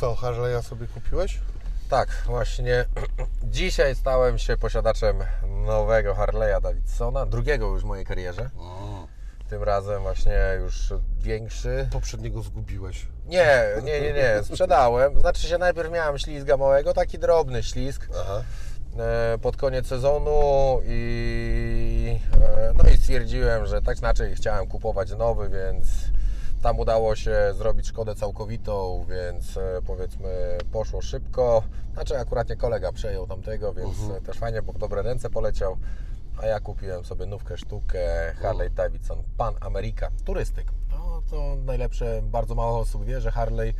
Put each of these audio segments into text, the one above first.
co, Harley'a sobie kupiłeś? Tak, właśnie dzisiaj stałem się posiadaczem nowego Harley'a Davidsona, drugiego już w mojej karierze. Tym razem właśnie już większy. Poprzedniego zgubiłeś. Nie, nie, nie, nie, sprzedałem. Znaczy się najpierw miałem ślizga małego, taki drobny ślizg Aha. e, pod koniec sezonu i e, no i stwierdziłem, że tak znaczy chciałem kupować nowy, więc tam udało się zrobić szkodę całkowitą, więc e, powiedzmy poszło szybko. Znaczy akurat nie kolega przejął tamtego, więc e, też fajnie, bo w dobre ręce poleciał. A ja kupiłem sobie nówkę sztukę Harley Davidson Pan America Turystyk. No to najlepsze, bardzo mało osób wie, że Harley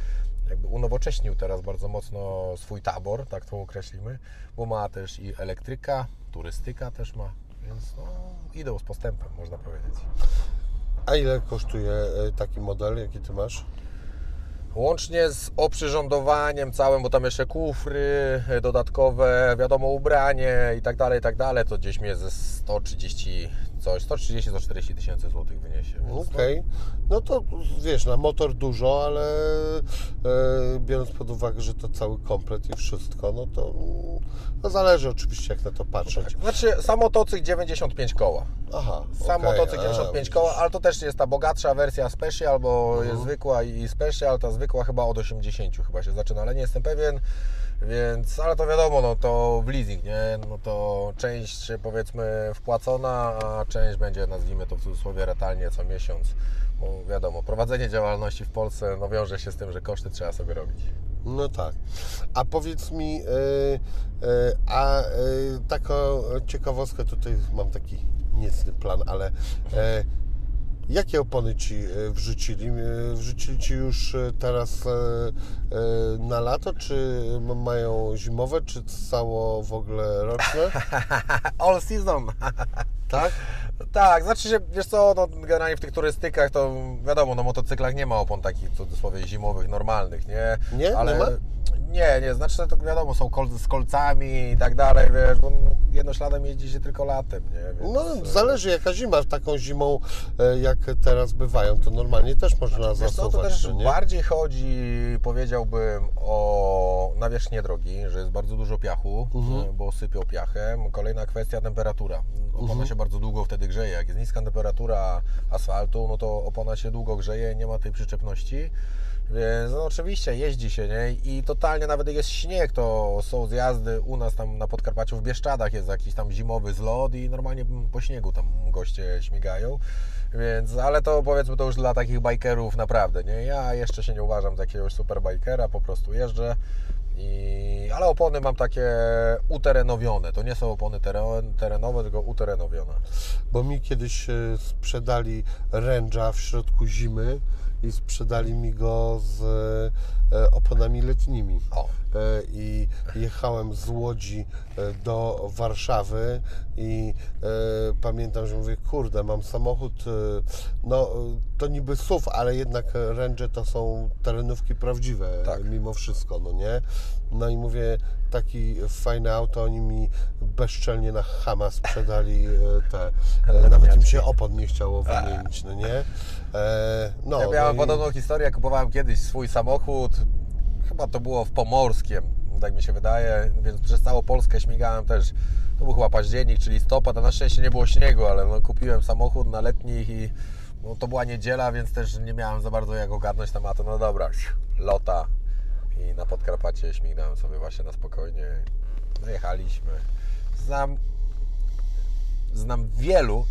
jakby unowocześnił teraz bardzo mocno swój tabor, tak to określimy, bo ma też i elektryka, turystyka też ma, więc no, idą z postępem, można powiedzieć. A ile kosztuje e, taki model, jaki ty masz? Łącznie z oprzyrządowaniem całym, bo tam jeszcze kufry e, dodatkowe, wiadomo, ubranie i tak dalej, i tak dalej, to gdzieś mnie ze 130 coś, 130-140 tysięcy złotych wyniesie. więc Okej. No to wiesz, na motor dużo, ale e, biorąc pod uwagę, że to cały komplet i wszystko, no to no zależy oczywiście jak na to patrzeć. no. Znaczy, sam motocykl 95 koła. Aha. Sam okej, motocykl a, 95 koła, ale to też jest ta bogatsza wersja Special, bo Mhm. jest zwykła i Special, ta zwykła chyba od 80 chyba się zaczyna, ale nie jestem pewien, więc, ale to wiadomo, no to w leasing, nie, no to część powiedzmy wpłacona, a część będzie, nazwijmy to w cudzysłowie, ratalnie co miesiąc, bo wiadomo, prowadzenie działalności w Polsce, no wiąże się z tym, że koszty trzeba sobie robić. No tak. A powiedz mi, e, e, a e, taką ciekawostkę, tutaj mam taki niecny plan, ale e, jakie opony Ci e, wrzucili? E, Wrzucili Ci już e, teraz na lato, czy mają zimowe, czy cało w ogóle roczne? All season! Tak? Tak, znaczy się, wiesz co, no, generalnie w tych turystykach to wiadomo, na motocyklach nie ma opon takich w cudzysłowie zimowych, normalnych, nie? Nie? Ale Nie ma? Nie, nie, znaczy to wiadomo, są kol z kolcami i tak dalej, wiesz, bo jednośladem jeździ się tylko latem, nie? Więc, No, e, zależy jaka zima. Taką zimą, e, jak teraz bywają, to normalnie też można Wiesz co, to zasuwać, też nie? bardziej chodzi, powiedziałbym, o nawierzchnię drogi, że jest bardzo dużo piachu, Mhm. e, bo sypią piachem. Kolejna kwestia temperatura. Opona Mhm. się bardzo długo wtedy grzeje. Jak jest niska temperatura asfaltu, no to opona się długo grzeje, nie ma tej przyczepności. Więc no, oczywiście jeździ się, nie? I totalnie nawet jest śnieg, to są zjazdy u nas tam na Podkarpaciu w Bieszczadach jest jakiś tam zimowy zlot i normalnie po śniegu tam goście śmigają. Więc, ale to powiedzmy to już dla takich bajkerów naprawdę, nie? Ja jeszcze się nie uważam za jakiegoś super bajkera, po prostu jeżdżę. I, ale opony mam takie uterenowione. To nie są opony teren, terenowe, tylko uterenowione. Bo mi kiedyś e, sprzedali ręża w środku zimy i sprzedali mi go z oponami letnimi. O. E, I jechałem z Łodzi e, do Warszawy i e, pamiętam, że mówię, kurde, mam samochód, e, no e, to niby SUV, ale jednak ręże to są terenówki prawdziwe, Tak. mimo wszystko, no nie? No i mówię, taki fajne auto, oni mi bezczelnie na Hama sprzedali e, te, e, nawet im się opon nie chciało wymienić, no nie? E, no, Ja miałem no i- podobną historię, kupowałem kiedyś swój samochód, chyba to było w Pomorskiem, tak mi się wydaje, więc przez całą Polskę śmigałem też, to był chyba październik, czy listopad, a na szczęście nie było śniegu, ale no, kupiłem samochód na letnich i no, to była niedziela, więc też nie miałem za bardzo jak ogarnąć tematu, no dobra, lota i na Podkarpacie śmignąłem sobie właśnie na spokojnie, no jechaliśmy. Znam znam wielu,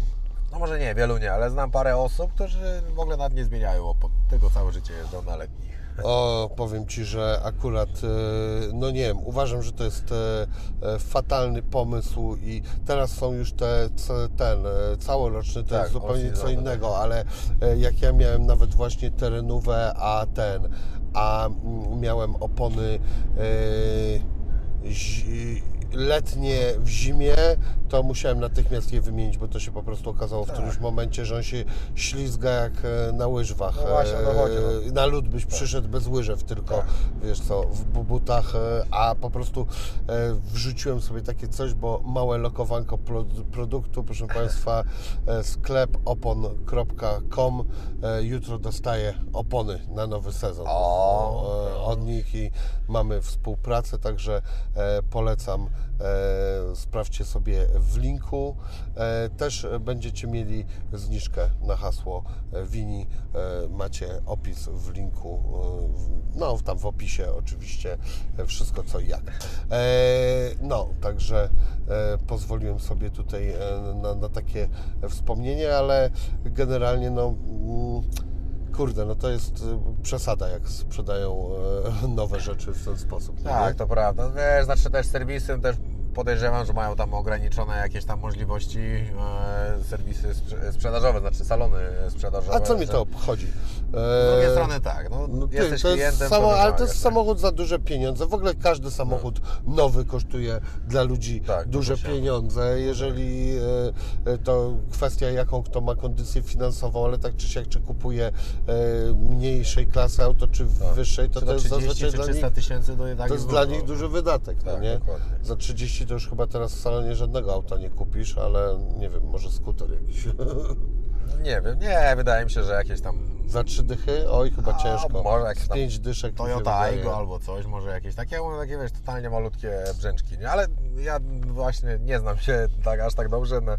no może nie, wielu nie, ale znam parę osób, którzy w ogóle nawet nie zmieniają opon, tylko całe życie jeżdżą na letnich. O, powiem Ci, że akurat, e, no nie wiem, uważam, że to jest e, e, fatalny pomysł i teraz są już te, ten, całoroczny, to Tak, jest zupełnie co off-seasonowe. innego, ale jak ja miałem nawet właśnie terenówę, a ten, a mm, miałem opony zi- letnie w zimie, to musiałem natychmiast je wymienić, bo to się po prostu okazało w Tak. którymś momencie, że on się ślizga jak e, na łyżwach. No właśnie, to chodzi, no. E, Na lód byś przyszedł bez łyżew tylko, Tak. wiesz co, w bu- butach, e, a po prostu e, wrzuciłem sobie takie coś, bo małe lokowanko pro- produktu, proszę Państwa, e, sklep opon.com e, jutro dostaje opony na nowy sezon O, e, od nich i mamy współpracę, także e, polecam. E, sprawdźcie sobie w linku. E, też będziecie mieli zniżkę na hasło e, Wini. Macie opis w linku, no tam w opisie oczywiście wszystko co i jak. No, także pozwoliłem sobie tutaj na, na takie wspomnienie, ale generalnie no. Kurde, no to jest y, przesada, jak sprzedają e, nowe rzeczy w ten sposób. no Tak, nie? to prawda. Wiesz, znaczy też serwisy też podejrzewam, że mają tam ograniczone jakieś tam możliwości e, serwisy sprze- sprzedażowe, znaczy salony sprzedażowe. A co mi to obchodzi? Z drugiej strony tak, no, No ty, jesteś to jest klientem, samo, ale to wymagasz, jest tak. samochód za duże pieniądze. W ogóle każdy samochód nowy kosztuje dla ludzi Tak, duże pieniądze. Jeżeli e, e, to kwestia, jaką kto ma kondycję finansową, ale tak czy siak, czy kupuje e, mniejszej klasy auto, czy wyższej, to Tak. To jest 30 zazwyczaj dla 300 nich tysięcy to To jest jest dla nich duży wydatek, no Tak, nie? dokładnie. Za 30 to już chyba teraz w salonie żadnego auta nie kupisz, ale nie wiem, może skuter jakiś. Nie wiem, nie, wydaje mi się, że jakieś tam Za trzy dychy? Oj, chyba A, ciężko. może jakieś Z tam pięć dyszek Toyota. Aygo albo coś, może jakieś takie, ja mówię, takie wiesz, totalnie malutkie brzęczki, nie? Ale ja właśnie nie znam się tak aż tak dobrze, no,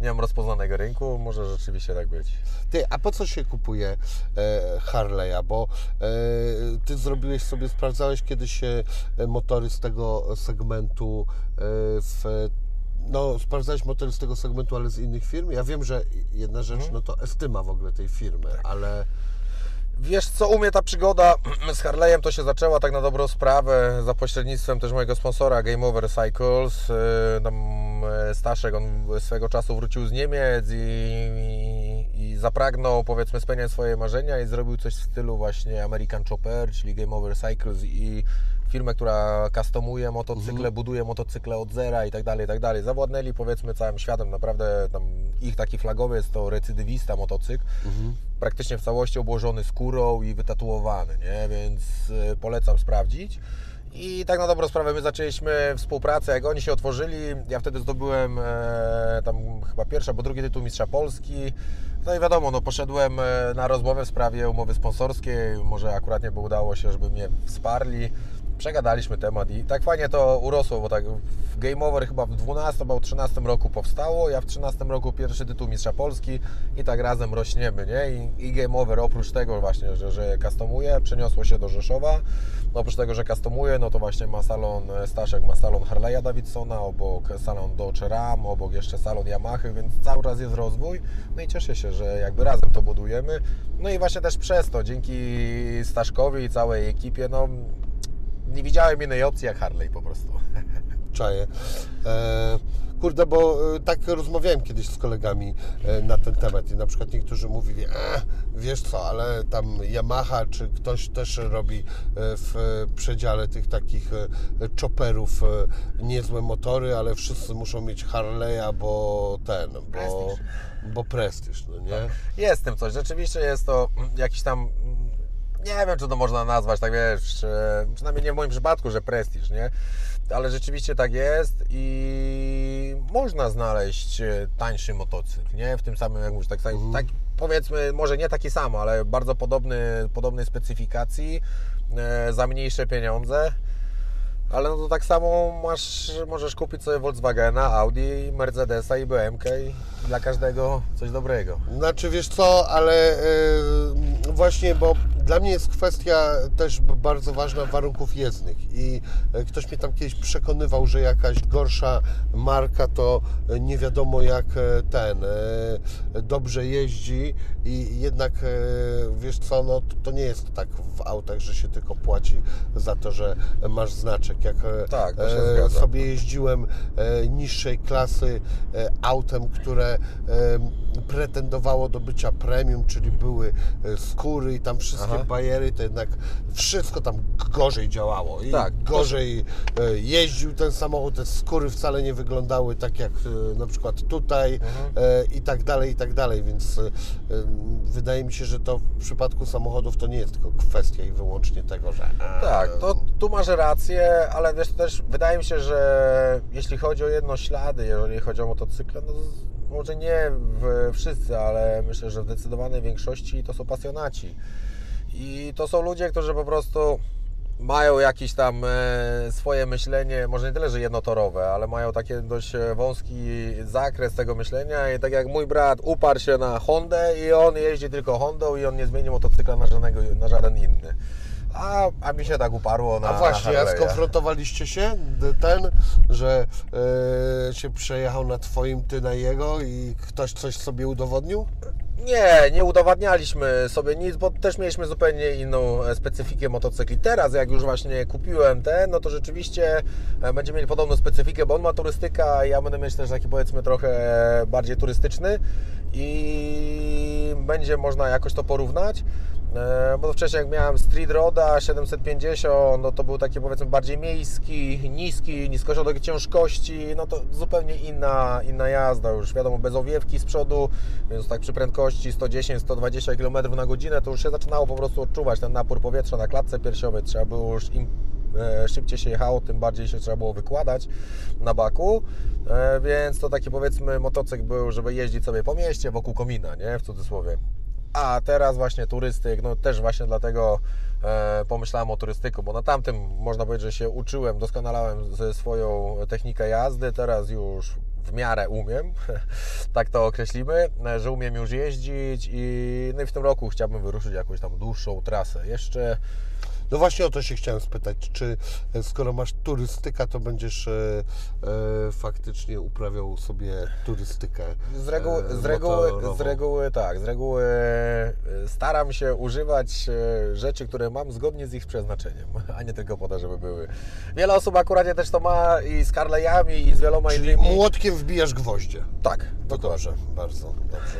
nie mam rozpoznanego rynku, może rzeczywiście tak być. Ty, a po co się kupuje e, Harley'a? Bo e, ty zrobiłeś sobie, sprawdzałeś kiedyś e, motory z tego segmentu e, w no, sprawdzałeś motory z tego segmentu, ale z innych firm. Ja wiem, że jedna rzecz, Mhm. no to estyma w ogóle tej firmy, Tak. ale Wiesz co, u mnie ta przygoda z Harley'em to się zaczęła tak na dobrą sprawę za pośrednictwem też mojego sponsora Game Over Cycles. Yy, Tam e, Staszek, on swego czasu wrócił z Niemiec i, i, i zapragnął powiedzmy spełniać swoje marzenia i zrobił coś w stylu właśnie American Chopper, czyli Game Over Cycles i firmę, która customuje motocykle, buduje motocykle od zera i tak dalej, i tak dalej. Zawładnęli powiedzmy całym światem, naprawdę ich taki flagowy jest to recydywista motocykl, praktycznie w całości obłożony skórą i wytatuowany, nie? więc y, polecam sprawdzić. I tak na dobrą sprawę my zaczęliśmy współpracę, jak oni się otworzyli, ja wtedy zdobyłem e, tam chyba pierwszy albo drugi tytuł Mistrza Polski. No i wiadomo, no poszedłem e, na rozmowę w sprawie umowy sponsorskiej, może akurat nie by udało się, żeby mnie wsparli. Przegadaliśmy temat i tak fajnie to urosło, bo tak Game Over chyba w 12 albo 13 roku powstało, ja w 13 roku pierwszy tytuł Mistrza Polski i tak razem rośniemy, nie? I, i Game Over oprócz tego właśnie, że, że customuje, przeniosło się do Rzeszowa. Oprócz tego, że customuje, no to właśnie ma salon, e, Staszek ma salon Harley'a Davidsona, obok salon Dodge Ram, obok jeszcze salon Yamaha, więc cały czas jest rozwój. No i cieszę się, że jakby razem to budujemy. No i właśnie też przez to, dzięki Staszkowi i całej ekipie, no nie widziałem innej opcji jak Harley po prostu. czaję. E, kurde, bo e, tak rozmawiałem kiedyś z kolegami e, na ten temat i na przykład niektórzy mówili, a wiesz co, ale tam Yamaha czy ktoś też robi e, w przedziale tych takich e, chopperów e, niezłe motory, ale wszyscy muszą mieć Harley'a, bo ten, bo Prestiż. bo prestiż, no nie? Jest w tym coś. Rzeczywiście jest to jakiś tam. Nie wiem, czy to można nazwać, tak wiesz, e, przynajmniej nie w moim przypadku, że prestiż, nie? Ale rzeczywiście tak jest i można znaleźć e, tańszy motocykl, nie? W tym samym, jak mówisz, tak, tak, tak powiedzmy, może nie taki sam, ale bardzo podobny, podobnej specyfikacji, e, za mniejsze pieniądze. Ale no to tak samo masz, możesz kupić sobie Volkswagena, Audi, Mercedesa i BMK i dla każdego coś dobrego. Znaczy wiesz co, ale y, właśnie, bo dla mnie jest kwestia też bardzo ważna warunków jezdnych i y, ktoś mnie tam kiedyś przekonywał, że jakaś gorsza marka to nie wiadomo jak y, ten y, dobrze jeździ i jednak wiesz co, no to, nie jest tak w autach, że się tylko płaci za to, że masz znaczek. Jak Tak, e, sobie jeździłem e, niższej klasy e, autem, które e, pretendowało do bycia premium, czyli były e, skóry i tam wszystkie Aha. bajery, to jednak wszystko tam gorzej działało i Tak. gorzej e, jeździł ten samochód, te skóry wcale nie wyglądały tak jak e, na przykład tutaj Mhm. i tak dalej, i tak dalej, więc wydaje mi się, że to w przypadku samochodów to nie jest tylko kwestia i wyłącznie tego, że... Tak, to tu masz rację, ale wiesz, też wydaje mi się, że jeśli chodzi o jednoślady, jeżeli chodzi o motocykle, no może nie w, wszyscy, ale myślę, że w zdecydowanej większości to są pasjonaci. I to są ludzie, którzy po prostu mają jakieś tam e, swoje myślenie, może nie tyle, że jednotorowe, ale mają taki dość e, wąski zakres tego myślenia i tak jak mój brat uparł się na Hondę i on jeździ tylko Hondą i on nie zmieni motocykla na, żadnego, na żaden inny. A, a mi się tak uparło na A właśnie, na a Harley'a. skonfrontowaliście się ten, że e, się przejechał na twoim, ty na jego i ktoś coś sobie udowodnił? Nie, nie udowadnialiśmy sobie nic, bo też mieliśmy zupełnie inną e, specyfikę motocykli. Teraz, jak już właśnie kupiłem ten, no to rzeczywiście e, będziemy mieli podobną specyfikę, bo on ma turystyka, a ja będę mieć też taki powiedzmy trochę bardziej turystyczny i będzie można jakoś to porównać. E, Bo wcześniej jak miałem Street Roda 750, no to był taki powiedzmy bardziej miejski, niski, niskośrodek ciężkości, no to zupełnie inna, inna jazda już, wiadomo, bez owiewki z przodu, więc tak przy prędkości 110-120 km na godzinę to już się zaczynało po prostu odczuwać ten napór powietrza na klatce piersiowej, trzeba było już im e, szybciej się jechało, tym bardziej się trzeba było wykładać na baku, e, więc to taki powiedzmy motocykl był, żeby jeździć sobie po mieście wokół komina, nie, w cudzysłowie. A teraz właśnie turystyk, no też właśnie dlatego e, pomyślałem o turystyku, bo na tamtym można powiedzieć, że się uczyłem, doskonalałem ze swoją technikę jazdy, teraz już w miarę umiem, tak to określimy, e, że umiem już jeździć i, no i w tym roku chciałbym wyruszyć jakąś tam dłuższą trasę. Jeszcze No właśnie o to się chciałem spytać, czy e, skoro masz turystyka, to będziesz e, e, faktycznie uprawiał sobie turystykę Z reguły, e, z, reguły, z reguły tak, z reguły e, staram się używać e, rzeczy, które mam zgodnie z ich przeznaczeniem, a nie tylko po to, żeby były. Wiele osób akurat też to ma i z Carley'ami i z wieloma Czyli innymi. młotkiem wbijasz gwoździe. Tak, To dobrze, bardzo dobrze.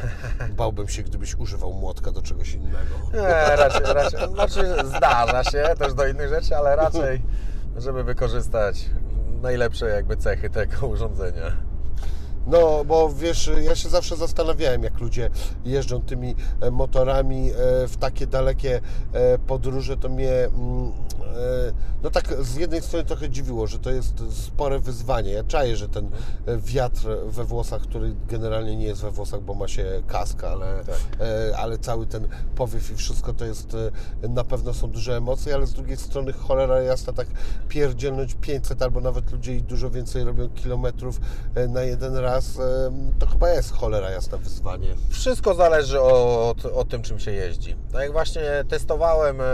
Bałbym się, gdybyś używał młotka do czegoś innego. Nie, raczej, raczej, znaczy zdarza się też do innych rzeczy, ale raczej, żeby wykorzystać najlepsze jakby cechy tego urządzenia. No, bo wiesz, ja się zawsze zastanawiałem, jak ludzie jeżdżą tymi e, motorami e, w takie dalekie e, podróże, to mnie mm, no tak z jednej strony trochę dziwiło, że to jest spore wyzwanie. Ja czaję, że ten e, wiatr we włosach, który generalnie nie jest we włosach, bo ma się kask, ale, Tak. e, ale cały ten powiew i wszystko to jest, e, na pewno są duże emocje, ale z drugiej strony cholera jasna, tak pierdzielnąć 500 albo nawet ludzie i dużo więcej robią kilometrów e, na jeden raz, e, to chyba jest cholera jasna wyzwanie. Wszystko zależy od, od tym, czym się jeździ. Tak jak właśnie testowałem e,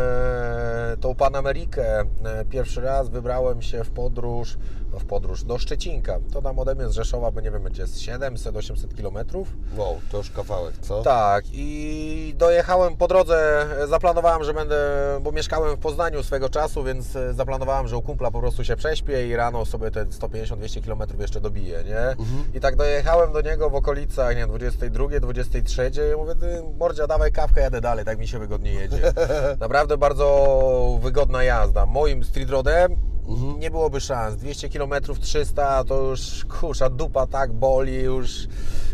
tą Panamerikę e, pierwszy raz, wybrałem się w podróż, w podróż do Szczecinka. To tam ode mnie z Rzeszowa, bo nie wiem, będzie z 700-800 kilometrów. Wow, to już kawałek, co? Tak, i dojechałem po drodze, zaplanowałem, że będę, bo mieszkałem w Poznaniu swego czasu, więc e, zaplanowałem, że u kumpla po prostu się prześpię i rano sobie te 150-200 km jeszcze dobiję, nie? I tak dojechałem do niego w okolicach, nie wiem, 22, 23 i mówię, ty mordzia, dawaj kawkę, jadę dalej, tak mi się wygodnie jedzie. Naprawdę bardzo wygodna jazda. Moim street roadem nie byłoby szans. 200 km, 300 to już kurza dupa tak boli, już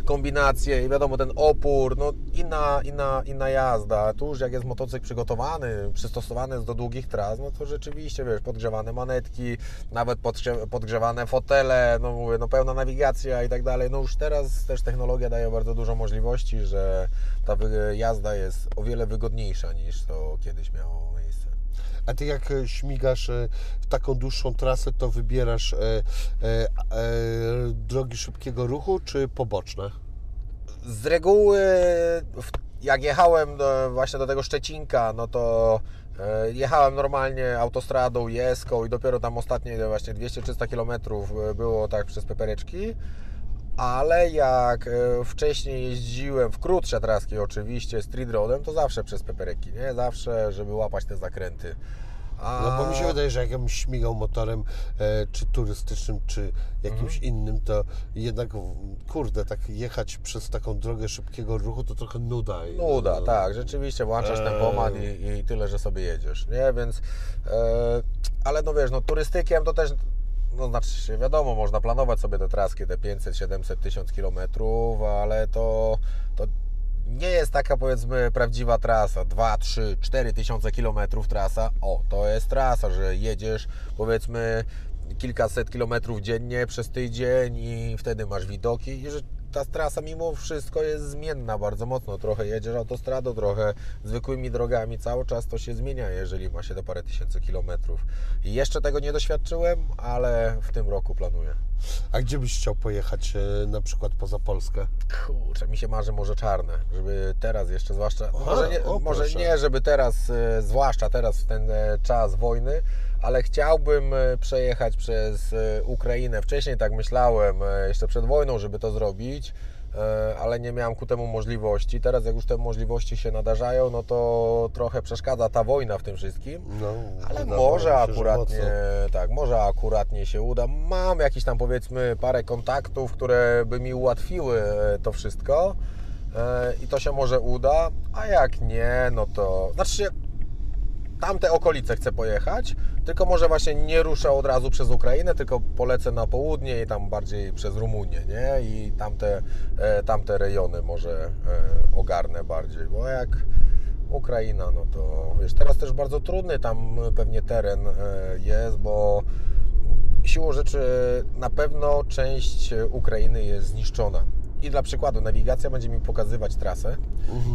kombinacje i wiadomo ten opór, no inna, inna, inna jazda. Tu już jak jest motocykl przygotowany, przystosowany do długich tras, no to rzeczywiście wiesz, podgrzewane manetki, nawet podgrze- podgrzewane fotele, no mówię, no pełna nawigacja i tak dalej. No już teraz też technologia daje bardzo dużo możliwości, że ta jazda jest o wiele wygodniejsza niż to kiedyś miało. A ty jak e, śmigasz e, w taką dłuższą trasę, to wybierasz e, drogi szybkiego ruchu, czy poboczne? Z reguły, jak jechałem właśnie do tego Szczecinka, no to jechałem normalnie autostradą, jeską i dopiero tam ostatnie właśnie 200-300 km było tak przez pepereczki. Ale jak e, wcześniej jeździłem w krótsze traski oczywiście street roadem, to zawsze przez pepereki, nie? Zawsze, żeby łapać te zakręty. A... No bo mi się wydaje, że jak ja bym śmigał motorem, e, czy turystycznym, czy jakimś Mhm. innym, to jednak, kurde, tak jechać przez taką drogę szybkiego ruchu, to trochę nuda. Nuda, no, tak, rzeczywiście włączasz Eee. tempomat i, i tyle, że sobie jedziesz, nie? Więc, e, ale no wiesz, no turystykiem to też, no znaczy wiadomo, można planować sobie te traski, te 500, 700, 1000 kilometrów, ale to, to nie jest taka powiedzmy prawdziwa trasa, 2, 3, 4 tysiące kilometrów trasa, o, to jest trasa, że jedziesz powiedzmy kilkaset kilometrów dziennie przez tydzień i wtedy masz widoki i że ta trasa mimo wszystko jest zmienna bardzo mocno, trochę jedziesz autostradą, trochę zwykłymi drogami, cały czas to się zmienia, jeżeli ma się te parę tysięcy kilometrów. I jeszcze tego nie doświadczyłem, ale w tym roku planuję. A gdzie byś chciał pojechać, e, na przykład poza Polskę? Kurczę, mi się marzy Morze Czarne, żeby teraz jeszcze, zwłaszcza, może, nie, o, może nie, żeby teraz, e, zwłaszcza teraz w ten e, czas wojny, ale chciałbym e, przejechać przez e, Ukrainę. Wcześniej tak myślałem, e, jeszcze przed wojną, żeby to zrobić, ale nie miałem ku temu możliwości. Teraz jak już te możliwości się nadarzają, no to trochę przeszkadza ta wojna w tym wszystkim. No, Ale może akuratnie, tak, może akuratnie się uda. Mam jakieś tam powiedzmy parę kontaktów, które by mi ułatwiły to wszystko i to się może uda, a jak nie, no to znaczy tamte okolice chcę pojechać, tylko może właśnie nie ruszę od razu przez Ukrainę, tylko polecę na południe i tam bardziej przez Rumunię, nie? I tamte, e, tamte rejony może e, ogarnę bardziej, bo jak Ukraina, no to wiesz, teraz też bardzo trudny tam pewnie teren e, jest, bo siłą rzeczy na pewno część Ukrainy jest zniszczona. I dla przykładu nawigacja będzie mi pokazywać trasę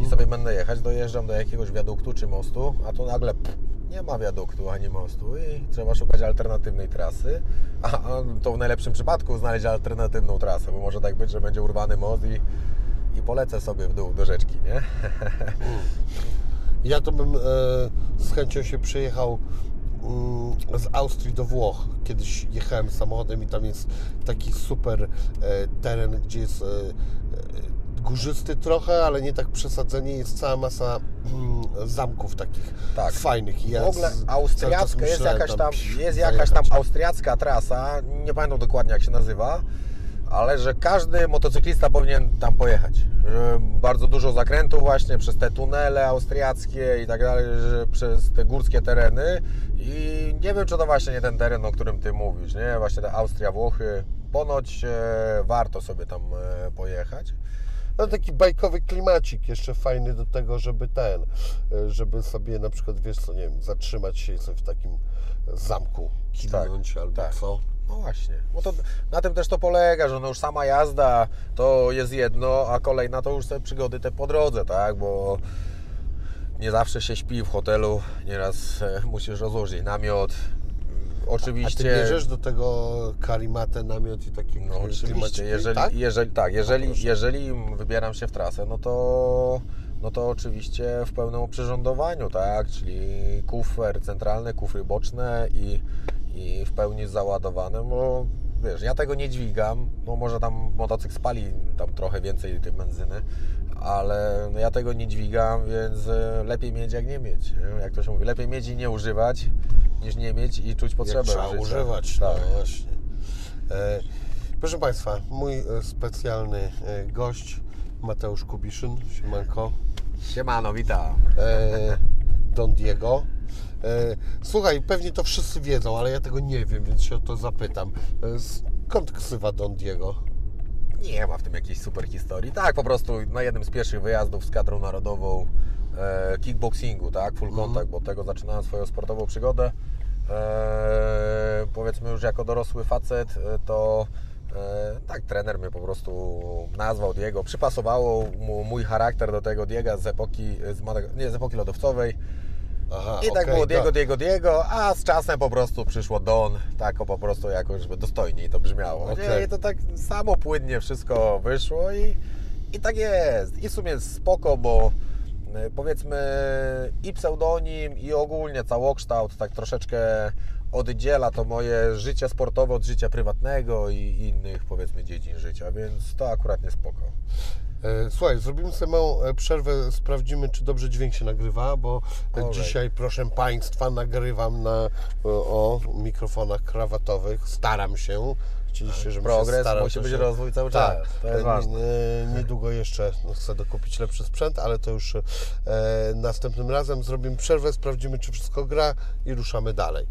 i sobie będę jechać, dojeżdżam do jakiegoś wiaduktu czy mostu, a tu nagle pff, nie ma wiaduktu ani mostu i trzeba szukać alternatywnej trasy, a, a to w najlepszym przypadku znaleźć alternatywną trasę, bo może tak być, że będzie urwany most i, i polecę sobie w dół do rzeczki, nie? Ja to bym e, z chęcią się przejechał mm, z Austrii do Włoch. Kiedyś jechałem samochodem i tam jest taki super e, teren, gdzie jest e, e, górzysty trochę, ale nie tak przesadzenie. Jest cała masa mm, zamków takich Tak. fajnych. I ja W ogóle austriacka jest jakaś tam, psz, jest jakaś tam austriacka trasa, nie pamiętam dokładnie jak się nazywa, ale że każdy motocyklista powinien tam pojechać. Że bardzo dużo zakrętów właśnie przez te tunele austriackie i tak dalej, przez te górskie tereny i nie wiem czy to właśnie nie ten teren, o którym Ty mówisz, nie? Właśnie te Austria, Włochy, ponoć e, warto sobie tam e, pojechać. No taki bajkowy klimacik jeszcze fajny do tego, żeby ten, e, żeby sobie na przykład, wiesz co, nie wiem, zatrzymać się sobie w takim zamku, kinąć albo tak. co. No właśnie, bo to na tym też to polega, że no już sama jazda to jest jedno, a kolejna to już te przygody te po drodze, tak, bo nie zawsze się śpi w hotelu, nieraz e, musisz rozłożyć namiot. A Oczywiście. ty bierzesz do tego karimatę, namiot i taki No oczywiście, klimaciki, jeżeli, tak? jeżeli, tak, jeżeli, jeżeli wybieram się w trasę, no to, no to oczywiście w pełnym oprzyrządowaniu, tak, czyli kufer centralny, kufry boczne i, i w pełni załadowane, bo wiesz, ja tego nie dźwigam, no może tam motocykl spali tam trochę więcej tej benzyny, ale no ja tego nie dźwigam, więc e, lepiej mieć jak nie mieć, jak to się mówi, lepiej mieć i nie używać, niż nie mieć i czuć Jak potrzebę trzeba użycia. używać, tak. no właśnie. E, proszę Państwa, mój e, specjalny e, gość, Mateusz Kubiszyn, siemanko, Siemano, witam. e, Don Diego. E, słuchaj, pewnie to wszyscy wiedzą, ale ja tego nie wiem, więc się o to zapytam. E, skąd ksywa Don Diego? Nie ma w tym jakiejś super historii. Tak, po prostu na jednym z pierwszych wyjazdów z kadrą narodową e, kickboxingu, tak, full contact, bo od tego zaczynałem swoją sportową przygodę. Powiedzmy już jako dorosły facet, to e, tak, trener mnie po prostu nazwał Diego, przypasowało mu mój charakter do tego Diega z epoki, z, nie, z epoki lodowcowej. Aha, I tak okej, było Diego, do- Diego, Diego, a z czasem po prostu przyszło Don, tak po prostu jakoś, żeby dostojniej to brzmiało. Nie? Okej. I to tak samo płynnie wszystko wyszło i, i tak jest. I w sumie spoko, bo e, powiedzmy i pseudonim i ogólnie całokształt tak troszeczkę oddziela to moje życie sportowe od życia prywatnego i innych powiedzmy dziedzin życia, więc to akurat nie spoko. E, Słuchaj, zrobimy sobie małą e, przerwę, sprawdzimy, czy dobrze dźwięk się nagrywa, bo e, dzisiaj, proszę Państwa, nagrywam na o, mikrofonach krawatowych. Staram się. Chcieliście, żebym się Progres starał. musi być się... rozwój cały Tak, czas. To jest ważne. niedługo jeszcze no, chcę dokupić lepszy sprzęt, ale to już e, następnym razem zrobimy przerwę, sprawdzimy, czy wszystko gra i ruszamy dalej.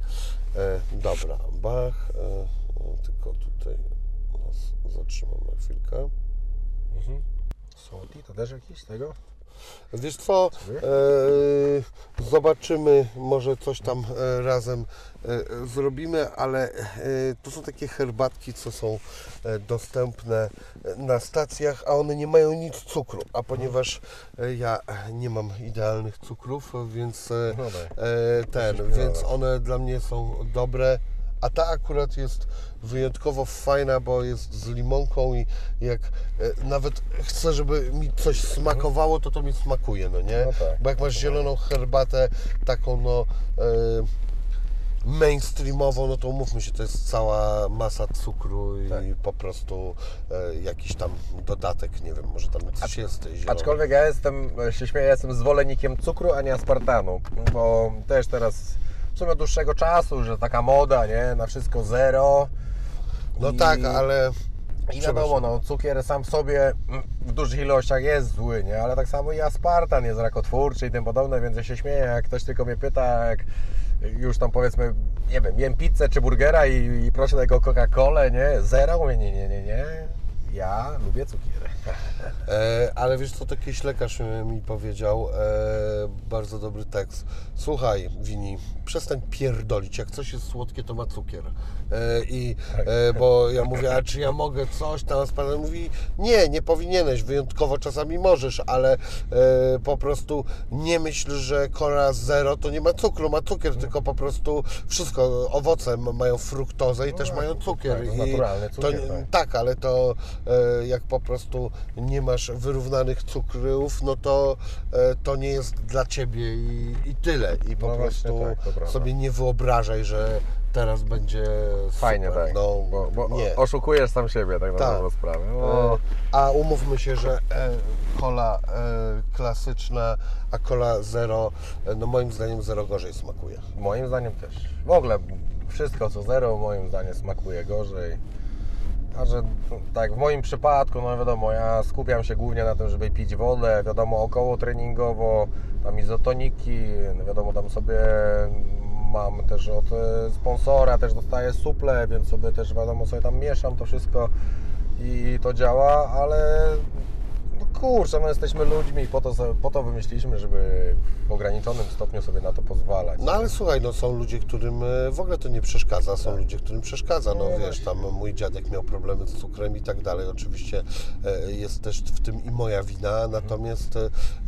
E, dobra, Bach, e, tylko tutaj nas zatrzymam na chwilkę. To też jakiś tego? Wiesz co, e, zobaczymy, może coś tam e, razem e, zrobimy, ale e, to są takie herbatki, co są e, dostępne na stacjach, a one nie mają nic cukru, a ponieważ e, ja nie mam idealnych cukrów, więc e, No tak. e, ten, więc one dla mnie są dobre. A ta akurat jest wyjątkowo fajna, bo jest z limonką i jak e, nawet chcę, żeby mi coś smakowało, to to mi smakuje, no nie? No tak. Bo jak masz zieloną herbatę, taką no e, mainstreamową, no to umówmy się, to jest cała masa cukru i Tak. po prostu e, jakiś tam dodatek, nie wiem, może tam coś jest tej zielonej. Aczkolwiek ja jestem, się śmieję, jestem zwolennikiem cukru, a nie aspartanu, bo też teraz sumie od dłuższego czasu, że taka moda, nie, na wszystko zero. No I- tak, ale... I wiadomo, no, cukier sam w sobie mm, w dużych ilościach jest zły, nie? Ale tak samo i aspartan jest rakotwórczy i tym podobne, więc ja się śmieję, jak ktoś tylko mnie pyta, jak już tam powiedzmy, nie wiem, jem pizzę czy burgera i, i proszę tego Coca-Colę, nie? Zero? Mówię, nie, nie, nie, nie. Ja lubię cukier. E, ale wiesz co, to jakiś lekarz e, mi powiedział, e, bardzo dobry tekst. Słuchaj, Wini, przestań pierdolić, jak coś jest słodkie, to ma cukier. E, I, e, bo ja mówię, a czy ja mogę coś tam, a pan mówi, nie, nie powinieneś, wyjątkowo czasami możesz, ale e, po prostu nie myśl, że Cola Zero to nie ma cukru, ma cukier, tylko po prostu wszystko, owoce ma- mają fruktozę i też mają cukier. tak, to I naturalny cukier, to, tak. tak, ale to jak po prostu nie masz wyrównanych cukrów, no to e, to nie jest dla ciebie i, i tyle. I po No prostu tak, sobie nie wyobrażaj, że teraz będzie Fajnie, super. tak. No, bo, bo nie. oszukujesz sam siebie, tak na Tak. dobrą sprawę. E, No, A umówmy się, że e, kola klasyczna, a kola zero, no moim zdaniem zero gorzej smakuje. moim zdaniem też. W ogóle wszystko co zero moim zdaniem smakuje gorzej. A że no, tak, w moim przypadku, no wiadomo, ja skupiam się głównie na tym, żeby pić wodę, wiadomo, około treningowo, tam izotoniki, no wiadomo, tam sobie mam też od e, sponsora, też dostaję suple, więc sobie też wiadomo, sobie tam mieszam to wszystko i to działa, ale kurczę, no jesteśmy ludźmi, po to, po to wymyśliliśmy, żeby w ograniczonym stopniu sobie na to pozwalać. No ale słuchaj, no są ludzie, którym e, w ogóle to nie przeszkadza, są ludzie, którym przeszkadza. No Tak. No wiesz, tam mój dziadek miał problemy z cukrem i tak dalej. Oczywiście e, jest też w tym i moja wina, natomiast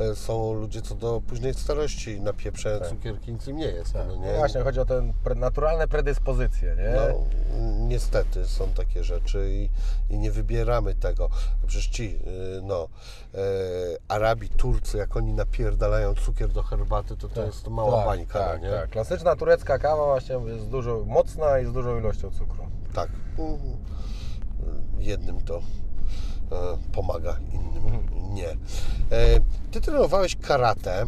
e, są ludzie, co do późnej starości napieprzają cukierki, nic im nie jest. No, nie? No właśnie, chodzi o te naturalne predyspozycje, nie? No, niestety są takie rzeczy i, i nie wybieramy tego. Przecież ci, y, no, e, Arabi, Turcy, jak oni napierdalają cukier do herbaty, to to jest mała tak, bańka, tak, nie? tak. Klasyczna turecka kawa właśnie jest dużo mocna i z dużą ilością cukru. Tak. Jednym to e, pomaga, innym Mhm. nie. E, Ty trenowałeś karate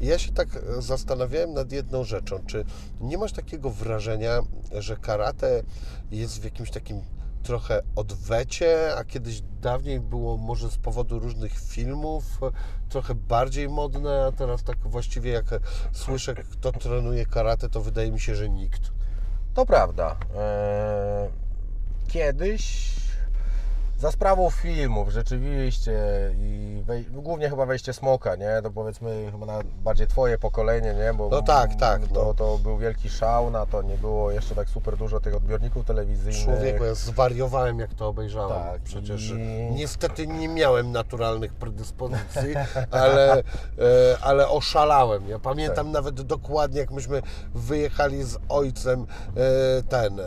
i ja się tak zastanawiałem nad jedną rzeczą. Czy nie masz takiego wrażenia, że karate jest w jakimś takim trochę odwecie, a kiedyś dawniej było może z powodu różnych filmów e, trochę bardziej modne, a teraz tak właściwie jak e, słyszę, kto trenuje karate, to wydaje mi się, że nikt. To prawda. Eee, Kiedyś za sprawą filmów rzeczywiście i wej, głównie chyba wejście Smoka, nie? To powiedzmy chyba na bardziej Twoje pokolenie, nie? Bo No tak, tak, To, no. to był wielki szał, na to nie było jeszcze tak super dużo tych odbiorników telewizyjnych. Człowieku, ja zwariowałem jak to obejrzałem. Tak, Przecież i- niestety nie miałem naturalnych predyspozycji, ale, e, ale oszalałem. Ja pamiętam Tak. nawet dokładnie, jak myśmy wyjechali z ojcem e, ten, e,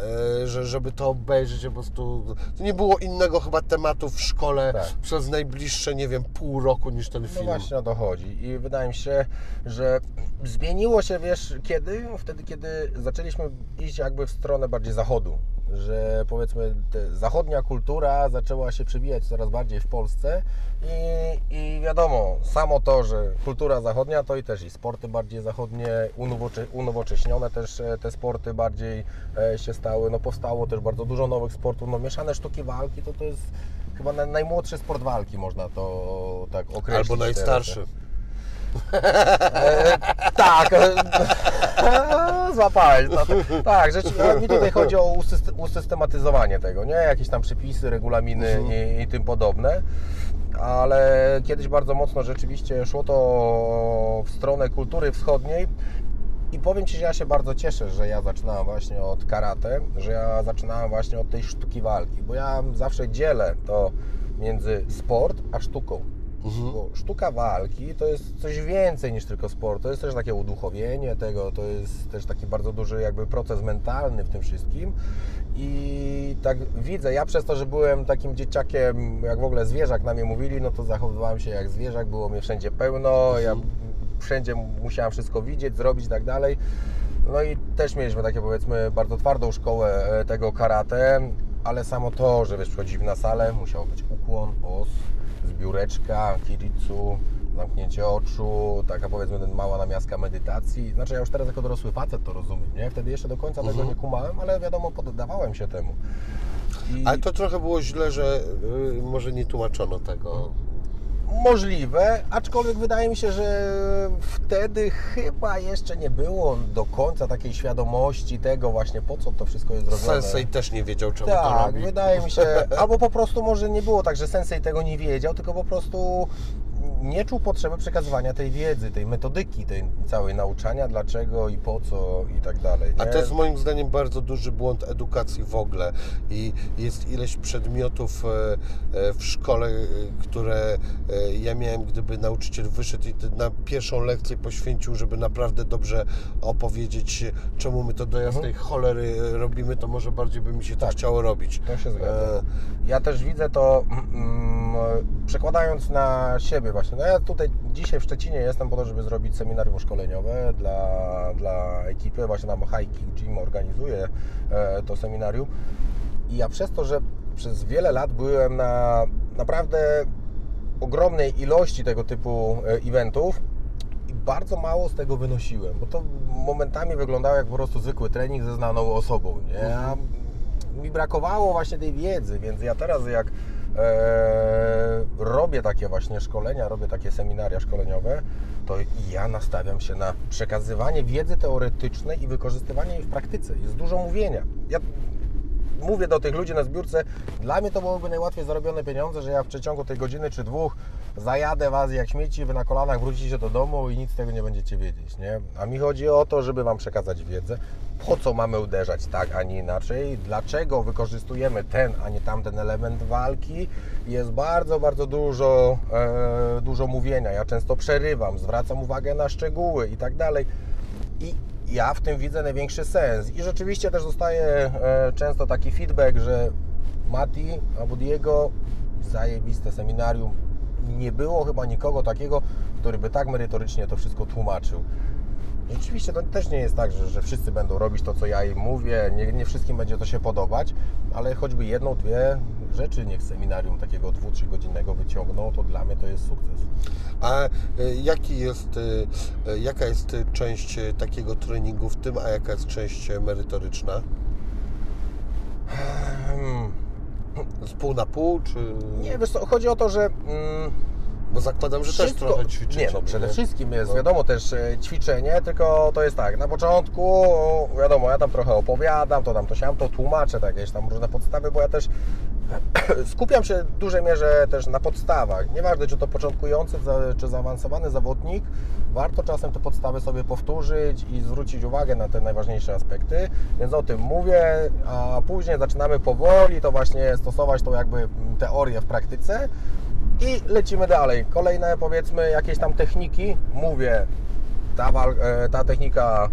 że, żeby to obejrzeć, po prostu to nie było innego chyba tematów w szkole Tak. przez najbliższe, nie wiem, pół roku niż ten No film. właśnie o to chodzi. I wydaje mi się, że zmieniło się, wiesz, kiedy? Wtedy, kiedy zaczęliśmy iść jakby w stronę bardziej zachodu. Że powiedzmy, zachodnia kultura zaczęła się przebijać coraz bardziej w Polsce i, i wiadomo, samo to, że kultura zachodnia, to i też i sporty bardziej zachodnie, unowocze, unowocześnione też e, te sporty bardziej e, się stały. No powstało też bardzo dużo nowych sportów. No mieszane sztuki walki to to jest chyba na, najmłodszy sport walki, można to tak określić. Albo teraz. E, tak, e, złapałeś. No, to, tak, rzecz, ale mi tutaj chodzi o usyst- usystematyzowanie tego, nie? Jakieś tam przepisy, regulaminy i, i tym podobne. Ale kiedyś bardzo mocno rzeczywiście szło to w stronę kultury wschodniej. I powiem Ci, że ja się bardzo cieszę, że ja zaczynałem właśnie od karate, że ja zaczynałem właśnie od tej sztuki walki, bo ja zawsze dzielę to między sport a sztuką. Bo sztuka walki to jest coś więcej niż tylko sport. To jest też takie uduchowienie tego, to jest też taki bardzo duży jakby proces mentalny w tym wszystkim. I tak widzę, ja przez to, że byłem takim dzieciakiem, jak w ogóle zwierzak na mnie mówili, no to zachowywałem się jak zwierzak, było mnie wszędzie pełno, ja wszędzie musiałem wszystko widzieć, zrobić i tak dalej. No i też mieliśmy takie powiedzmy bardzo twardą szkołę e, tego karate, ale samo to, że wiesz, przychodziliśmy na salę, musiał być ukłon, os, zbióreczka, kiritsu, zamknięcie oczu, taka powiedzmy ten mała namiastka medytacji. Znaczy ja już teraz jako dorosły facet to rozumiem, nie? Wtedy jeszcze do końca tego nie kumałem, ale wiadomo, poddawałem się temu. I Ale to trochę było źle, że y, może nie tłumaczono tego. Możliwe, aczkolwiek wydaje mi się, że wtedy chyba jeszcze nie było do końca takiej świadomości tego właśnie, po co to wszystko jest zrobione. Sensei też nie wiedział, czemu to Tak, robi. wydaje mi się, albo po prostu może nie było tak, że sensei tego nie wiedział, tylko po prostu nie czuł potrzeby przekazywania tej wiedzy, tej metodyki, tej całej nauczania, dlaczego i po co i tak dalej. A nie? to jest moim zdaniem bardzo duży błąd edukacji w ogóle. I jest ileś przedmiotów e, e, w szkole, e, które ja miałem, gdyby nauczyciel wyszedł i na pierwszą lekcję poświęcił, żeby naprawdę dobrze opowiedzieć, czemu my to do jasnej cholery e, robimy, to może bardziej by mi się to Tak. chciało robić. To się zgadza. Ja też widzę to, mm, przekładając na siebie właśnie. No ja tutaj dzisiaj w Szczecinie jestem po to, żeby zrobić seminarium szkoleniowe dla, dla ekipy. Właśnie tam High Gym organizuje e, to seminarium. I ja przez to, że przez wiele lat byłem na naprawdę ogromnej ilości tego typu e, eventów i bardzo mało z tego wynosiłem, bo to momentami wyglądało jak po prostu zwykły trening ze znaną osobą, nie? A mi brakowało właśnie tej wiedzy, więc ja teraz jak robię takie właśnie szkolenia, robię takie seminaria szkoleniowe, to ja nastawiam się na przekazywanie wiedzy teoretycznej i wykorzystywanie jej w praktyce. Jest dużo mówienia. Ja mówię do tych ludzi na zbiórce, dla mnie to byłoby najłatwiej zarobione pieniądze, że ja w przeciągu tej godziny czy dwóch zajadę Was jak śmieci, Wy na kolanach wrócicie do domu i nic z tego nie będziecie wiedzieć, nie? A mi chodzi o to, żeby Wam przekazać wiedzę, po co mamy uderzać tak, a nie inaczej, dlaczego wykorzystujemy ten, a nie tamten element walki. Jest bardzo, bardzo dużo, e, dużo mówienia. Ja często przerywam, zwracam uwagę na szczegóły i tak dalej. I ja w tym widzę największy sens. I rzeczywiście też dostaję e, często taki feedback, że Mati albo Diego, zajebiste seminarium, nie było chyba nikogo takiego, który by tak merytorycznie to wszystko tłumaczył. I Oczywiście to też nie jest tak, że, że wszyscy będą robić to, co ja im mówię, nie, nie wszystkim będzie to się podobać, ale choćby jedną, dwie rzeczy niech seminarium takiego dwu, trzy godzinnego wyciągną, to dla mnie to jest sukces. A e, jaki jest, e, e, jaka jest część takiego treningu w tym, a jaka jest część merytoryczna? Hmm. Z pół na pół, czy... Nie, wiesz co, chodzi o to, że... Mm, Bo zakładam, że też trochę ćwiczycie. Nie, no przede nie? wszystkim jest No. wiadomo też e, ćwiczenie, tylko to jest tak, na początku wiadomo, ja tam trochę opowiadam, to tam to siam, to tłumaczę tak, jakieś tam różne podstawy, bo ja też skupiam się w dużej mierze też na podstawach. Nieważne, czy to początkujący, czy zaawansowany zawodnik, warto czasem te podstawy sobie powtórzyć i zwrócić uwagę na te najważniejsze aspekty, więc o tym mówię, a później zaczynamy powoli to właśnie stosować tą jakby teorię w praktyce i lecimy dalej. Kolejne powiedzmy jakieś tam techniki, mówię, ta, e, ta technika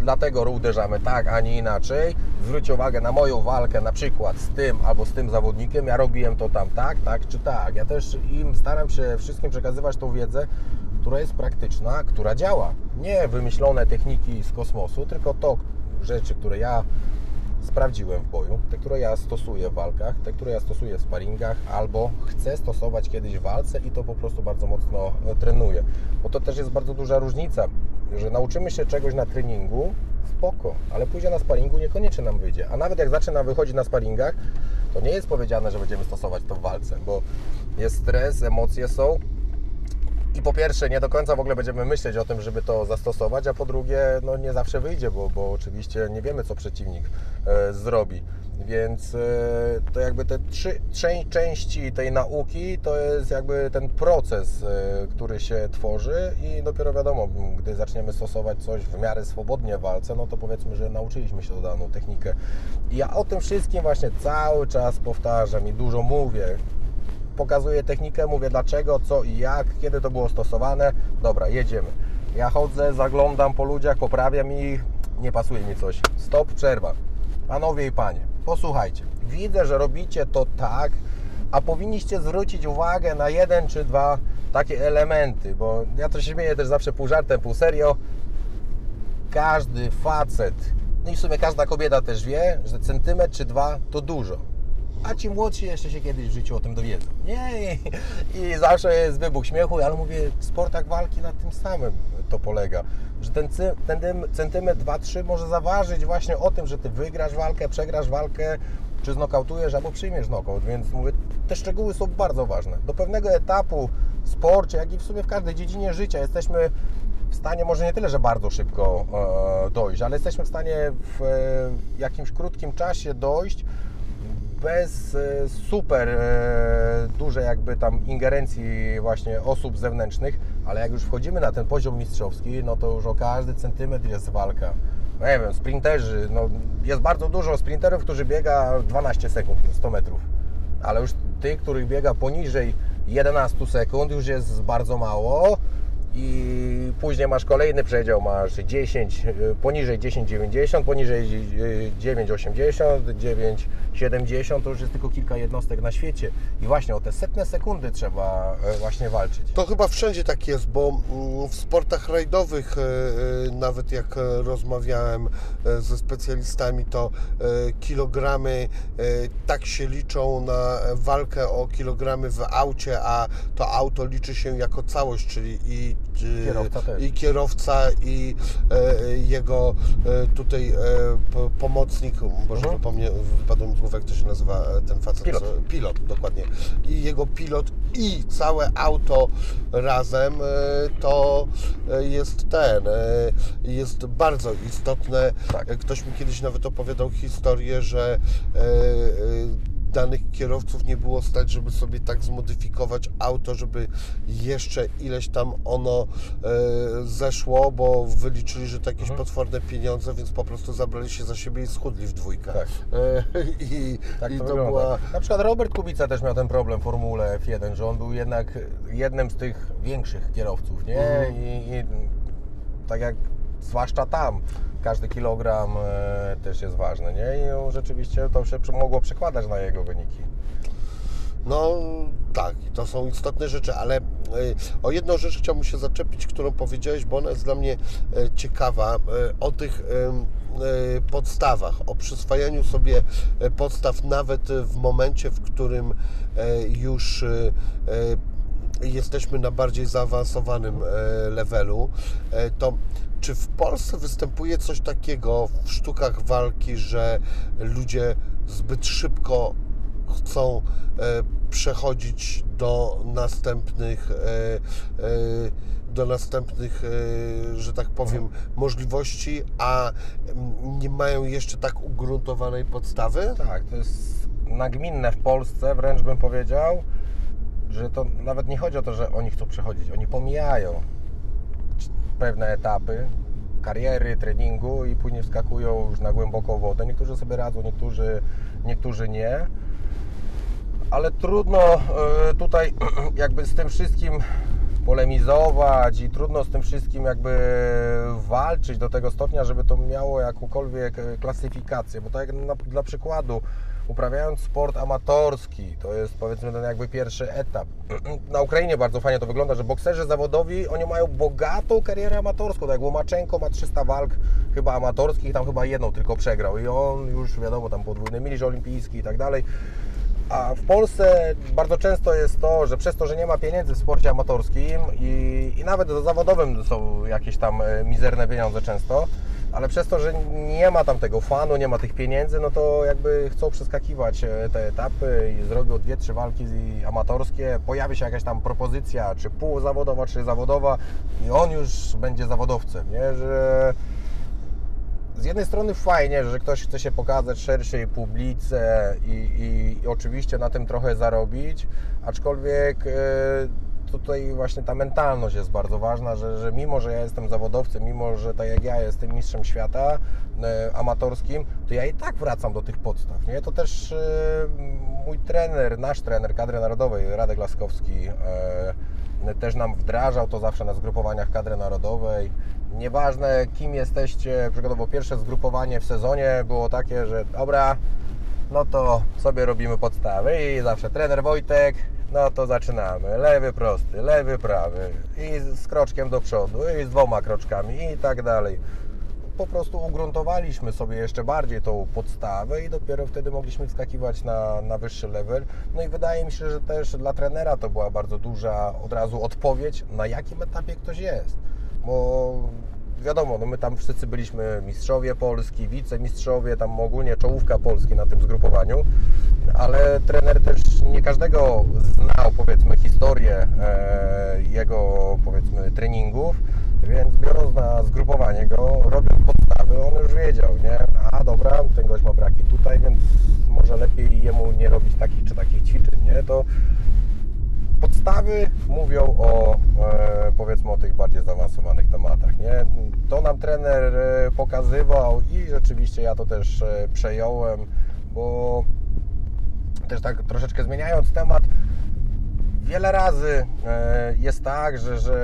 dlatego uderzamy tak, a nie inaczej. Zwróćcie uwagę na moją walkę na przykład z tym albo z tym zawodnikiem. Ja robiłem to tam tak, tak czy tak. Ja też im staram się wszystkim przekazywać tą wiedzę, która jest praktyczna, która działa. Nie wymyślone techniki z kosmosu, tylko to rzeczy, które ja sprawdziłem w boju, te, które ja stosuję w walkach, te, które ja stosuję w sparingach, albo chcę stosować kiedyś w walce i to po prostu bardzo mocno e, trenuję. Bo to też jest bardzo duża różnica, że nauczymy się czegoś na treningu, spoko, ale później na sparingu niekoniecznie nam wyjdzie. A nawet jak zacznie nam wychodzić na sparingach, to nie jest powiedziane, że będziemy stosować to w walce, bo jest stres, emocje są, i po pierwsze, nie do końca w ogóle będziemy myśleć o tym, żeby to zastosować, a po drugie, no nie zawsze wyjdzie, bo, bo oczywiście nie wiemy, co przeciwnik e, zrobi. Więc e, to jakby te trzy, części tej nauki to jest jakby ten proces, e, który się tworzy i dopiero wiadomo, gdy zaczniemy stosować coś w miarę swobodnie w walce, no to powiedzmy, że nauczyliśmy się daną technikę. I ja o tym wszystkim właśnie cały czas powtarzam i dużo mówię pokazuję technikę, mówię dlaczego, co i jak, kiedy to było stosowane. Dobra, jedziemy. Ja chodzę, zaglądam po ludziach, poprawiam ich, nie pasuje mi coś. Stop, przerwa. Panowie i panie, posłuchajcie. Widzę, że robicie to tak, a powinniście zwrócić uwagę na jeden czy dwa takie elementy, bo ja to się śmieję też zawsze pół żartem, pół serio. Każdy facet, no i w sumie każda kobieta też wie, że centymetr czy dwa to dużo a ci młodsi jeszcze się kiedyś w życiu o tym dowiedzą. Nie, i, i zawsze jest wybuch śmiechu, ale mówię, w sportach walki na tym samym to polega, że ten, ten centymetr 2-3 może zaważyć właśnie o tym, że ty wygrasz walkę, przegrasz walkę, czy znokautujesz albo przyjmiesz nokaut, więc mówię, te szczegóły są bardzo ważne. Do pewnego etapu w sporcie, jak i w sumie w każdej dziedzinie życia jesteśmy w stanie może nie tyle, że bardzo szybko e, dojść, ale jesteśmy w stanie w e, jakimś krótkim czasie dojść bez e, super e, dużej jakby tam ingerencji właśnie osób zewnętrznych, ale jak już wchodzimy na ten poziom mistrzowski, no to już o każdy centymetr jest walka. No nie wiem, sprinterzy, no jest bardzo dużo sprinterów, którzy biega 12 sekund, 100 metrów, ale już tych, których biega poniżej 11 sekund już jest bardzo mało, i później masz kolejny przedział, masz 10, y, poniżej 10,90, poniżej 9,80, 9,70, to już jest tylko kilka jednostek na świecie i właśnie o te setne sekundy trzeba e, właśnie walczyć. To chyba wszędzie tak jest, bo mm, w sportach rajdowych, e, e, nawet jak rozmawiałem ze specjalistami, to kilogramy tak się liczą na walkę o kilogramy w aucie, a to auto liczy się jako całość, czyli i Kierowca i kierowca i e, jego e, tutaj e, pomocnik, może mhm. wypomnę, wypadło mi z głowy, jak to się nazywa e, ten facet. Pilot. pilot, dokładnie. I jego pilot i całe auto razem e, to e, jest ten, jest bardzo istotne. Tak. Ktoś mi kiedyś nawet opowiadał historię, że danych kierowców nie było stać, żeby sobie tak zmodyfikować auto, żeby jeszcze ileś tam ono e, zeszło, bo wyliczyli, że to jakieś mhm. potworne pieniądze, więc po prostu zabrali się za siebie i schudli w dwójkę. Tak. E, I, tak i to, to była... Na przykład Robert Kubica też miał ten problem w Formule F1, że on był jednak jednym z tych większych kierowców, nie? Mhm. I, I tak jak zwłaszcza tam każdy kilogram e, też jest ważny, nie? I no, rzeczywiście to się mogło przekładać na jego wyniki. No tak, to są istotne rzeczy, ale e, o jedną rzecz chciałbym się zaczepić, którą powiedziałeś, bo ona jest dla mnie e, ciekawa, o tych podstawach, o przyswajaniu sobie podstaw nawet w momencie, w którym już jesteśmy na bardziej zaawansowanym levelu, to czy w Polsce występuje coś takiego w sztukach walki, że ludzie zbyt szybko chcą e, przechodzić do następnych, e, e, do następnych, że tak powiem, możliwości, a nie mają jeszcze tak ugruntowanej podstawy? Tak, to jest nagminne w Polsce, wręcz bym powiedział, że to nawet nie chodzi o to, że oni chcą przechodzić, oni pomijają pewne etapy kariery, treningu i później wskakują już na głęboką wodę. Niektórzy sobie radzą, niektórzy, niektórzy nie. Ale trudno e, tutaj jakby z tym wszystkim polemizować i trudno z tym wszystkim jakby walczyć do tego stopnia, żeby to miało jakąkolwiek e, klasyfikację, bo tak jak na, dla przykładu uprawiając sport amatorski, to jest powiedzmy ten jakby pierwszy etap. Na Ukrainie bardzo fajnie to wygląda, że bokserzy zawodowi, oni mają bogatą karierę amatorską, tak jak Łomaczenko ma 300 walk chyba amatorskich, tam chyba jedną tylko przegrał i on już wiadomo, tam podwójny miliż olimpijski i tak dalej. A w Polsce bardzo często jest to, że przez to, że nie ma pieniędzy w sporcie amatorskim i, i nawet zawodowym są jakieś tam e, mizerne pieniądze często, ale przez to, że nie ma tam tego fanu, nie ma tych pieniędzy, no to jakby chcą przeskakiwać e, te etapy i zrobią dwie, trzy walki amatorskie, pojawi się jakaś tam propozycja, czy półzawodowa, czy zawodowa i on już będzie zawodowcem, nie? Że z jednej strony fajnie, że ktoś chce się pokazać szerszej publice i, i, i oczywiście na tym trochę zarobić, aczkolwiek e, tutaj właśnie ta mentalność jest bardzo ważna, że, że mimo, że ja jestem zawodowcem, mimo, że tak jak ja jestem mistrzem świata e, amatorskim, to ja i tak wracam do tych podstaw, nie? To też e, mój trener, nasz trener kadry narodowej, Radek Laskowski, e, też nam wdrażał to zawsze na zgrupowaniach kadry narodowej. Nieważne kim jesteście, przykładowo pierwsze zgrupowanie w sezonie było takie, że dobra, no to sobie robimy podstawy i zawsze trener Wojtek, no to zaczynamy. Lewy prosty, lewy prawy i z kroczkiem do przodu i z dwoma kroczkami i tak dalej. Po prostu ugruntowaliśmy sobie jeszcze bardziej tą podstawę i dopiero wtedy mogliśmy wskakiwać na, na wyższy level. No i wydaje mi się, że też dla trenera to była bardzo duża od razu odpowiedź, na jakim etapie ktoś jest. Bo wiadomo, no my tam wszyscy byliśmy mistrzowie Polski, wicemistrzowie, tam ogólnie czołówka Polski na tym zgrupowaniu, ale trener też nie każdego znał, powiedzmy, historię e, jego, powiedzmy, treningów, więc biorąc na zgrupowanie go, robiąc podstawy, on już wiedział, nie? A dobra, ten gość ma braki tutaj, więc może lepiej jemu nie robić takich czy takich ćwiczeń, nie? To podstawy mówią o e, powiedzmy o tych bardziej zaawansowanych tematach. Nie? To nam trener e, pokazywał i rzeczywiście ja to też e, przejąłem, bo też tak troszeczkę zmieniając temat, wiele razy e, jest tak, że, że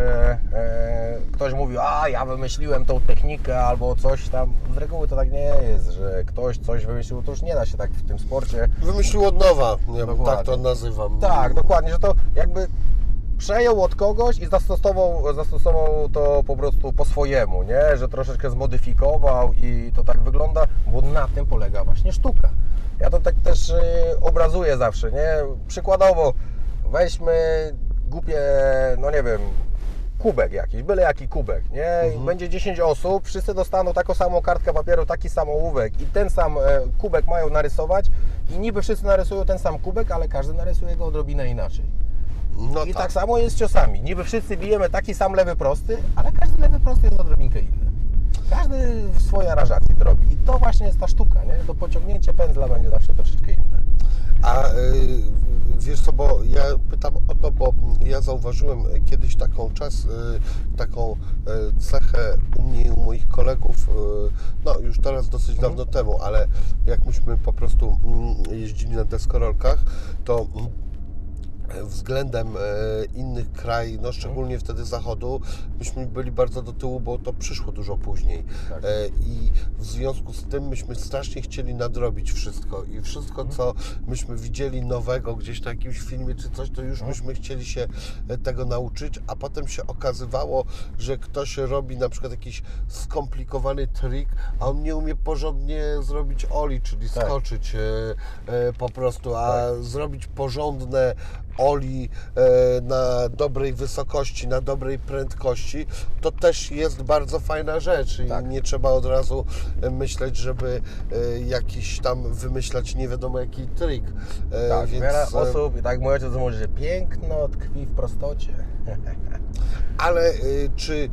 e, ktoś mówi, a ja wymyśliłem tą technikę albo coś tam. Z reguły to tak nie jest, że ktoś coś wymyślił, to już nie da się tak w tym sporcie. Wymyślił od nowa, nie, tak to nazywam. Tak, dokładnie, że to jakby przejął od kogoś i zastosował, zastosował to po prostu po swojemu, nie? Że troszeczkę zmodyfikował i to tak wygląda, bo na tym polega właśnie sztuka. Ja to tak też y, obrazuję zawsze, nie? Przykładowo, weźmy głupie, no nie wiem, kubek jakiś, byle jaki kubek, nie? Mhm. Będzie 10 osób, wszyscy dostaną taką samą kartkę papieru, taki sam ołówek i ten sam e, kubek mają narysować i niby wszyscy narysują ten sam kubek, ale każdy narysuje go odrobinę inaczej. No I tak. tak. samo jest z ciosami. Niby wszyscy bijemy taki sam lewy prosty, ale każdy lewy prosty jest odrobinkę inny. Każdy w swojej aranżacji to robi. I to właśnie jest ta sztuka, nie? To pociągnięcie pędzla będzie zawsze troszeczkę inne. A y, wiesz co, bo ja pytam o to, bo ja zauważyłem kiedyś taką czas, y, taką y, cechę u mnie i u moich kolegów, no już teraz dosyć mhm. dawno temu, ale jak myśmy po prostu mm, jeździli na deskorolkach, to względem e, innych krajów, no szczególnie wtedy zachodu, myśmy byli bardzo do tyłu, bo to przyszło dużo później. Tak. E, I w związku z tym myśmy strasznie chcieli nadrobić wszystko i wszystko, co myśmy widzieli nowego gdzieś na jakimś filmie czy coś, to już mhm. myśmy chcieli się e, tego nauczyć, a potem się okazywało, że ktoś robi na przykład jakiś skomplikowany trik, a on nie umie porządnie zrobić oli, czyli tak. skoczyć po prostu, a tak. zrobić porządne oli e, na dobrej wysokości, na dobrej prędkości, to też jest bardzo fajna rzecz i tak. nie trzeba od razu myśleć, żeby e, jakiś tam wymyślać nie wiadomo jaki trik. E, tak, więc... wiele osób, i tak mój ojciec mówi, że piękno tkwi w prostocie. Ale czy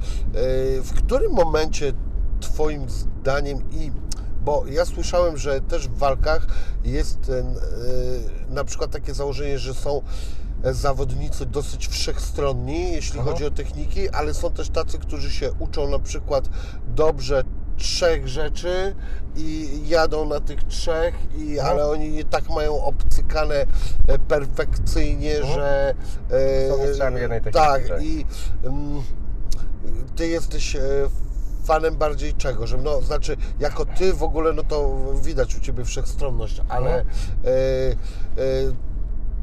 w którym momencie Twoim zdaniem i bo ja słyszałem, że też w walkach jest na przykład takie założenie, że są zawodnicy dosyć wszechstronni, jeśli Aha. chodzi o techniki, ale są też tacy, którzy się uczą na przykład dobrze trzech rzeczy i jadą na tych trzech, i, No. ale oni tak mają obcykane e, perfekcyjnie, że... e, jednej techniki, Tak, tak. i mm, ty jesteś e, fanem bardziej czego? Że no, znaczy, jako ty w ogóle, no to widać u ciebie wszechstronność, ale e, e,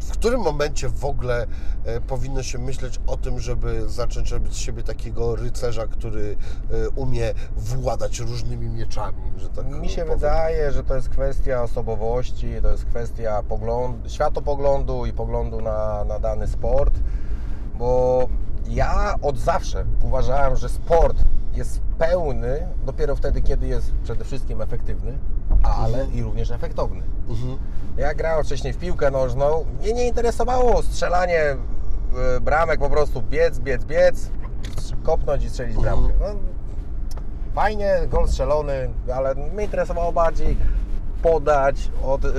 w którym momencie w ogóle e, powinno się myśleć o tym, żeby zacząć robić z siebie takiego rycerza, który e, umie władać różnymi mieczami, że tak Mi się powiem. wydaje, że to jest kwestia osobowości, to jest kwestia poglądu, światopoglądu i poglądu na, na dany sport, bo ja od zawsze uważałem, że sport jest pełny dopiero wtedy, kiedy jest przede wszystkim efektywny, ale i również efektowny. Mhm. Ja grałem wcześniej w piłkę nożną. Mnie nie interesowało strzelanie e, bramek, po prostu biec, biec, biec, kopnąć i strzelić bramkę. No, fajnie, gol strzelony, ale mnie interesowało bardziej podać od e,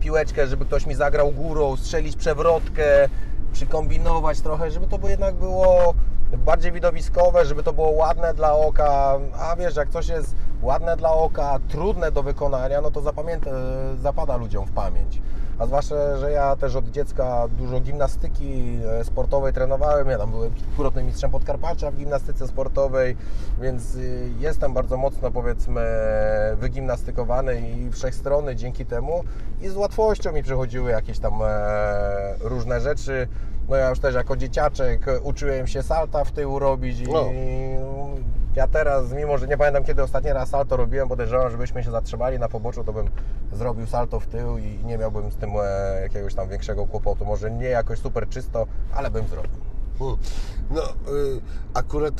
piłeczkę, żeby ktoś mi zagrał górą, strzelić przewrotkę, przykombinować trochę, żeby to jednak było bardziej widowiskowe, żeby to było ładne dla oka, a wiesz, jak coś jest ładne dla oka, trudne do wykonania, no to zapamięta, zapada ludziom w pamięć. A zwłaszcza, że ja też od dziecka dużo gimnastyki e, sportowej trenowałem. Ja tam byłem kilkukrotnym mistrzem Podkarpacia w gimnastyce sportowej, więc y, jestem bardzo mocno powiedzmy wygimnastykowany i wszechstronny dzięki temu i z łatwością mi przychodziły jakieś tam e, różne rzeczy. No ja już też jako dzieciaczek uczyłem się salta w tył robić i No. Ja teraz, mimo że nie pamiętam kiedy ostatni raz salto robiłem, podejrzewam, żebyśmy się zatrzymali na poboczu, to bym zrobił salto w tył i nie miałbym z tym e, jakiegoś tam większego kłopotu. Może nie jakoś super czysto, ale bym zrobił. Hmm. No, y, akurat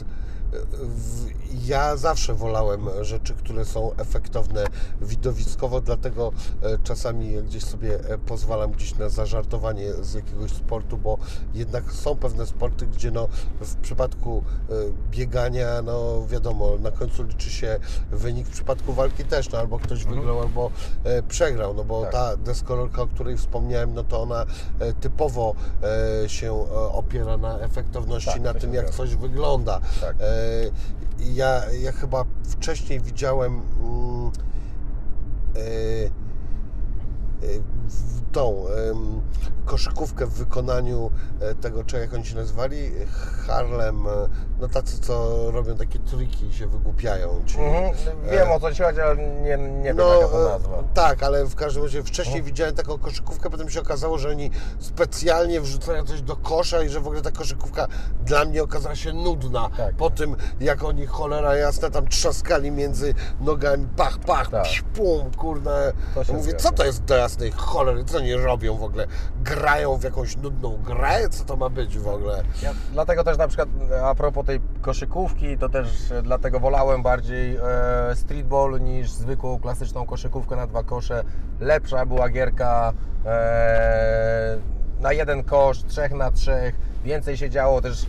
ja zawsze wolałem rzeczy, które są efektowne widowiskowo, dlatego e, czasami gdzieś sobie e, pozwalam gdzieś na zażartowanie z jakiegoś sportu, bo jednak są pewne sporty, gdzie no, w przypadku e, biegania, no wiadomo, na końcu liczy się wynik, w przypadku walki też, no, albo ktoś wygrał, albo przegrał, no bo Tak. ta deskorolka, o której wspomniałem, no to ona typowo się opiera na efektowności, Tak, na tym jak coś wygląda. Tak. Ja, ja chyba wcześniej widziałem mm, e, e, tą koszykówkę w wykonaniu e, tego, czy jak oni się nazywali, Harlem, e, no tacy, co robią takie triki i się wygłupiają. Czyli, Mhm. Wiem o co ci chodzi, ale nie, nie wiem jaka to e, nazwa. Tak, ale w każdym razie wcześniej widziałem taką koszykówkę, potem się okazało, że oni specjalnie wrzucają coś do kosza i że w ogóle ta koszykówka dla mnie okazała się nudna. Tak. Po tym, jak oni cholera jasna tam trzaskali między nogami, pach, pach, Tak. pum, kurde. Mówię, zgadza. co to jest do jasnej cholery, co oni robią w ogóle? Grają w jakąś nudną grę? Co to ma być w ogóle? Ja, dlatego też na przykład a propos tej koszykówki, to też e, dlatego wolałem bardziej e, streetball niż zwykłą klasyczną koszykówkę na dwa kosze. Lepsza była gierka e, na jeden kosz, trzech na trzech, więcej się działo też.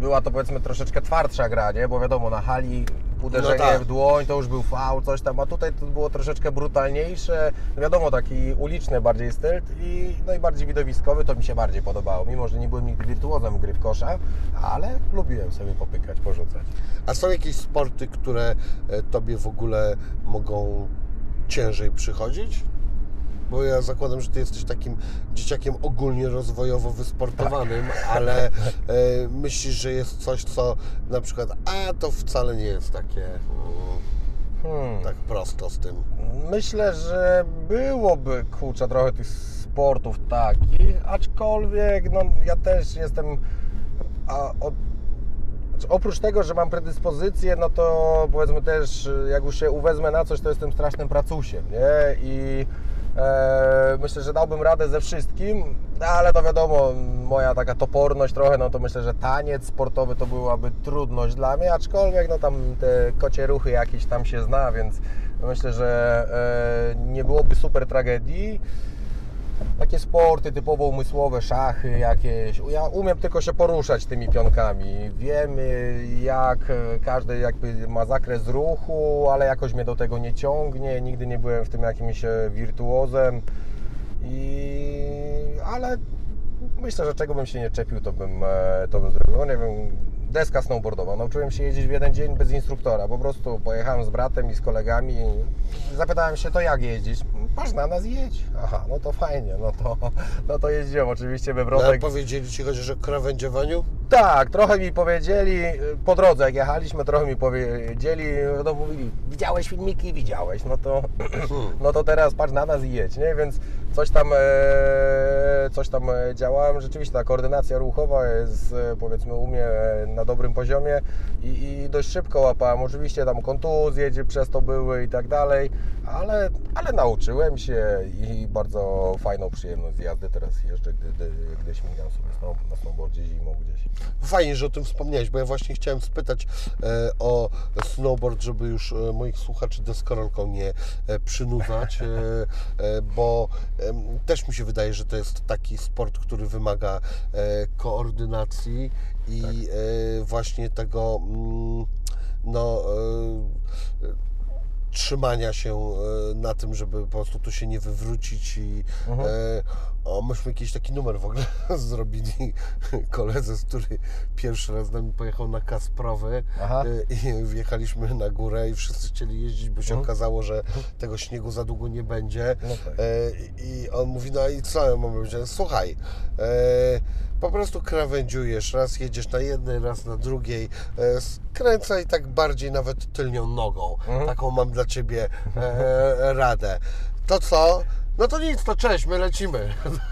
Była to powiedzmy troszeczkę twardsza gra, nie? Bo wiadomo, na hali uderzenie No tak. w dłoń to już był faul, coś tam, a tutaj to było troszeczkę brutalniejsze. No wiadomo, taki uliczny bardziej styl i no i bardziej widowiskowy, to mi się bardziej podobało. Mimo, że nie byłem nigdy wirtuozem gry w kosza, ale lubiłem sobie popykać, porzucać. A są jakieś sporty, które e, Tobie w ogóle mogą ciężej przychodzić? Bo ja zakładam, że Ty jesteś takim dzieciakiem ogólnie rozwojowo wysportowanym, ale e, myślisz, że jest coś, co na przykład, a to wcale nie jest takie mm, Hmm. tak prosto z tym. Myślę, że byłoby kurczę trochę tych sportów takich, aczkolwiek no, ja też jestem a, od, znaczy, oprócz tego, że mam predyspozycję, no to powiedzmy też jak już się uwezmę na coś, to jestem strasznym pracusiem, nie? I myślę, że dałbym radę ze wszystkim, ale to wiadomo, moja taka toporność trochę, no to myślę, że taniec sportowy to byłaby trudność dla mnie, aczkolwiek no tam te kocie ruchy jakieś tam się zna, więc myślę, że e, nie byłoby super tragedii. Takie sporty typowo umysłowe, szachy jakieś. Ja umiem tylko się poruszać tymi pionkami. Wiem jak e, każdy jakby ma zakres ruchu, ale jakoś mnie do tego nie ciągnie. Nigdy nie byłem w tym jakimś e, wirtuozem. I... Ale myślę, że czego bym się nie czepił, to bym, e, to bym zrobił. No nie wiem, deska snowboardowa. Nauczyłem się jeździć w jeden dzień bez instruktora. Po prostu pojechałem z bratem i z kolegami. Zapytałem się, to jak jeździć? Patrz na nas i jedź. Aha, no to fajnie, no to, no to jeździłem oczywiście we No, powiedzieli Ci chociaż o krawędziowaniu? Tak, trochę mi powiedzieli, po drodze jak jechaliśmy, trochę mi powiedzieli, no mówili, widziałeś filmiki, widziałeś, no to, no to teraz patrz na nas i jedź, nie? Więc coś tam, e, coś tam e, działałem, rzeczywiście ta koordynacja ruchowa jest e, powiedzmy u mnie na dobrym poziomie i, i dość szybko łapałem, oczywiście tam kontuzje gdzie przez to były i tak dalej, ale, ale nauczyłem się i bardzo fajną przyjemność z jazdy teraz jeżdżę, gdy, gdy, gdy śmigam sobie na snowboardzie zimą gdzieś. Fajnie, że o tym wspomniałeś, bo ja właśnie chciałem spytać e, o snowboard, żeby już e, moich słuchaczy deskorolką nie e, przynudzać, e, e, bo też mi się wydaje, że to jest taki sport, który wymaga e, koordynacji i e, właśnie tego mm, no e, trzymania się e, na tym, żeby po prostu tu się nie wywrócić i Mhm. e, o, myśmy jakiś taki numer w ogóle zrobili koledze, z który pierwszy raz z nami pojechał na Kasprowy Aha. e, i wjechaliśmy na górę i wszyscy chcieli jeździć, bo się Mhm. okazało, że tego śniegu za długo nie będzie No tak. e, i on mówi, no i co ja mam powiedzieć? Słuchaj, e, po prostu krawędziujesz, raz jedziesz na jednej, raz na drugiej, e, skręcaj tak bardziej nawet tylnią nogą. Mhm. Taką mam dla Ciebie radę. To co? No to nic, to cześć, my lecimy.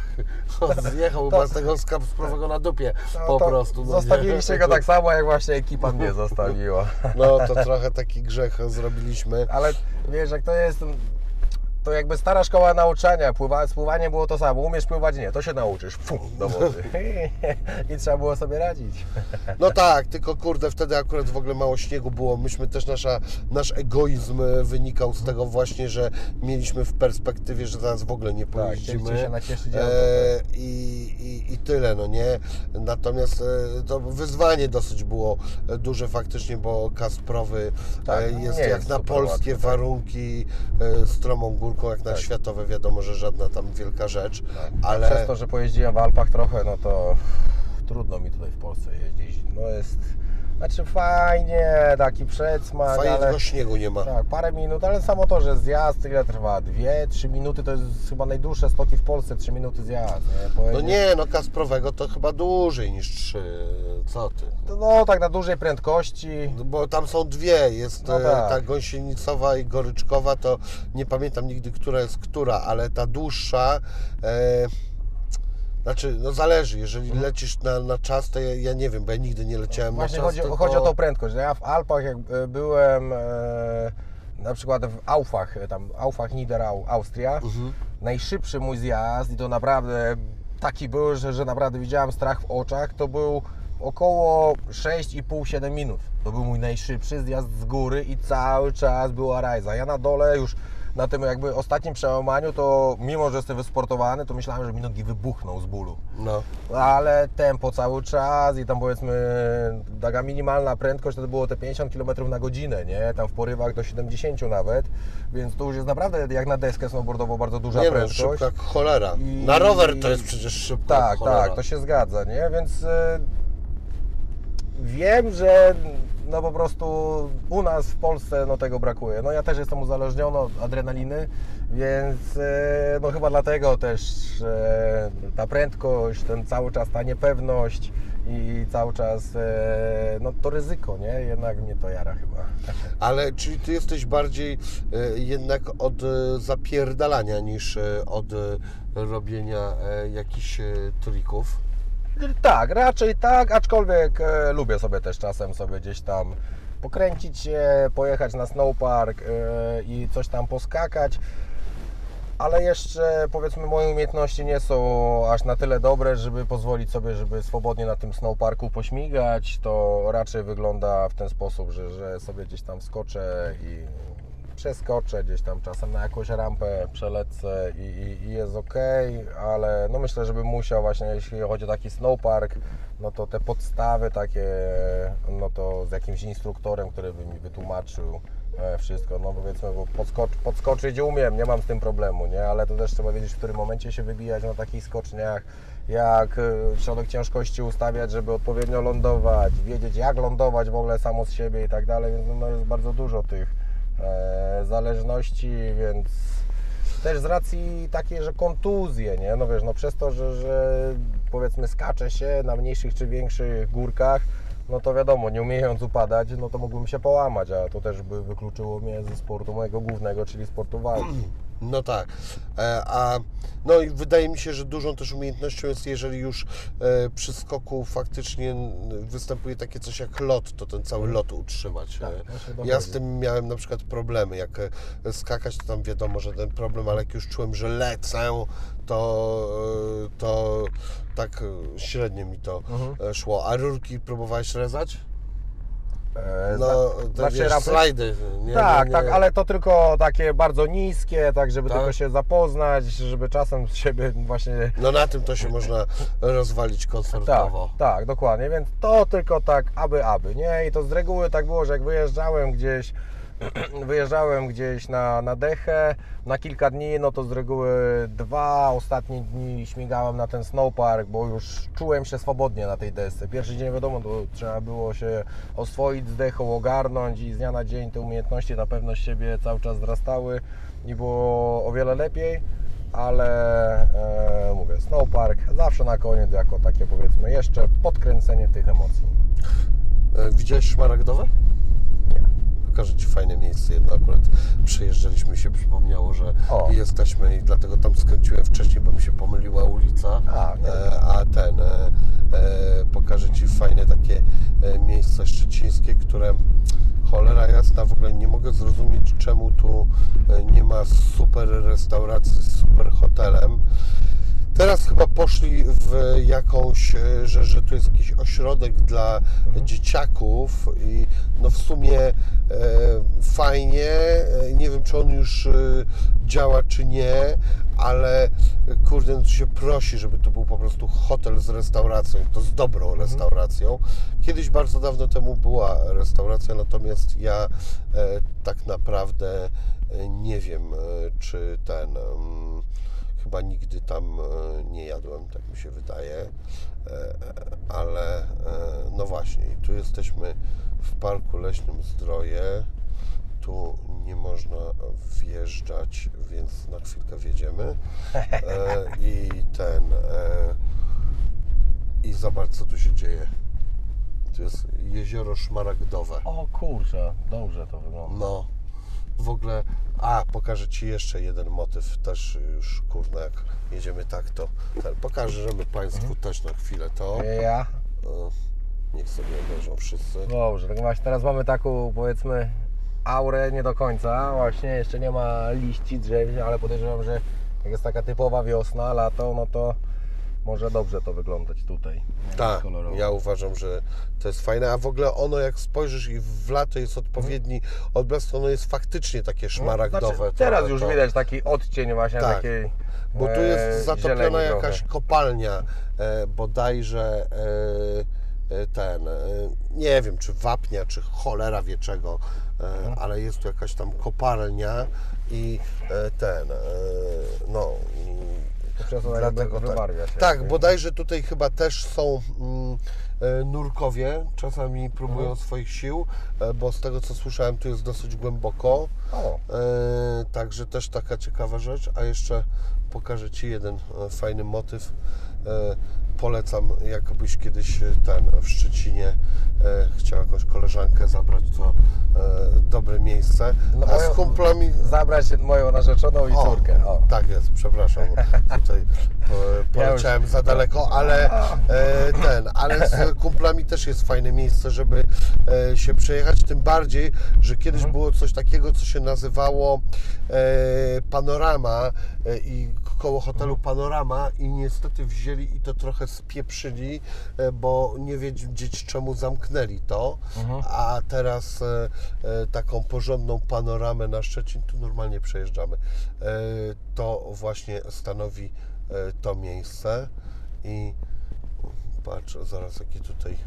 On Zjechał z tego skapsprawego na dupie No po to prostu. no nie? Zostawiliście go tak samo, jak właśnie ekipa mnie zostawiła. No to trochę taki grzech zrobiliśmy. Ale wiesz, jak to jest, to jakby stara szkoła nauczania, pływa, z pływaniem było to samo. Umiesz pływać? Nie, to się nauczysz. Fum, do wody. I trzeba było sobie radzić. No tak, tylko kurde, wtedy akurat w ogóle mało śniegu było. Myśmy też, nasza, nasz egoizm e, wynikał z tego właśnie, że mieliśmy w perspektywie, że zaraz w ogóle nie pojeździmy. chcieliście się nacieszyć e, autem, i, i, I tyle, no nie? Natomiast e, to wyzwanie dosyć było duże faktycznie, bo Kasprowy Tak, e, no jest nie jak jest na polskie tak. warunki stromą górką, jak na Tak. światowe wiadomo, że żadna tam wielka rzecz. Ale Ale przez to, że pojeździłem w Alpach trochę, no to trudno mi tutaj w Polsce jeździć. No jest, znaczy fajnie, taki przedsmak, fajnie ale... śniegu nie ma. Tak, parę minut, ale samo to, że zjazd ile trwa? Dwie, trzy minuty to jest chyba najdłuższe stoki w Polsce, trzy minuty zjazd. Nie? No nie, no Kasprowego to chyba dłużej niż trzy. Co ty? No tak na dużej prędkości. No Bo tam są dwie, jest No e, tak. ta gąsienicowa i goryczkowa, to nie pamiętam nigdy, która jest która, ale ta dłuższa, e, znaczy, no zależy, jeżeli lecisz na, na czas, to ja, ja nie wiem, bo ja nigdy nie leciałem Właśnie na czas, chodzi, tylko... chodzi o tą prędkość. Ja w Alpach jak e, byłem e, na przykład w Aufach, e, tam Aufach Niederau, Austria, Mhm. najszybszy mój zjazd i to naprawdę taki był, że, że naprawdę widziałem strach w oczach, to był około 6,5-7 minut. To był mój najszybszy zjazd z góry i cały czas była rajza. Ja na dole już na tym jakby ostatnim przełamaniu, to mimo, że jestem wysportowany, to myślałem, że mi nogi wybuchną z bólu No, ale tempo cały czas i tam powiedzmy taka minimalna prędkość to było te 50 km na godzinę, nie? Tam w porywach do 70 nawet, więc to już jest naprawdę jak na deskę snowboardową bardzo duża nie prędkość. szybko jak cholera. I- Na rower to jest przecież szybko jak Tak, cholera. tak, to się zgadza, nie? Więc e, wiem, że no po prostu u nas w Polsce no tego brakuje. No ja też jestem uzależniony od adrenaliny, więc e, no chyba dlatego też ta prędkość, ten cały czas ta niepewność i cały czas e, no to ryzyko, nie? Jednak mnie to jara chyba. Ale czyli ty jesteś bardziej e, jednak od zapierdalania niż od robienia jakichś trików? Tak, raczej tak, aczkolwiek e, lubię sobie też czasem sobie gdzieś tam pokręcić się, pojechać na snowpark e, i coś tam poskakać. Ale jeszcze powiedzmy moje umiejętności nie są aż na tyle dobre, żeby pozwolić sobie, żeby swobodnie na tym snowparku pośmigać. To raczej wygląda w ten sposób, że, że sobie gdzieś tam skoczę i przeskoczę gdzieś tam czasem na jakąś rampę, przelecę i, i, i jest ok, ale no myślę, żebym musiał właśnie, jeśli chodzi o taki snowpark, no to te podstawy takie, no to z jakimś instruktorem, który by mi wytłumaczył e, wszystko, no powiedzmy, bo podskocz, podskoczyć umiem, nie mam z tym problemu, nie? Ale to też trzeba wiedzieć, w którym momencie się wybijać na takich skoczniach, jak e, środek ciężkości ustawiać, żeby odpowiednio lądować, wiedzieć jak lądować w ogóle samo z siebie i tak dalej, więc no, jest bardzo dużo tych zależności, więc też z racji takiej, że kontuzje, nie? No wiesz, no przez to, że, że powiedzmy skacze się na mniejszych czy większych górkach, no to wiadomo, nie umiejąc upadać, no to mógłbym się połamać, a to też by wykluczyło mnie ze sportu mojego głównego, czyli sportu walki. No tak. E, A no i wydaje mi się, że dużą też umiejętnością jest, jeżeli już e, przy skoku faktycznie występuje takie coś jak lot, to ten cały lot utrzymać. Tak, E, to ja z tym miałem na przykład problemy. Jak skakać, to tam wiadomo, że ten problem, ale jak już czułem, że lecę, to, to tak średnio mi to Mhm. szło. A rurki próbowałeś rezać? E, No, znaczy rampy- slajdy. Nie, tak, nie, tak, nie. ale to tylko takie bardzo niskie, tak żeby Tak? tylko się zapoznać, żeby czasem siebie właśnie No na tym to się można rozwalić Tak, komfortowo. tak, dokładnie, więc to tylko tak aby, aby, nie? I to z reguły tak było, że jak wyjeżdżałem gdzieś, wyjeżdżałem gdzieś na, na dechę na kilka dni, no to z reguły dwa ostatnie dni śmigałem na ten snowpark, bo już czułem się swobodnie na tej desce. Pierwszy dzień wiadomo, to trzeba było się oswoić z dechą, ogarnąć i z dnia na dzień te umiejętności, ta pewność siebie cały czas wzrastały i było o wiele lepiej ale e, mówię, snowpark zawsze na koniec jako takie powiedzmy jeszcze podkręcenie tych emocji. E, Widziałeś szmaragdowe? Pokażę Ci fajne miejsce. Jedno akurat przejeżdżaliśmy się, przypomniało, że O. jesteśmy i dlatego tam skręciłem wcześniej, bo mi się pomyliła ulica. A. E, a ten, e, e, pokażę Ci fajne takie e, miejsca szczecińskie, które cholera jasna, w ogóle nie mogę zrozumieć, czemu tu e, nie ma super restauracji z super hotelem. Teraz chyba poszli w jakąś, e, że, że tu jest jakiś ośrodek dla dzieciaków i no w sumie e, fajnie, e, nie wiem czy on już e, działa czy nie, ale kurde, no tu się prosi, żeby to był po prostu hotel z restauracją, to z dobrą restauracją. Kiedyś bardzo dawno temu była restauracja, natomiast ja e, tak naprawdę nie wiem, czy ten... Chyba nigdy tam e, nie jadłem, tak mi się wydaje, E, ale e, no właśnie, tu jesteśmy w Parku Leśnym Zdroje. Tu nie można wjeżdżać, więc na chwilkę wjedziemy. I ten. I zobacz, co tu się dzieje. Tu jest jezioro Szmaragdowe. O kurczę, dobrze to wygląda. No, w ogóle. A, pokażę Ci jeszcze jeden motyw, też już kurna, jak jedziemy tak, to ten, pokażemy Państwu też na chwilę to. Ja? E, Niech sobie obejrzą wszyscy. Dobrze, tak właśnie teraz mamy taką powiedzmy aurę nie do końca, właśnie jeszcze nie ma liści drzew, ale podejrzewam, że jak jest taka typowa wiosna, lato, no to może dobrze to wyglądać tutaj. Tak, ja uważam, że to jest fajne, a w ogóle ono jak spojrzysz i w lato jest odpowiedni odblask, to ono jest faktycznie takie szmaragdowe. Znaczy, teraz już to. widać taki odcień właśnie Tak, takiej Bo tu e, jest zatopiona zieleni jakaś trochę. kopalnia, e, bodajże e, e, ten, e, nie wiem czy wapnia, czy cholera wie czego, e, Mhm. ale jest tu jakaś tam kopalnia i e, ten, e, no dlatego tak. wybarwia się. Tak, jakby. bodajże tutaj chyba też są mm, e, nurkowie, czasami próbują Mhm. swoich sił, e, bo z tego co słyszałem tu jest dosyć głęboko. O, E, także też taka ciekawa rzecz, a jeszcze pokażę Ci jeden fajny motyw. E, polecam, jakbyś kiedyś e, ten w Szczecinie e, chciał jakąś koleżankę zabrać, to e, dobre miejsce. No a z kumplami zabrać moją narzeczoną i o, córkę. O. Tak jest, przepraszam. Tutaj po, poleciałem za daleko, ale e, ten, ale z kumplami też jest fajne miejsce, żeby e, się przejechać. Tym bardziej, że kiedyś było coś takiego, co się nazywało e, Panorama e, i koło hotelu Panorama i niestety wzięli i to trochę spieprzyli, e, bo nie wiedzieć czemu zamknęli to, a teraz e, e, taką porządną panoramę na Szczecin tu normalnie przejeżdżamy. To właśnie stanowi to miejsce i patrz, zaraz jakie tutaj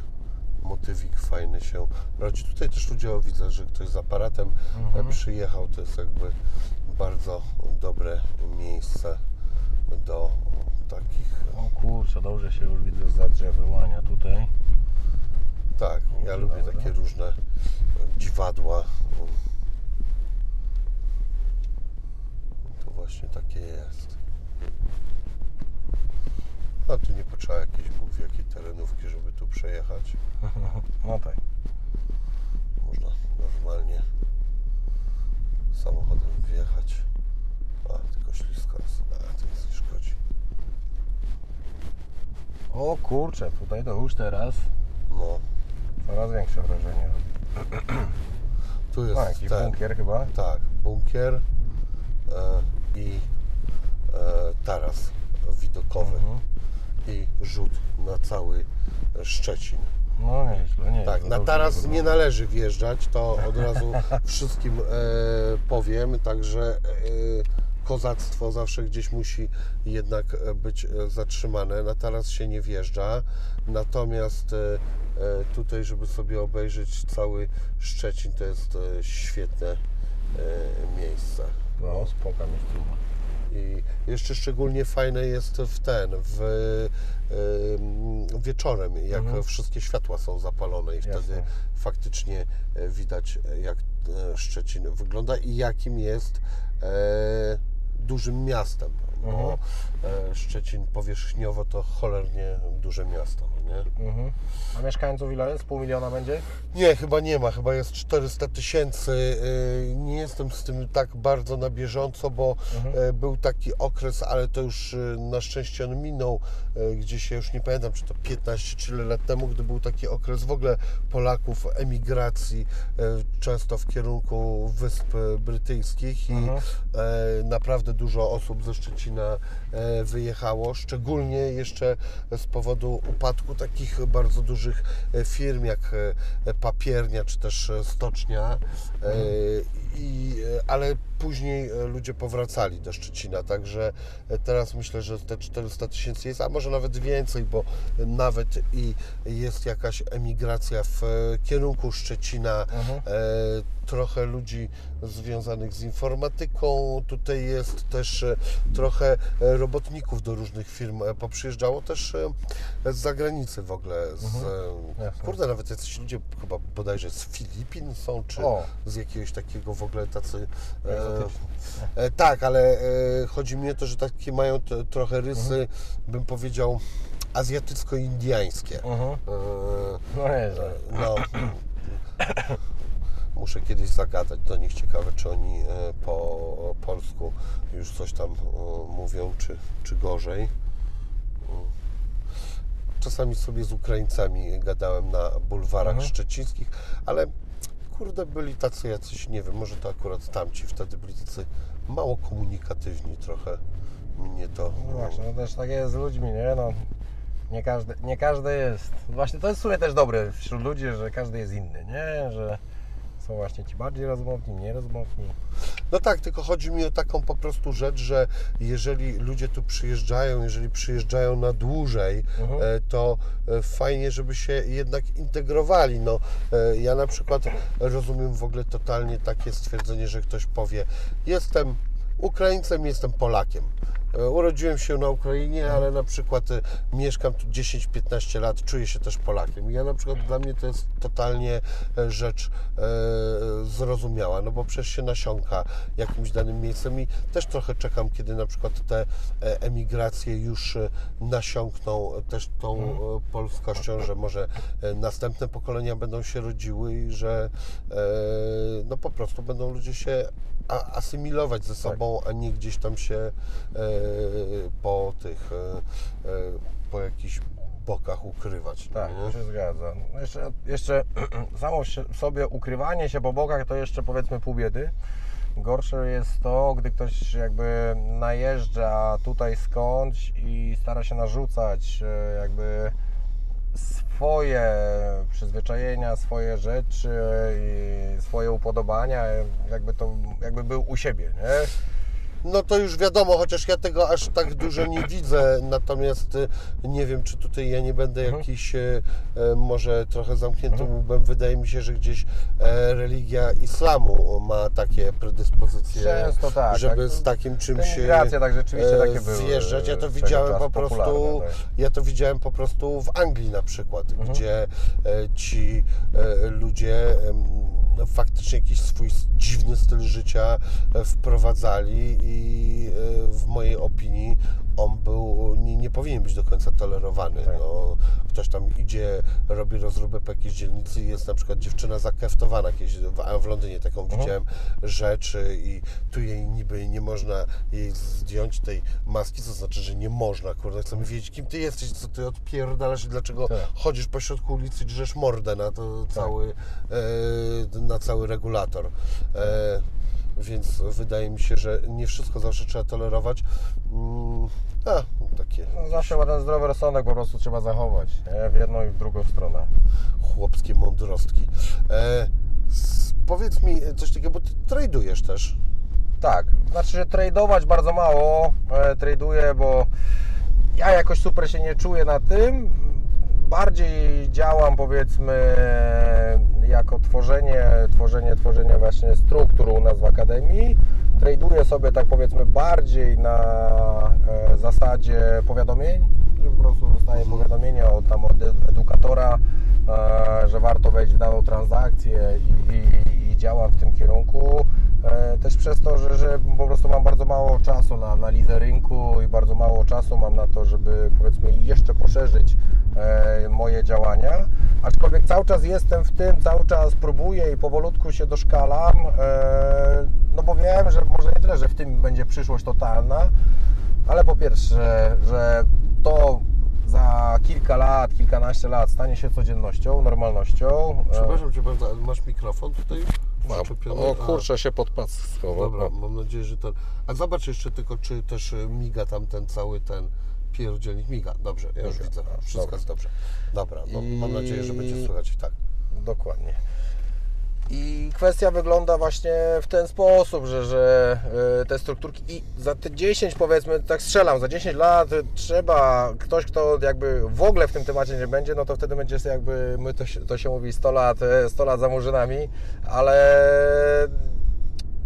motywik fajny się rodzi. Tutaj też ludzie, widzę, że ktoś z aparatem e, przyjechał. To jest jakby bardzo dobre miejsce do takich. O kurczę, dobrze się już widzę za drzew wyłania tutaj. Tak, ja lubię Dobra. takie różne dziwadła. To właśnie takie jest. A tu nie potrzeba jakiejś Bóg wie jakiej terenówki, żeby tu przejechać. No tak. Można normalnie samochodem wjechać. A, tylko ślisko jest. A, to nic nie szkodzi. O kurczę, tutaj to już teraz No, coraz większe wrażenie robi. tu jest A, jakiś ten, bunkier chyba. Tak, bunkier e, i e, taras widokowy Mhm. i rzut na cały Szczecin. No nieźle, nieźle. Tak, na taras nie należy wjeżdżać, to od razu wszystkim e, powiem, także e, kozactwo zawsze gdzieś musi jednak e, być e, zatrzymane. Na taras się nie wjeżdża, natomiast e, tutaj, żeby sobie obejrzeć cały Szczecin, to jest świetne miejsce. No, spoko miejscowa. I jeszcze szczególnie fajne jest w ten, w wieczorem, jak Mhm. wszystkie światła są zapalone i Jasne. wtedy faktycznie widać, jak Szczecin wygląda i jakim jest e, dużym miastem. Bo Mhm. E, Szczecin powierzchniowo to cholernie duże miasto, no nie? Mhm. A mieszkańców ile jest? Pół miliona będzie? Nie, chyba nie ma, chyba jest 400 tysięcy. Yy, Nie jestem z tym tak bardzo na bieżąco, bo e, był taki okres, ale to już e, na szczęście on minął, e, gdzie się już nie pamiętam, czy to 15 czy ile lat temu, gdy był taki okres w ogóle Polaków emigracji, e, często w kierunku Wysp Brytyjskich i Mhm. e, naprawdę dużo osób ze Szczecina e, wyjechało, szczególnie jeszcze z powodu upadku takich bardzo dużych e, firm jak e, papiernia czy też e, stocznia. E, I, e, ale później e, ludzie powracali do Szczecina, także e, teraz myślę, że te 400 tysięcy jest, a może nawet więcej, bo nawet i jest jakaś emigracja w e, kierunku Szczecina. Mhm. Trochę ludzi związanych z informatyką. Tutaj jest też trochę robotników do różnych firm poprzyjeżdżało też z zagranicy w ogóle. Z, Mhm. kurde, nawet jacyś ludzie chyba bodajże z Filipin są, czy O. z jakiegoś takiego w ogóle tacy... E. e, tak, ale e, chodzi mi o to, że takie mają t, trochę rysy, Mhm. bym powiedział, azjatycko-indiańskie. Mhm. E, No nieźle. no, muszę kiedyś zagadać do nich. Ciekawe, czy oni po polsku już coś tam mówią, czy, czy gorzej. Czasami sobie z Ukraińcami gadałem na bulwarach Mhm. szczecińskich, ale kurde, byli tacy jacyś, nie wiem, może to akurat tamci wtedy byli tacy mało komunikatywni trochę. Mnie to... No właśnie, no też tak jest z ludźmi, nie? No, nie każdy, nie każdy jest. Właśnie to jest w sumie też dobre wśród ludzi, że każdy jest inny, nie? Że są właśnie ci bardziej rozmowni, mniej rozmowni. No tak, tylko chodzi mi o taką po prostu rzecz, że jeżeli ludzie tu przyjeżdżają, jeżeli przyjeżdżają na dłużej, Mhm. e, to e, fajnie, żeby się jednak integrowali. No, e, ja na przykład rozumiem w ogóle totalnie takie stwierdzenie, że ktoś powie: Jestem Ukraińcem, jestem Polakiem. E, Urodziłem się na Ukrainie, ale na przykład e, mieszkam tu 10-15 lat, czuję się też Polakiem. Ja na przykład dla mnie to jest totalnie e, rzecz zrozumiała, no bo przecież się nasiąka jakimś danym miejscem i też trochę czekam, kiedy na przykład te emigracje już nasiąkną też tą e, polskością, że może następne pokolenia będą się rodziły i że no po prostu będą ludzie się a- asymilować ze sobą, a nie gdzieś tam się e, po tych, e, e, po jakichś bokach ukrywać. no Tak, nie? to się zgadza. No Jeszcze, jeszcze samo sobie ukrywanie się po bokach to jeszcze powiedzmy pół biedy. Gorsze jest to, gdy ktoś jakby najeżdża tutaj skądś i stara się narzucać e, jakby swoje przyzwyczajenia, swoje rzeczy i swoje upodobania, jakby to jakby był u siebie, nie? No to już wiadomo, chociaż ja tego aż tak dużo nie widzę, natomiast y, nie wiem, czy tutaj ja nie będę Mhm. jakiś y, e, może trochę zamkniętym łbem. Wydaje mi się, że gdzieś e, religia islamu ma takie predyspozycje, Często tak, żeby tak. z takim czymś e, migracje tak rzeczywiście takie były zjeżdżać. Ja to widziałem po prostu, tak. ja to widziałem po prostu w Anglii na przykład, Mhm. gdzie e, ci e, ludzie faktycznie jakiś swój dziwny styl życia e, wprowadzali i e, w mojej opinii on był, nie, nie powinien być do końca tolerowany. Tak. No, ktoś tam idzie, robi rozróbę po jakiejś dzielnicy i jest na przykład dziewczyna zakeftowana, jakieś, w, w Londynie taką Mhm. widziałem rzecz i tu jej niby nie można jej zdjąć tej maski, co znaczy, że nie można, kurde, chcemy wiedzieć, kim ty jesteś, co ty odpierdalasz i dlaczego Tak. chodzisz po środku ulicy i drzesz mordę na to cały, e, na cały regulator. E, więc wydaje mi się, że nie wszystko zawsze trzeba tolerować. Mm, a, takie No, zawsze ma ten zdrowy rozsądek po prostu trzeba zachować, nie? w jedną i w drugą stronę. chłopskie mądrostki. E, powiedz mi coś takiego, bo ty tradujesz też. Tak, znaczy się tradować bardzo mało, e, traduję, bo ja jakoś super się nie czuję na tym. Bardziej działam powiedzmy jako tworzenie, tworzenie, tworzenie właśnie struktur u nas w Akademii. Traduję sobie tak powiedzmy bardziej na e, zasadzie powiadomień, że po prostu dostaję powiadomienie od, tam od edukatora, e, że warto wejść w daną transakcję i, i, i działam w tym kierunku. E, Też przez to, że, że po prostu mam bardzo mało czasu na analizę rynku i bardzo mało czasu mam na to, żeby powiedzmy jeszcze poszerzyć e, moje działania. Aczkolwiek cały czas jestem w tym, cały czas próbuję i powolutku się doszkalam, e, no bo wiem, że może nie tyle, że w tym będzie przyszłość totalna, ale po pierwsze, że to za kilka lat, kilkanaście lat stanie się codziennością, normalnością. Przepraszam Cię bardzo, masz mikrofon tutaj? Mam. O kurczę, się pod pas schował. Dobra, No. mam nadzieję, że ten... A zobacz jeszcze tylko, czy też e, miga tam ten cały ten pierdzielnik. Miga, dobrze, ja już Miga, widzę. Wszystko dobra. jest dobrze. Dobra, no, I- mam nadzieję, że będzie słychać. Tak. Dokładnie. I kwestia wygląda właśnie w ten sposób, że, że y, te strukturki i za te 10 powiedzmy, tak strzelam, za 10 lat trzeba, ktoś kto jakby w ogóle w tym temacie nie będzie, no to wtedy będzie jakby, my to, to się mówi 100 lat, y, 100 lat za murzynami, ale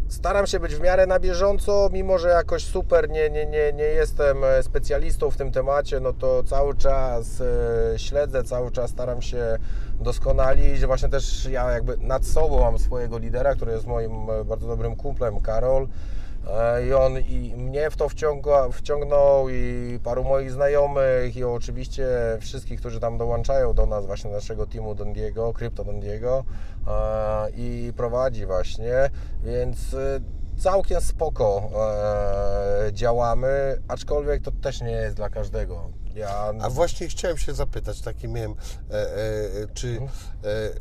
staram się być w miarę na bieżąco, mimo że jakoś super nie, nie, nie, nie jestem e, specjalistą w tym temacie, no to cały czas e, śledzę, cały czas staram się doskonalić. Właśnie też ja jakby nad sobą mam swojego lidera, który jest moim e, bardzo dobrym kumplem, Karol. E, I on i mnie w to wciąga, wciągnął i paru moich znajomych i oczywiście wszystkich, którzy tam dołączają do nas, właśnie naszego teamu Dondiego, Crypto Dondiego e, i prowadzi właśnie, więc e, całkiem spoko działamy, aczkolwiek to też nie jest dla każdego. Ja, A właśnie chciałem się zapytać, takie miałem, e, e, czy Mhm.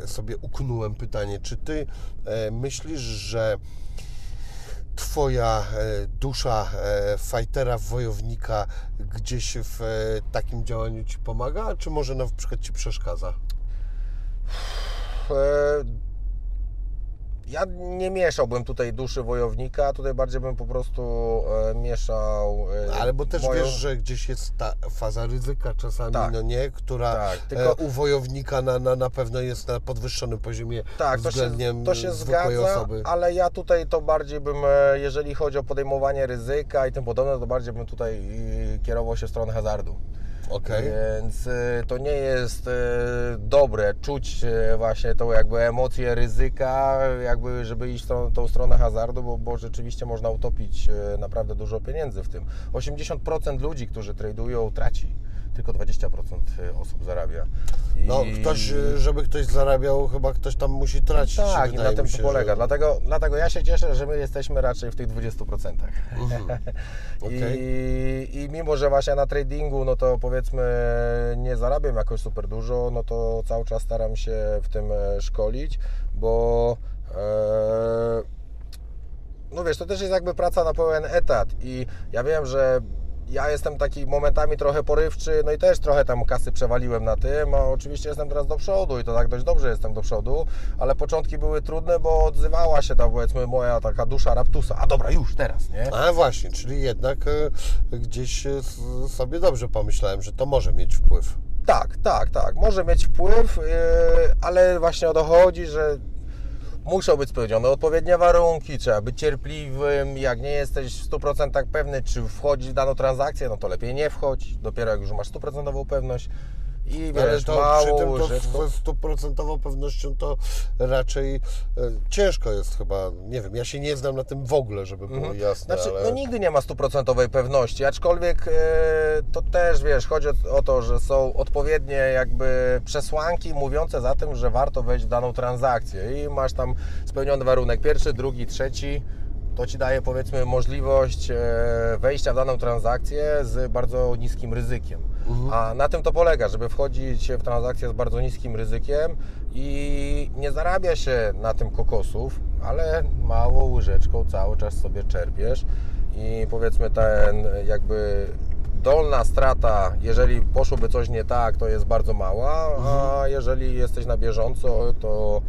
e, sobie uknąłem pytanie, czy ty myślisz, że Twoja e, dusza e, fajtera, wojownika gdzieś w e, takim działaniu Ci pomaga, czy może na przykład Ci przeszkadza? E, Ja nie mieszałbym tutaj duszy wojownika, tutaj bardziej bym po prostu e, mieszał. e, Ale bo też moją- wiesz, że gdzieś jest ta faza ryzyka czasami, Tak. no nie, która Tak, tylko- e, u wojownika na, na, na pewno jest na podwyższonym poziomie Tak, to się, względem to się zgadza, osoby. ale ja tutaj to bardziej bym, e, jeżeli chodzi o podejmowanie ryzyka i tym podobne, to bardziej bym tutaj e, kierował się w stronę hazardu. Okej. Więc e, to nie jest e, dobre czuć e, właśnie tą jakby emocję ryzyka, jakby żeby iść tą, tą stronę hazardu, bo, bo rzeczywiście można utopić naprawdę dużo pieniędzy w tym. 80% ludzi, którzy tradują, traci. Tylko 20% osób zarabia. I... No, ktoś, e, żeby ktoś zarabiał, chyba ktoś tam musi tracić. Tak, i na tym mi to się, polega. Że... Dlatego, dlatego ja się cieszę, że my jesteśmy raczej w tych 20%. Mhm. Okej. I, I mimo, że właśnie na tradingu, no to powiedzmy nie zarabiam jakoś super dużo, no to cały czas staram się w tym e, szkolić, bo e, no wiesz, to też jest jakby praca na pełen etat i ja wiem, że ja jestem taki momentami trochę porywczy, no i też trochę tam kasy przewaliłem na tym, a oczywiście jestem teraz do przodu i to tak dość dobrze jestem do przodu, ale początki były trudne, bo odzywała się ta powiedzmy moja taka dusza raptusa, a dobra, już teraz, nie? A właśnie, czyli jednak e, gdzieś e, sobie dobrze pomyślałem, że to może mieć wpływ. Tak, tak, tak. Może mieć wpływ, yy, ale właśnie o to chodzi, że muszą być spełnione odpowiednie warunki, trzeba być cierpliwym. Jak nie jesteś w 100% pewny, czy wchodzić w daną transakcję, no to lepiej nie wchodź. Dopiero jak już masz stuprocentową pewność i Ale wiesz, to przy mało tym to łyżeczką. z stuprocentową pewnością to raczej e, ciężko jest chyba. Nie wiem, ja się nie znam na tym w ogóle, żeby było jasne, Znaczy, ale... no nigdy nie ma stuprocentowej pewności, aczkolwiek e, to też, wiesz, chodzi o, o to, że są odpowiednie jakby przesłanki mówiące za tym, że warto wejść w daną transakcję i masz tam spełniony warunek pierwszy, drugi, trzeci, to Ci daje powiedzmy możliwość e, wejścia w daną transakcję z bardzo niskim ryzykiem. A na tym to polega, żeby wchodzić w transakcję z bardzo niskim ryzykiem i nie zarabia się na tym kokosów, ale małą łyżeczką cały czas sobie czerpiesz i powiedzmy ten jakby dolna strata, jeżeli poszłoby coś nie tak, to jest bardzo mała, a jeżeli jesteś na bieżąco, to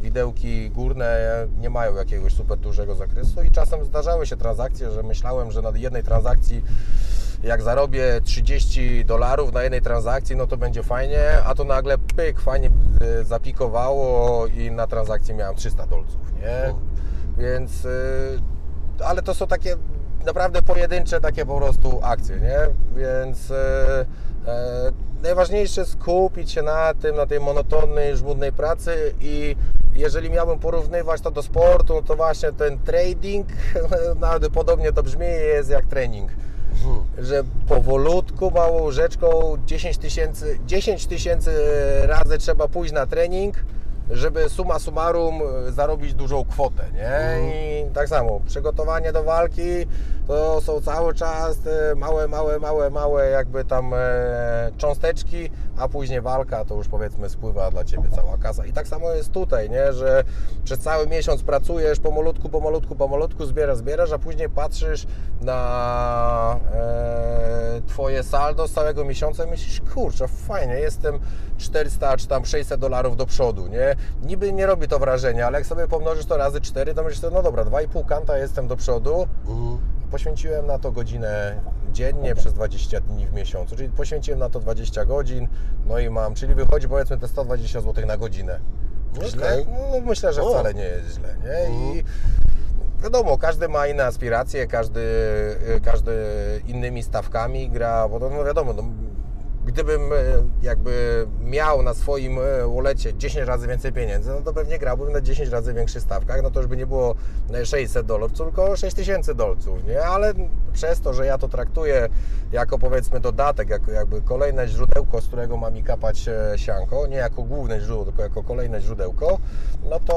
widełki górne nie mają jakiegoś super dużego zakresu i czasem zdarzały się transakcje, że myślałem, że na jednej transakcji jak zarobię 30 dolarów na jednej transakcji, no to będzie fajnie, a to nagle pyk, fajnie e, zapikowało i na transakcji miałem 300 dolców, nie? Więc, e, ale to są takie naprawdę pojedyncze takie po prostu akcje, nie? Więc e, e, najważniejsze jest skupić się na tym, na tej monotonnej, żmudnej pracy i jeżeli miałbym porównywać to do sportu, no to właśnie ten trading, nawet podobnie to brzmi, jest jak trening. Że powolutku, małą łyżeczką 10 tysięcy 10 tysięcy razy trzeba pójść na trening, żeby summa summarum e, zarobić dużą kwotę, nie? I tak samo, przygotowanie do walki to są cały czas małe, małe, małe, małe jakby tam e, cząsteczki, a później walka to już powiedzmy spływa dla Ciebie cała kasa. I tak samo jest tutaj, nie? Że przez cały miesiąc pracujesz pomalutku, pomalutku, pomalutku, zbierasz, zbierasz, a później patrzysz na e, Twoje saldo z całego miesiąca i myślisz, kurczę, fajnie, jestem 400 czy tam 600 dolarów do przodu, nie? Niby nie robi to wrażenia, ale jak sobie pomnożysz to razy 4, to myślisz, no dobra, 2,5 kanta jestem do przodu, Mhm. Poświęciłem na to godzinę dziennie przez 20 dni w miesiącu, czyli poświęciłem na to 20 godzin, no i mam, czyli wychodzi powiedzmy te 120 zł na godzinę. Źle? Okej. No, myślę, że wcale nie jest źle, nie? I wiadomo, każdy ma inne aspiracje, każdy, każdy innymi stawkami gra, bo to no wiadomo, no, gdybym e, jakby miał na swoim e, wolecie 10 razy więcej pieniędzy, no to pewnie grałbym na 10 razy większych stawkach, no to już by nie było e, 600 dolarów, tylko 6000 dolców, nie? Ale przez to, że ja to traktuję jako powiedzmy dodatek, jako jakby kolejne źródełko, z którego ma mi kapać e, sianko, nie jako główne źródło, tylko jako kolejne źródełko, no to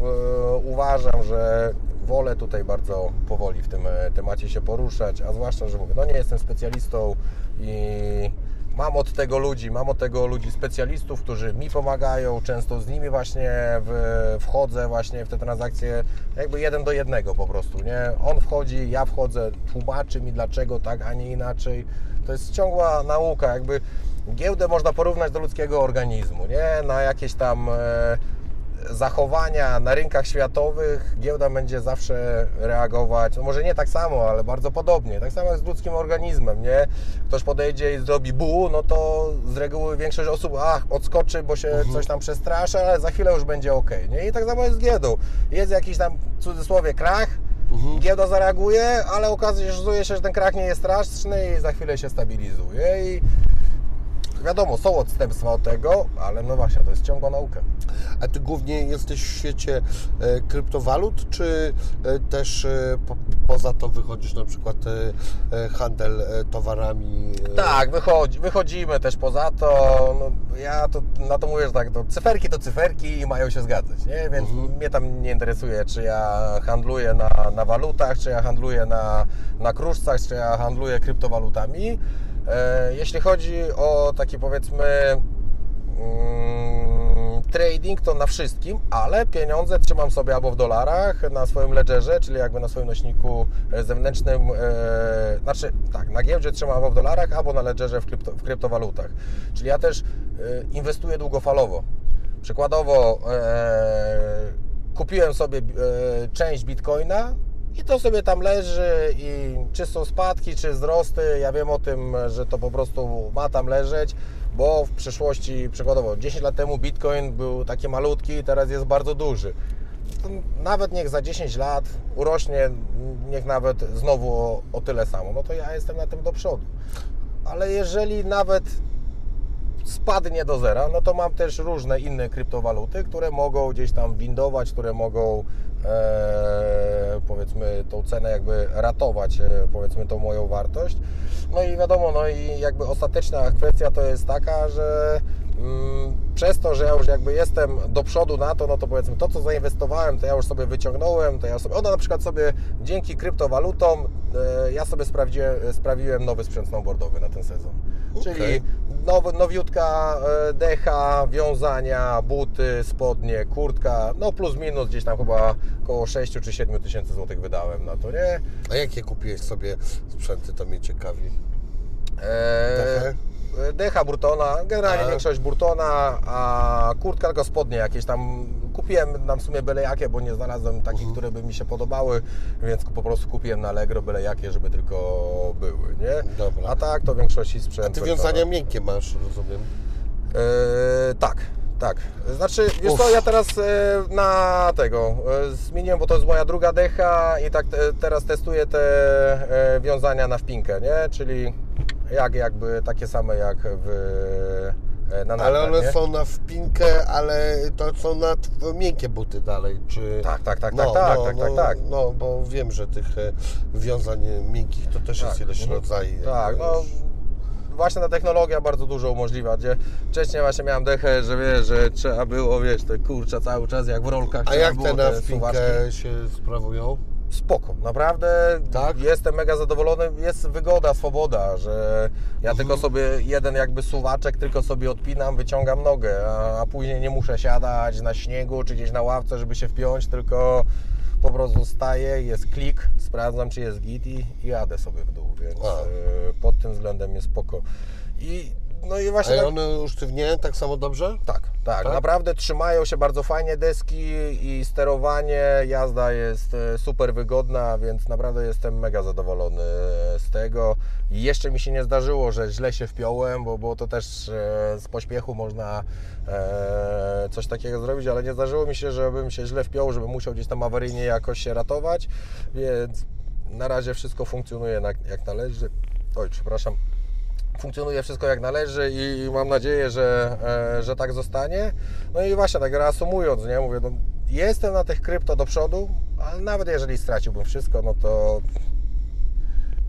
e, uważam, że wolę tutaj bardzo powoli w tym e, temacie się poruszać, a zwłaszcza, że mówię, no nie jestem specjalistą i mam od tego ludzi, mam od tego ludzi specjalistów, którzy mi pomagają, często z nimi właśnie w, wchodzę właśnie w te transakcje jakby jeden do jednego po prostu, nie? On wchodzi, ja wchodzę, tłumaczy mi dlaczego tak, a nie inaczej. To jest ciągła nauka, jakby giełdę można porównać do ludzkiego organizmu, nie? Na jakieś tam e, zachowania na rynkach światowych giełda będzie zawsze reagować, no może nie tak samo, ale bardzo podobnie. Tak samo jest z ludzkim organizmem, nie? Ktoś podejdzie i zrobi bu, no to z reguły większość osób ach, odskoczy, bo się coś tam przestraszy, ale za chwilę już będzie ok, nie? I tak samo jest z giełdą. Jest jakiś tam w cudzysłowie krach, giełda zareaguje, ale okazuje się, że ten krach nie jest straszny i za chwilę się stabilizuje i wiadomo, są odstępstwa od tego, ale no właśnie, to jest ciągła nauka. A Ty głównie jesteś w świecie e, kryptowalut, czy e, też e, po, poza to wychodzisz na przykład e, e, handel e, towarami? Tak, wychodzi, wychodzimy też poza to. No, ja to, na to mówię, że tak, to cyferki to cyferki i mają się zgadzać, nie? Więc mnie tam nie interesuje, czy ja handluję na, na walutach, czy ja handluję na, na kruszcach, czy ja handluję kryptowalutami. E, jeśli chodzi o takie powiedzmy mm, trading to na wszystkim, ale pieniądze trzymam sobie albo w dolarach na swoim ledgerze, czyli jakby na swoim nośniku e, zewnętrznym, e, znaczy tak, na giełdzie trzymam albo w dolarach, albo na ledgerze w, krypto, w kryptowalutach. Czyli ja też inwestuję długofalowo. Przykładowo kupiłem sobie część bitcoina i to sobie tam leży i czy są spadki, czy wzrosty, ja wiem o tym, że to po prostu ma tam leżeć, bo w przyszłości, przykładowo 10 lat temu bitcoin był taki malutki, teraz jest bardzo duży. Nawet niech za 10 lat urośnie, niech nawet znowu o, o tyle samo, no to ja jestem na tym do przodu. Ale jeżeli nawet spadnie do zera, no to mam też różne inne kryptowaluty, które mogą gdzieś tam windować, które mogą e, powiedzmy tą cenę jakby ratować, e, powiedzmy tą moją wartość. No i wiadomo, no i jakby ostateczna kwestia to jest taka, że mm, przez to, że ja już jakby jestem do przodu na to, no to powiedzmy to, co zainwestowałem, to ja już sobie wyciągnąłem, to ja sobie, ona na przykład sobie dzięki kryptowalutom, e, ja sobie sprawdziłem, sprawiłem nowy sprzęt snowboardowy na ten sezon. Okay. Czyli now, nowiutka e, decha, wiązania, buty, spodnie, kurtka, no plus minus gdzieś tam chyba około 6 czy 7 tysięcy złotych wydałem na to, nie? A jakie kupiłeś sobie sprzęty, to mnie ciekawi. Eee, Decha Burtona, generalnie a. większość Burtona, a kurtka tylko spodnie jakieś tam kupiłem nam w sumie byle jakie, bo nie znalazłem takich, mhm. które by mi się podobały, więc po prostu kupiłem na Allegro byle jakie, żeby tylko były, nie? Dobra. A tak to w większości sprzętu. A ty wiązania to... miękkie masz, rozumiem? Eee, tak, tak. Znaczy, wiesz co, ja teraz e, na tego e, zmieniłem, bo to jest moja druga decha i tak teraz testuję te wiązania na wpinkę, nie? Czyli jak jakby takie same jak w e, na ale one nie? są na wpinkę, ale to są na miękkie buty dalej, czy... Tak, tak, tak, no, tak, no, tak, no, tak, tak, No, bo wiem, że tych e, wiązań miękkich to też tak. jest ileś mhm. rodzajów. Tak, no właśnie ta technologia bardzo dużo umożliwia, gdzie wcześniej właśnie miałem dechę, że wiesz, że trzeba było, wiesz, te kurcza cały czas jak w rolkach. A jak te na wpinkę się sprawują? Spoko, naprawdę tak? jestem mega zadowolony, jest wygoda, swoboda, że ja mhm. tylko sobie jeden jakby suwaczek tylko sobie odpinam, wyciągam nogę, a, a, później nie muszę siadać na śniegu czy gdzieś na ławce, żeby się wpiąć, tylko po prostu staję, jest klik, sprawdzam czy jest git i, i jadę sobie w dół, więc a. E, pod tym względem jest spoko. I no i właśnie. A tak... one usztywniają tak samo dobrze? Tak, tak, tak, Naprawdę trzymają się bardzo fajnie deski i sterowanie, jazda jest e, super wygodna, więc naprawdę jestem mega zadowolony z tego. I jeszcze mi się nie zdarzyło, że źle się wpiąłem, bo, bo to też e, z pośpiechu można e, coś takiego zrobić, ale nie zdarzyło mi się, żebym się źle wpiął, żebym musiał gdzieś tam awaryjnie jakoś się ratować, więc na razie wszystko funkcjonuje jak należy. Oj, przepraszam funkcjonuje wszystko jak należy i mam nadzieję, że, e, że tak zostanie. No i właśnie tak reasumując, nie, mówię, no, jestem na tych krypto do przodu, ale nawet jeżeli straciłbym wszystko, no to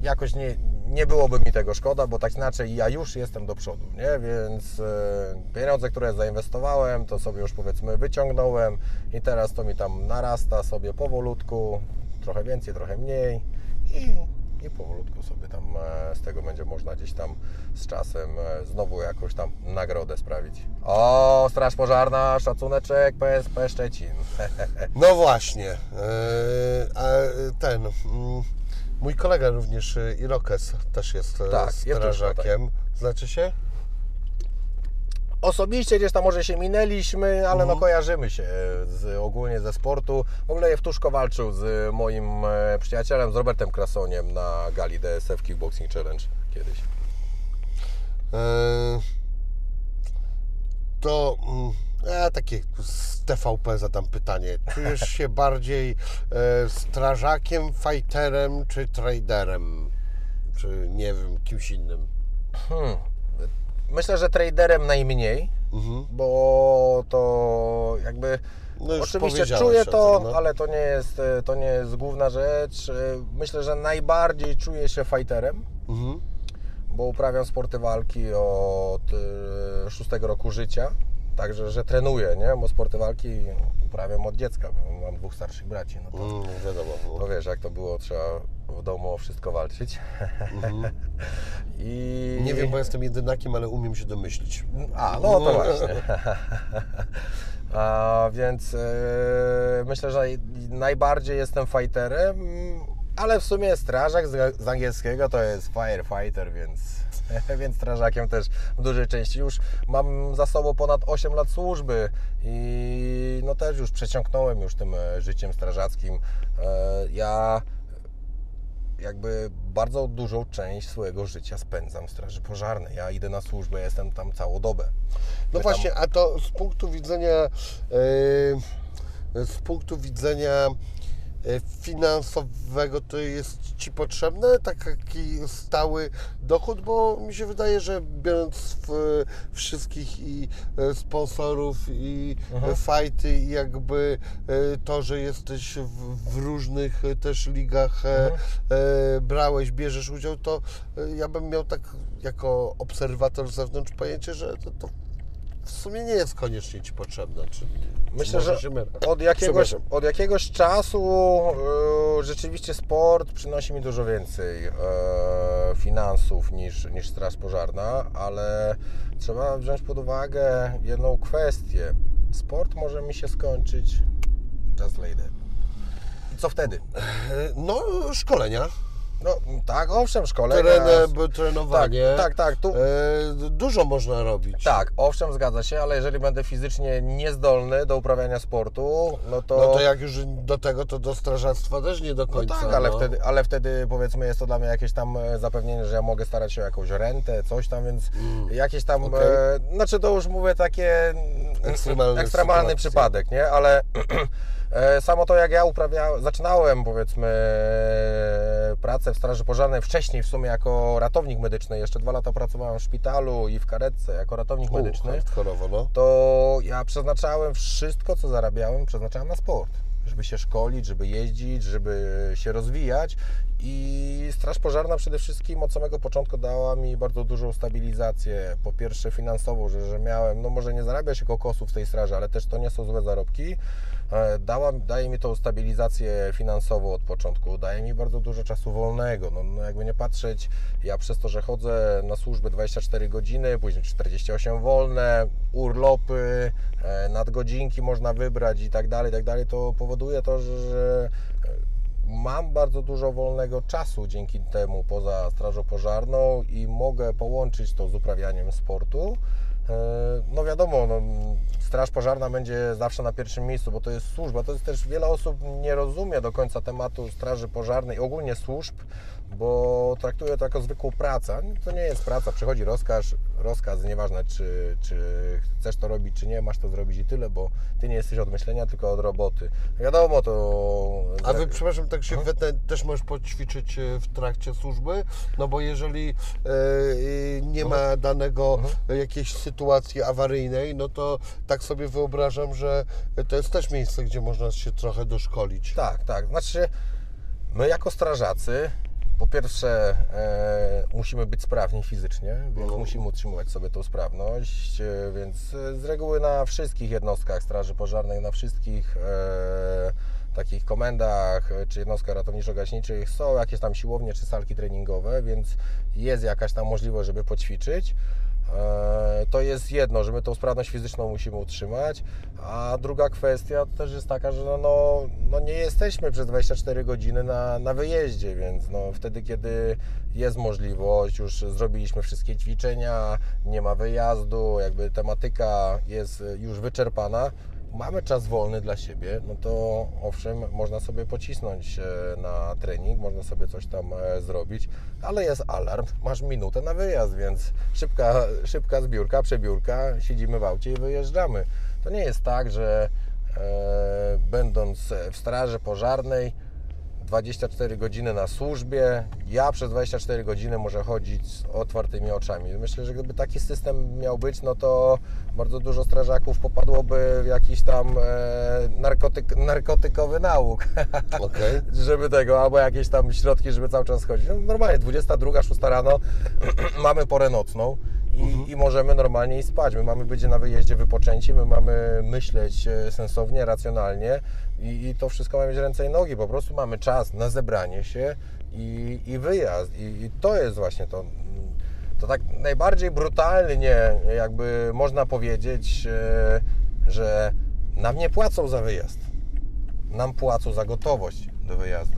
jakoś nie, nie byłoby mi tego szkoda, bo tak inaczej ja już jestem do przodu, nie? Więc e, pieniądze, które zainwestowałem, to sobie już powiedzmy wyciągnąłem i teraz to mi tam narasta sobie powolutku, trochę więcej, trochę mniej i i powolutku sobie tam e, z tego będzie można gdzieś tam z czasem e, znowu jakąś tam nagrodę sprawić. O, Straż Pożarna, szacuneczek PSP Szczecin. No właśnie, e, a ten mm, mój kolega również Irokes też jest tak, strażakiem. Jest tak. Znaczy się? Osobiście gdzieś tam może się minęliśmy, ale no mhm. kojarzymy się z, ogólnie ze sportu. W ogóle Jewtuszko walczył z moim e, przyjacielem, z Robertem Krasoniem na gali DSF Kickboxing Challenge kiedyś. Eee, to e, takie z TVP zadam pytanie. Czujesz się bardziej e, strażakiem, fighterem czy traderem? Czy nie wiem, kimś innym? Hmm. Myślę, że traderem najmniej, mhm. bo to jakby no oczywiście czuję to, tym, no. ale to nie, jest, to nie jest główna rzecz. Myślę, że najbardziej czuję się fighterem, mhm. bo uprawiam sporty walki od e, szóstego roku życia. Także, że trenuję, nie? bo sporty walki uprawiam od dziecka, bo mam dwóch starszych braci. No to, Mm, wiadomo. no. wiesz, jak to było, trzeba w domu o wszystko walczyć. I... Mhm. Nie wiem, bo jestem jedynakiem, ale umiem się domyślić. A, no to właśnie. A, więc e, myślę, że naj- najbardziej jestem fighterem, ale w sumie strażak z, z angielskiego to jest firefighter, więc, więc strażakiem też w dużej części już mam za sobą ponad 8 lat służby i no też już przeciągnąłem już tym e, życiem strażackim. E, Ja jakby bardzo dużą część swojego życia spędzam w Straży Pożarnej. Ja idę na służbę, jestem tam całą dobę. No właśnie, a to z punktu widzenia e, z punktu widzenia finansowego to jest Ci potrzebne taki stały dochód, bo mi się wydaje, że biorąc w, wszystkich i e, sponsorów i Mhm. e, fajty i jakby e, to, że jesteś w, różnych e, też ligach e, Mhm. e, brałeś, bierzesz udział, to e, ja bym miał tak jako obserwator z zewnątrz pojęcie, że to, to w sumie nie jest koniecznie Ci potrzebne. Czy, Myślę, czy że od jakiegoś, od jakiegoś czasu e, rzeczywiście sport przynosi mi dużo więcej e, finansów niż, niż Straż Pożarna, ale trzeba wziąć pod uwagę jedną kwestię. Sport może mi się skończyć just that. I co wtedy? E, No, szkolenia, No tak, owszem, szkolenia. tereny, b- trenowanie. Tak, tak, tak, tu- E, dużo można robić. Tak, owszem, zgadza się, ale jeżeli będę fizycznie niezdolny do uprawiania sportu, no to... No to jak już do tego, to do strażactwa też nie do No końca. tak, ale, no. wtedy, ale wtedy powiedzmy jest to dla mnie jakieś tam e, zapewnienie, że ja mogę starać się o jakąś rentę, coś tam, więc jakieś tam, Mm. Okej. e, znaczy to już mówię takie mm, ekstremalny przypadek, nie? Ale samo to jak ja uprawiałem, zaczynałem powiedzmy e, pracę w Straży Pożarnej, wcześniej w sumie jako ratownik medyczny, jeszcze dwa lata pracowałem w szpitalu i w karetce jako ratownik medyczny Hardkorowo, no. to ja przeznaczałem wszystko, co zarabiałem, przeznaczałem na sport. Żeby się szkolić, żeby jeździć, żeby się rozwijać. I Straż Pożarna przede wszystkim od samego początku dała mi bardzo dużą stabilizację. Po pierwsze finansową, że, że miałem, no może nie zarabia się kokosów w tej straży, ale też to nie są złe zarobki. E, Dała, daje mi tą stabilizację finansową od początku, daje mi bardzo dużo czasu wolnego. No, no jakby nie patrzeć, ja przez to, że chodzę na służbę 24 godziny, później 48 wolne, urlopy, e, nadgodzinki można wybrać i tak dalej, tak dalej, to powoduje to, że, e, mam bardzo dużo wolnego czasu dzięki temu poza Strażą Pożarną i mogę połączyć to z uprawianiem sportu. No wiadomo, no, Straż Pożarna będzie zawsze na pierwszym miejscu, bo to jest służba. To jest też wiele osób nie rozumie do końca tematu Straży Pożarnej ogólnie służb, bo traktuje to jako zwykłą pracę. To nie jest praca, przychodzi rozkaz, rozkaz, nieważne czy, czy chcesz to robić, czy nie, masz to zrobić i tyle, bo ty nie jesteś od myślenia, tylko od roboty. Wiadomo, to... A wy, przepraszam, tak się wetnę, też możesz poćwiczyć e, w trakcie służby? No bo jeżeli e, nie ma danego jakiejś sytuacji awaryjnej, no to tak sobie wyobrażam, że to jest też miejsce, gdzie można się trochę doszkolić. Tak, tak. Znaczy, my jako strażacy, po pierwsze, e, musimy być sprawni fizycznie, więc No. musimy utrzymywać sobie tą sprawność, e, więc e, z reguły na wszystkich jednostkach Straży Pożarnej, na wszystkich e, takich komendach e, czy jednostkach ratowniczo-gaśniczych są jakieś tam siłownie czy salki treningowe, więc jest jakaś tam możliwość, żeby poćwiczyć. E, To jest jedno, że my tą sprawność fizyczną musimy utrzymać, a druga kwestia to też jest taka, że no, no, no nie jesteśmy przez 24 godziny na, na wyjeździe, więc no wtedy, kiedy jest możliwość, już zrobiliśmy wszystkie ćwiczenia, nie ma wyjazdu, jakby tematyka jest już wyczerpana, mamy czas wolny dla siebie, no to owszem, można sobie pocisnąć e, na trening, można sobie coś tam e, zrobić, ale jest alarm, masz minutę na wyjazd, więc szybka, szybka zbiórka, przebiórka, siedzimy w aucie i wyjeżdżamy. To nie jest tak, że e, będąc w straży pożarnej 24 godziny na służbie, ja przez 24 godziny muszę chodzić z otwartymi oczami. Myślę, że gdyby taki system miał być, no to bardzo dużo strażaków popadłoby w jakiś tam e, narkotyk, narkotykowy nauk, Okej. żeby tego, albo jakieś tam środki, żeby cały czas chodzić. No, normalnie 22, 6 rano mamy porę nocną i, Mhm. i możemy normalnie spać. My mamy być na wyjeździe wypoczęci, my mamy myśleć e, sensownie, racjonalnie i, i to wszystko ma mieć ręce i nogi. Po prostu mamy czas na zebranie się i, i wyjazd. I, I to jest właśnie to. To tak najbardziej brutalnie, jakby można powiedzieć, e, że nam nie płacą za wyjazd. Nam płacą za gotowość do wyjazdu.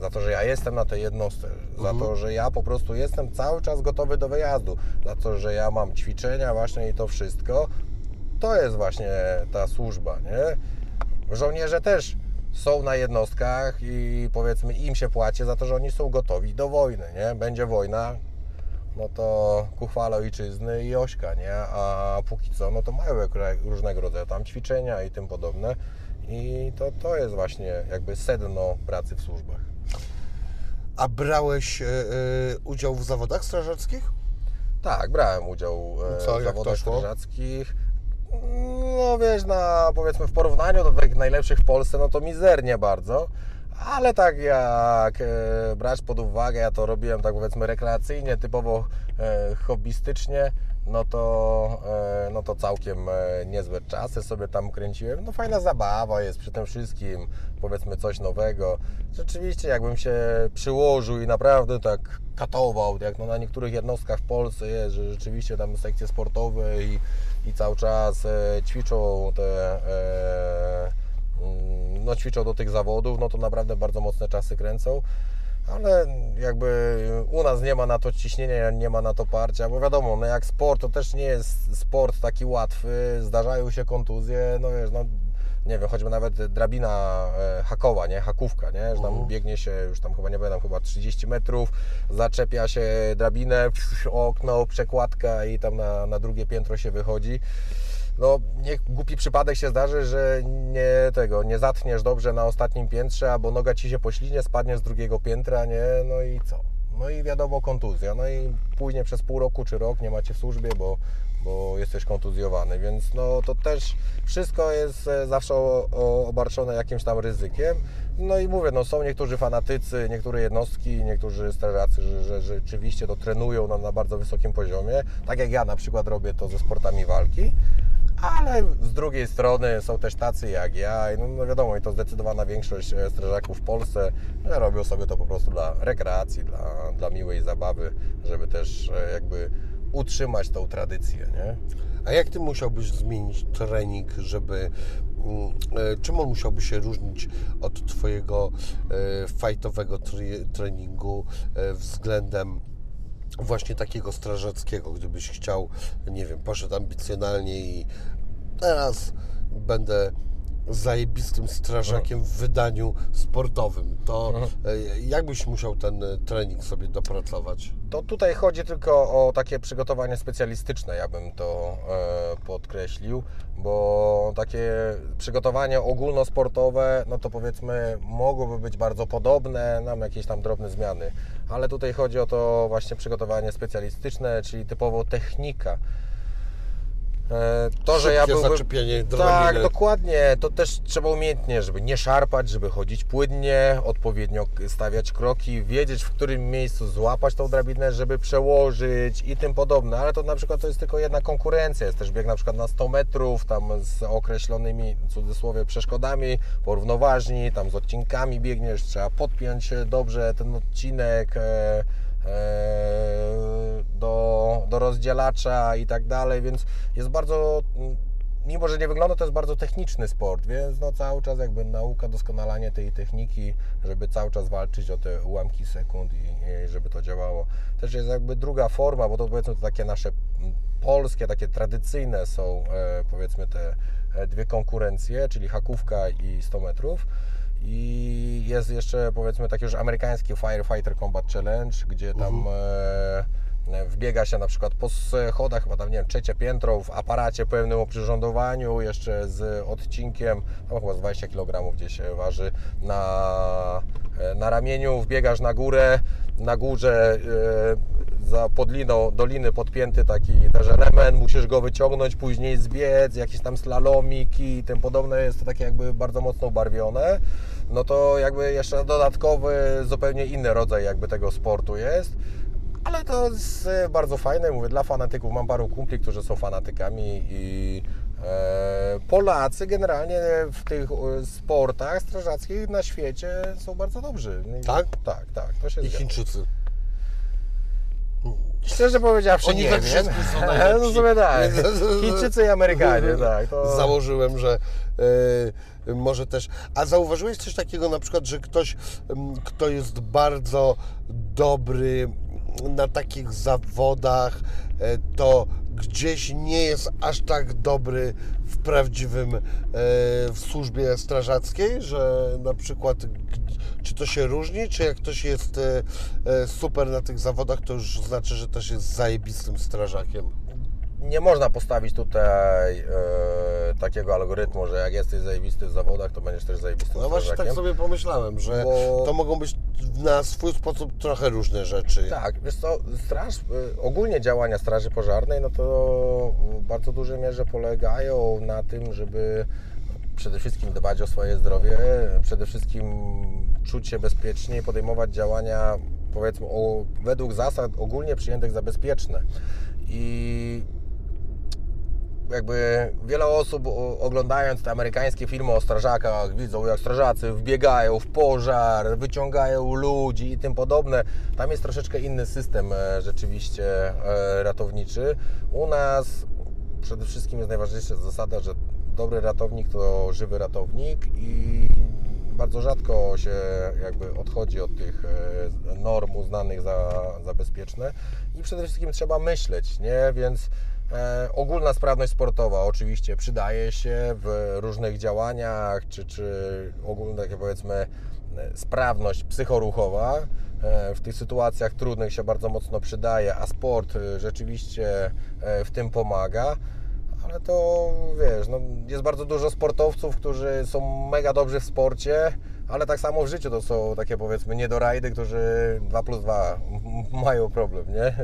Za to, że ja jestem na tej jednostce, za to, że ja po prostu jestem cały czas gotowy do wyjazdu, za to, że ja mam ćwiczenia właśnie i to wszystko, to jest właśnie ta służba, nie? Żołnierze też są na jednostkach i powiedzmy im się płaci za to, że oni są gotowi do wojny, nie? Będzie wojna, no to ku chwale ojczyzny i ośka, nie? A póki co, no to mają różnego rodzaju tam ćwiczenia i tym podobne i to, to jest właśnie jakby sedno pracy w służbach. A brałeś e, e, udział w zawodach strażackich? Tak, brałem udział e, Co, w zawodach strażackich. No wiesz, na powiedzmy w porównaniu do tych najlepszych w Polsce, no to mizernie bardzo. Ale tak jak e, brać pod uwagę, ja to robiłem tak powiedzmy rekreacyjnie, typowo e, hobbystycznie, no to, e, no to całkiem e, niezłe czasy sobie tam kręciłem. No fajna zabawa jest przy tym wszystkim, powiedzmy coś nowego. Rzeczywiście jakbym się przyłożył i naprawdę tak katował, jak no na niektórych jednostkach w Polsce jest, że rzeczywiście tam sekcje sportowe i, i cały czas e, ćwiczą te e, mm, no ćwiczą do tych zawodów, no to naprawdę bardzo mocne czasy kręcą. Ale jakby u nas nie ma na to ciśnienia, nie ma na to parcia, bo wiadomo, no jak sport to też nie jest sport taki łatwy, zdarzają się kontuzje, no wiesz, no nie wiem, choćby nawet drabina e, hakowa, nie, hakówka, nie, że tam biegnie się, już tam chyba nie będę, chyba 30 metrów, zaczepia się drabinę, psz, okno, przekładka i tam na, na drugie piętro się wychodzi. No niech głupi przypadek się zdarzy, że nie tego, nie zatniesz dobrze na ostatnim piętrze, albo noga ci się pośliźnie, spadniesz z drugiego piętra, nie, no i co? No i wiadomo kontuzja, no i później przez pół roku czy rok nie macie w służbie, bo, bo jesteś kontuzjowany, więc no to też wszystko jest e, zawsze obarczone jakimś tam ryzykiem. No i mówię, no są niektórzy fanatycy, niektóre jednostki, niektórzy strażacy, że, że, rzeczywiście to trenują na, na bardzo wysokim poziomie, tak jak ja na przykład robię to ze sportami walki, ale z drugiej strony są też tacy jak ja, i no, no wiadomo, i to zdecydowana większość e, strażaków w Polsce robią sobie to po prostu dla rekreacji, dla, dla miłej zabawy, żeby też e, jakby utrzymać tą tradycję, nie? A jak ty musiałbyś zmienić trening, żeby. mm, e, Czym on musiałby się różnić od Twojego e, fajtowego tre- treningu e, względem właśnie takiego strażackiego, gdybyś chciał, nie wiem, poszedł ambicjonalnie i teraz będę zajebistym strażakiem w wydaniu sportowym, to e, jak byś musiał ten e, trening sobie dopracować? To tutaj chodzi tylko o takie przygotowanie specjalistyczne, ja bym to e, podkreślił, bo takie przygotowanie ogólnosportowe, no to powiedzmy mogłoby być bardzo podobne, nam jakieś tam drobne zmiany, ale tutaj chodzi o to właśnie przygotowanie specjalistyczne, czyli typowo technika. E, To, że ja byłbym... zaczepienie Tak, drabiny. dokładnie. To też trzeba umiejętnie, żeby nie szarpać, żeby chodzić płynnie, odpowiednio stawiać kroki, wiedzieć w którym miejscu złapać tą drabinę, żeby przełożyć i tym podobne. Ale to na przykład to jest tylko jedna konkurencja. Jest też bieg na przykład na 100 metrów, tam z określonymi, w cudzysłowie, przeszkodami, porównoważni, tam z odcinkami biegniesz, trzeba podpiąć dobrze ten odcinek. E, do, do rozdzielacza i tak dalej, więc jest bardzo, mm, mimo że nie wygląda, to jest bardzo techniczny sport, więc no cały czas jakby nauka, doskonalanie tej techniki, żeby cały czas walczyć o te ułamki sekund i, i żeby to działało. Też jest jakby druga forma, bo to powiedzmy to takie nasze mm, polskie, takie tradycyjne są e, powiedzmy te e, dwie konkurencje, czyli hakówka i 100 metrów. I jest jeszcze powiedzmy taki już amerykański Firefighter Combat Challenge, gdzie tam e, wbiega się na przykład po schodach, chyba tam nie wiem, trzecie piętro w aparacie pełnym oprzyrządowaniu, jeszcze z odcinkiem, chyba z 20 kg gdzie się waży, na, e, na ramieniu wbiegasz na górę, na górze e, za podliną doliny podpięty taki też element, musisz go wyciągnąć, później zbiec, jakieś tam slalomiki i tym podobne, jest to takie jakby bardzo mocno ubarwione, no to jakby jeszcze dodatkowy, zupełnie inny rodzaj jakby tego sportu jest. Ale to jest e, bardzo fajne, mówię, dla fanatyków. Mam paru kumpli, którzy są fanatykami i e, Polacy generalnie w tych e, sportach strażackich na świecie są bardzo dobrzy. Tak? Tak, tak, to się I zgadza. Chińczycy. Szczerze powiedziawszy, Oni nie we wiem. są. No sobie tak. Chińczycy i Amerykanie, tak. To... Założyłem, że e, może też. A zauważyłeś coś takiego na przykład, że ktoś, kto jest bardzo dobry na takich zawodach, e, to gdzieś nie jest aż tak dobry w prawdziwym, e, w służbie strażackiej, że na przykład czy to się różni, czy jak ktoś jest e, e, super na tych zawodach, to już znaczy, że też jest zajebistym strażakiem. Nie można postawić tutaj e, takiego algorytmu, że jak jesteś zajebisty w zawodach, to będziesz też zajebistym No właśnie tak sobie pomyślałem, że Bo- to mogą być na swój sposób trochę różne rzeczy. Tak, wiesz co, straż, y, ogólnie działania Straży Pożarnej, no to w bardzo dużej mierze polegają na tym, żeby przede wszystkim dbać o swoje zdrowie, przede wszystkim czuć się bezpiecznie i podejmować działania, powiedzmy, o, według zasad ogólnie przyjętych za bezpieczne. I jakby wiele osób oglądając te amerykańskie filmy o strażakach widzą jak strażacy wbiegają w pożar, wyciągają ludzi i tym podobne. Tam jest troszeczkę inny system e, rzeczywiście e, ratowniczy. U nas przede wszystkim jest najważniejsza zasada, że dobry ratownik to żywy ratownik i bardzo rzadko się jakby odchodzi od tych e, norm uznanych za, za bezpieczne i przede wszystkim trzeba myśleć, nie? Więc ogólna sprawność sportowa oczywiście przydaje się w różnych działaniach, czy, czy ogólna takie powiedzmy e, sprawność psychoruchowa e, w tych sytuacjach trudnych się bardzo mocno przydaje, a sport e, rzeczywiście e, w tym pomaga. Ale to wiesz, no, jest bardzo dużo sportowców, którzy są mega dobrzy w sporcie, ale tak samo w życiu to są takie powiedzmy niedorajdy, którzy 2 plus 2 mają problem, nie?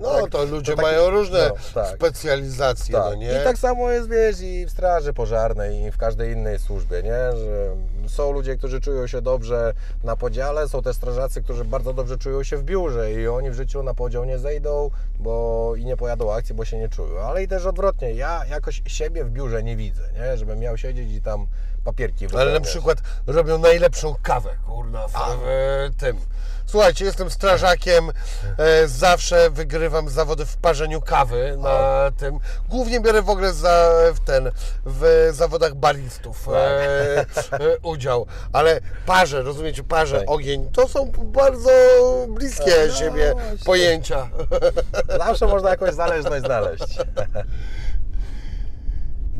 No Tak, to ludzie taki- mają różne no, tak. specjalizacje, Tak. no nie? I tak samo jest, wiesz, i w straży pożarnej, i w każdej innej służbie, nie? Że są ludzie, którzy czują się dobrze na podziale, są też strażacy, którzy bardzo dobrze czują się w biurze i oni w życiu na podział nie zejdą, bo i nie pojadą akcji, bo się nie czują. Ale i też odwrotnie, ja jakoś siebie w biurze nie widzę, nie? Żebym miał siedzieć i tam papierki Ale na przykład robią najlepszą kawę, kurna, w, w tym. Słuchajcie, jestem strażakiem, e, zawsze wygrywam zawody w parzeniu kawy na tym. Głównie biorę w ogóle za, w ten, w zawodach baristów e, e, udział. Ale parze, rozumiecie, parze, Tak. ogień, to są bardzo bliskie No, siebie właśnie. pojęcia. Zawsze można jakąś zależność znaleźć.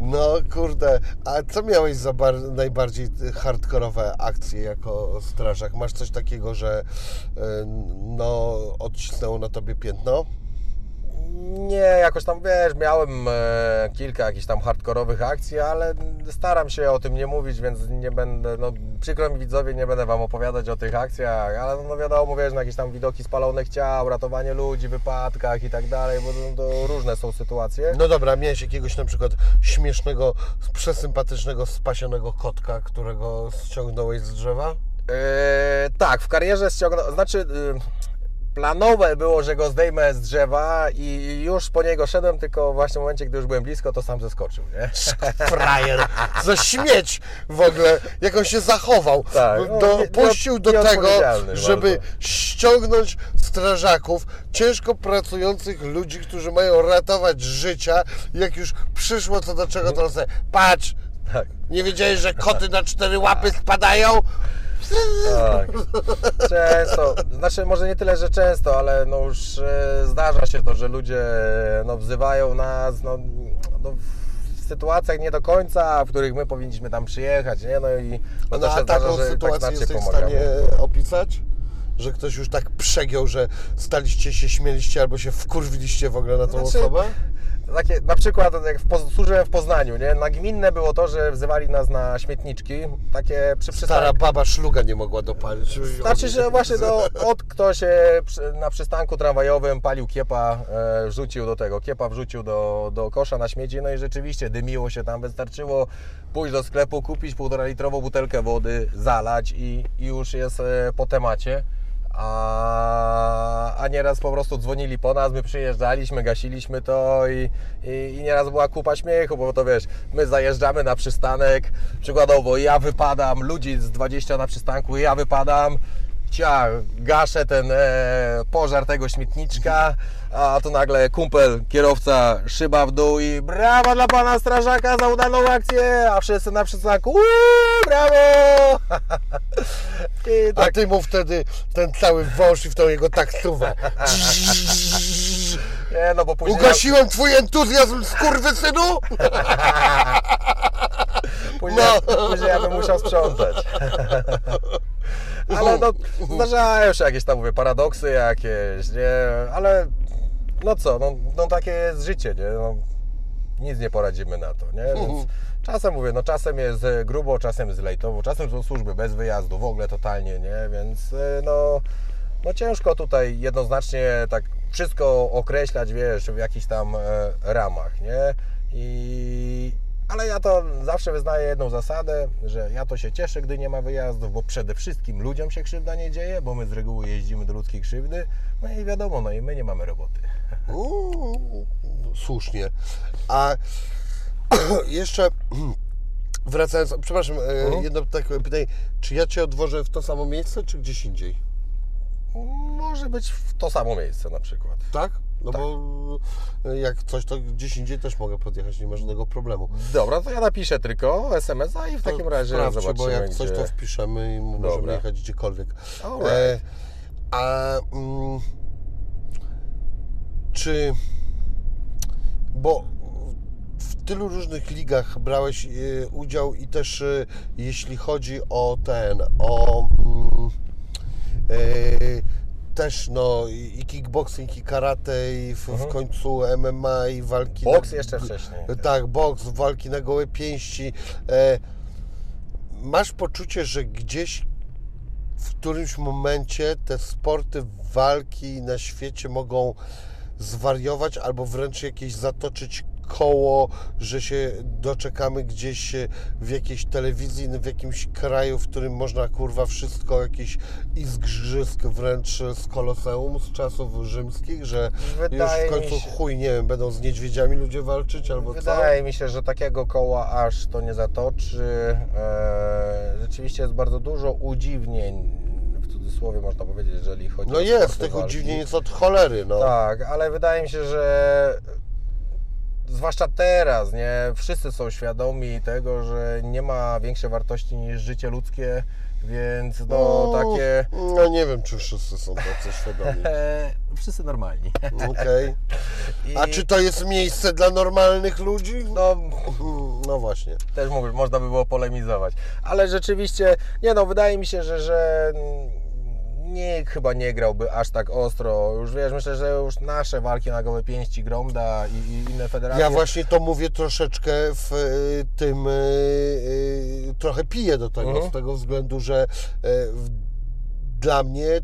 No kurde, a co miałeś za bar- najbardziej hardkorowe akcje jako strażak? Masz coś takiego, że y, no odcisnęło na tobie piętno? Nie, jakoś tam wiesz, miałem e, kilka jakichś tam hardkorowych akcji, ale staram się o tym nie mówić, więc nie będę, no przykro mi widzowie, nie będę Wam opowiadać o tych akcjach, ale no wiadomo, wiesz, no, jakieś tam widoki spalonych ciał, ratowanie ludzi, wypadkach i tak dalej, bo to, to różne są sytuacje. No dobra, miałeś jakiegoś na przykład śmiesznego, przesympatycznego, spasionego kotka, którego ściągnąłeś z drzewa? E, tak, w karierze ściągnąłem, znaczy e, planowe było, że go zdejmę z drzewa i już po niego szedłem, tylko właśnie w momencie, gdy już byłem blisko, to sam zeskoczył, nie? Frajer, za śmieć w ogóle, jak on się zachował. Tak, no, do, nie- puścił nie- do tego, żeby bardzo. ściągnąć strażaków, ciężko pracujących ludzi, którzy mają ratować życia. Jak już przyszło co do czego, to sobie, patrz, Tak. nie wiedziałeś, że koty na cztery łapy spadają? Tak. Często, znaczy może nie tyle, że często, ale no już e, zdarza się to, że ludzie no, wzywają nas no, no, w sytuacjach nie do końca, w których my powinniśmy tam przyjechać, nie? No i no, to a się taką zdarza, że tak sytuację znacznie jesteś w pomagamy. stanie opisać? Że ktoś już tak przegiął, że staliście się, śmieliście albo się wkurwiliście w ogóle na tą Znaczy, osobę? Takie, na przykład jak w, Poz- służyłem w Poznaniu, nie? Nagminne było to, że wzywali nas na śmietniczki, takie przy Stara przystanku. baba szluga nie mogła dopalić. Znaczy, że właśnie do, od ktoś e, przy- na przystanku tramwajowym palił kiepa, e, wrzucił do tego, kiepa wrzucił do, do kosza na śmieci, no i rzeczywiście dymiło się tam, wystarczyło pójść do sklepu, kupić półtora litrową butelkę wody, zalać i, i już jest e, po temacie. A, a nieraz po prostu dzwonili po nas, my przyjeżdżaliśmy, gasiliśmy to i, i, i nieraz była kupa śmiechu, bo to wiesz, my zajeżdżamy na przystanek, przykładowo ja wypadam, ludzi z 20 na przystanku, ja wypadam, cia, gaszę ten e, pożar tego śmietniczka, a tu nagle kumpel, kierowca, szyba w dół i brawa dla pana strażaka za udaną akcję, a wszyscy na przystanku, brawo! I A ty mu wtedy ten cały wąż i w tą jego taksówę. Nie, no bo później... Ugasiłem twój entuzjazm, skurwysynu? Później, No. później ja bym musiał sprzątać. Ale no, zdarzają się jakieś tam, mówię, paradoksy jakieś, nie? Ale no co, no, no takie jest życie, nie? No, nic nie poradzimy na to, nie? Więc czasem mówię, no czasem jest e, grubo, czasem jest lejtowo, czasem są służby bez wyjazdu, w ogóle totalnie, nie? Więc e, no, no ciężko tutaj jednoznacznie tak wszystko określać, wiesz, w jakichś tam e, ramach, nie? I, ale ja to zawsze wyznaję jedną zasadę, że ja to się cieszę, gdy nie ma wyjazdów, bo przede wszystkim ludziom się krzywda nie dzieje, bo my z reguły jeździmy do ludzkiej krzywdy, no i wiadomo, no i my nie mamy roboty. Uuu, słusznie. A jeszcze wracając, przepraszam, e, Mhm. jedno takie pytanie. Czy ja Cię odwożę w to samo miejsce, czy gdzieś indziej? Może być w to samo miejsce na przykład. Tak? No bo e, jak coś, to gdzieś indziej też mogę podjechać, nie ma żadnego problemu. Dobra, to ja napiszę tylko SMS-a i w takim razie Sprawdźcie, zobaczymy, bo jak coś gdzie... to wpiszemy i możemy Dobra. jechać gdziekolwiek. Alright. E, a mm, czy bo w tylu różnych ligach brałeś e, udział i też e, jeśli chodzi o ten, o mm, też no i kickboxing, i karate, i w, w końcu MMA, i walki. Mhm. Boks na- jeszcze wcześniej. Tak, boks, walki na gołe pięści. E, masz poczucie, że gdzieś w którymś momencie te sporty walki na świecie mogą zwariować albo wręcz jakieś zatoczyć koło, że się doczekamy gdzieś e, w jakiejś telewizji, w jakimś kraju, w którym można kurwa wszystko, jakiś izgrzysk wręcz z koloseum z czasów rzymskich, że Wydaje już w końcu się- chuj, nie wiem, będą z niedźwiedziami ludzie walczyć albo co? Wydaje mi się, że takiego koła aż to nie zatoczy. E, rzeczywiście jest bardzo dużo udziwnień, w cudzysłowie można powiedzieć, jeżeli chodzi No o jest, sporty tych udziwnień jest od cholery, no. Tak, ale wydaje mi się, że zwłaszcza teraz, nie, wszyscy są świadomi tego, że nie ma większej wartości niż życie ludzkie, więc no takie... No nie wiem, czy wszyscy są tacy świadomi. Wszyscy normalni. Okej. I, A czy to jest miejsce dla normalnych ludzi? No, No właśnie. też mówię, można by było polemizować. Ale rzeczywiście, nie no, wydaje mi się, że, że nikt chyba nie grałby aż tak ostro. Już wiesz, myślę, że już nasze walki na gołe pięści, Gromda i, i inne federacje. Ja właśnie to mówię troszeczkę w y, tym, y, y, trochę piję do tego, Mhm. z tego względu, że dla mnie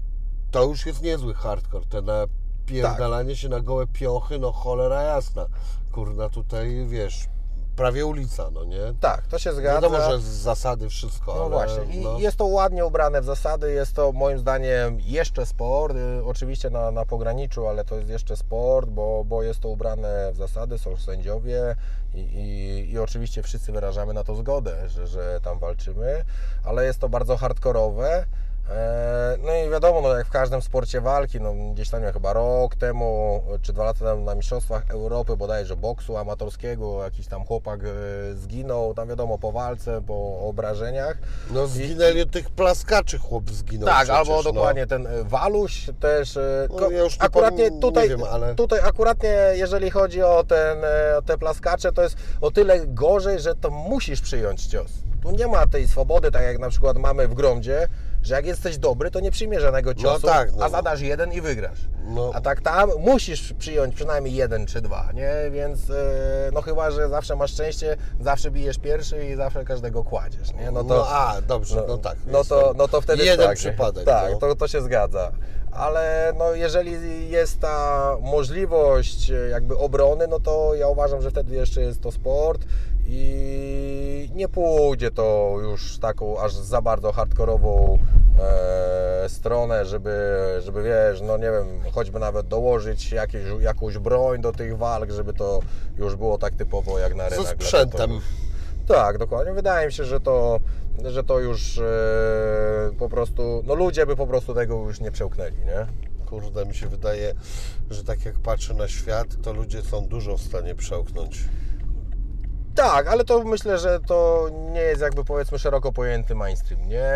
to już jest niezły hardcore, te napierdalanie się na gołe piochy, no cholera jasna. Kurna, tutaj wiesz, prawie ulica, no nie? Tak, to się zgadza. Wiadomo, że z zasady wszystko, No ale właśnie, i no. jest to ładnie ubrane w zasady, jest to moim zdaniem jeszcze sport, y, oczywiście na, na pograniczu, ale to jest jeszcze sport, bo, bo jest to ubrane w zasady, są sędziowie i, i, i oczywiście wszyscy wyrażamy na to zgodę, że, że tam walczymy, ale jest to bardzo hardkorowe. E, No i wiadomo, no jak w każdym sporcie walki, no gdzieś tam chyba rok temu, czy dwa lata temu na Mistrzostwach Europy bodajże boksu amatorskiego, jakiś tam chłopak e, zginął, tam wiadomo, po walce, po obrażeniach. No zginęli od tych plaskaczy chłop zginął Tak, przecież, albo no. dokładnie ten e, Waluś też. e, No, ja już nie akuratnie nie tutaj, wiem, ale- tutaj akuratnie jeżeli chodzi o ten, e, o te plaskacze, to jest o tyle gorzej, że to musisz przyjąć cios. Tu nie ma tej swobody, tak jak na przykład mamy w Gromdzie, że jak jesteś dobry, to nie przyjmiesz żadnego ciosu, tak, no. a zadasz jeden i wygrasz. No. A tak tam musisz przyjąć przynajmniej jeden czy dwa, nie? Więc e, no chyba, że zawsze masz szczęście, zawsze bijesz pierwszy i zawsze każdego kładziesz, nie? No, to, a, dobrze, no, tak. no to, no to wtedy Jeden tak, przypadek. Tak, no. to, to się zgadza. Ale no, jeżeli jest ta możliwość e, jakby obrony, no to ja uważam, że wtedy jeszcze jest to sport i nie pójdzie to już taką aż za bardzo hardkorową e, stronę, żeby, żeby wiesz, no nie wiem, choćby nawet dołożyć jakieś, jakąś broń do tych walk, żeby to już było tak typowo jak na Ze rynek. sprzętem. Tak, dokładnie. Wydaje mi się, że to, że to już e, po prostu, no ludzie by po prostu tego już nie przełknęli, nie? Kurde, mi się wydaje, że tak jak patrzę na świat, to ludzie są dużo w stanie przełknąć. Tak, ale to myślę, że to nie jest jakby powiedzmy szeroko pojęty mainstream, nie?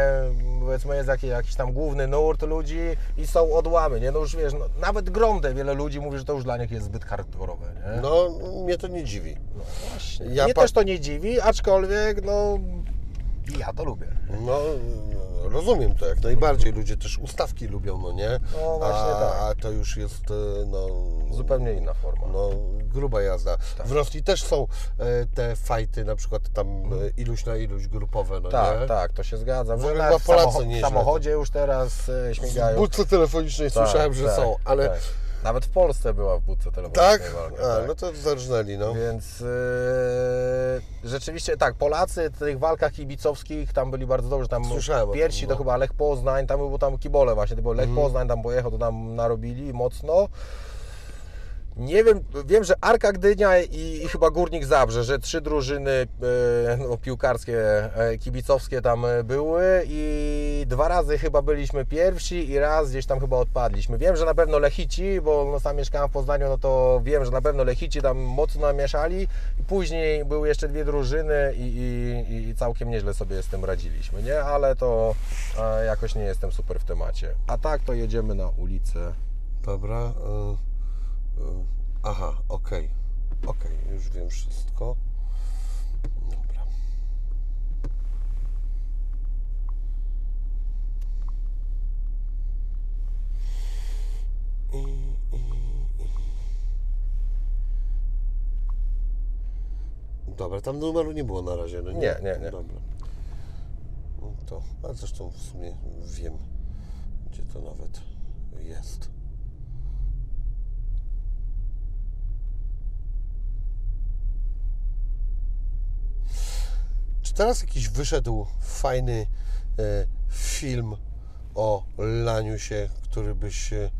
Powiedzmy jest jakiś, jakiś tam główny nurt ludzi i są odłamy, nie? No już wiesz, no, nawet Gromdę wiele ludzi mówi, że to już dla nich jest zbyt hardkorowe, nie? No, mnie to nie dziwi. właśnie. ja Mnie pa- też to nie dziwi, aczkolwiek no ja to lubię. No, rozumiem to jak najbardziej. Ludzie też ustawki lubią, no nie? No, właśnie a, tak. a to już jest, e, no... Zupełnie inna forma. No, gruba jazda. Tak. W Rosji też są e, te fajty, na przykład tam e, iluś na iluś grupowe, no tak, nie? tak, to się zgadza. W No, ogóle w, Polacy samocho- w samochodzie już teraz e, W śmigają. budce telefonicznej Tak, słyszałem, że tak, są, ale... Nawet w Polsce była w budce telefonicznej Tak? walka, A, tak. no to zarżnęli, no. Więc yy, rzeczywiście tak, Polacy w tych walkach kibicowskich tam byli bardzo dobrzy. Tam Słyszałem o tym, pierwsi to no. chyba Lech Poznań, tam był tam kibole właśnie, to był Lech Mhm. Poznań tam pojechał, to tam narobili mocno. Nie wiem, wiem, że Arka Gdynia i, i chyba Górnik Zabrze, że trzy drużyny e, no, piłkarskie, e, kibicowskie tam e, były i dwa razy chyba byliśmy pierwsi i raz gdzieś tam chyba odpadliśmy. Wiem, że na pewno Lechici, bo no, sam mieszkałem w Poznaniu, no to wiem, że na pewno Lechici tam mocno namieszali i później były jeszcze dwie drużyny i, i, i całkiem nieźle sobie z tym radziliśmy, nie? Ale to jakoś nie jestem super w temacie. A tak to jedziemy na ulicę. Dobra. e, aha, okej. Okej, już wiem wszystko. Dobra. I, i, i. Dobra, tam numeru nie było na razie, no nie? Nie, nie, nie. Dobra. No to, a zresztą w sumie wiem, gdzie to nawet jest. Czy teraz jakiś wyszedł fajny e, film o Laniusie, który byś e,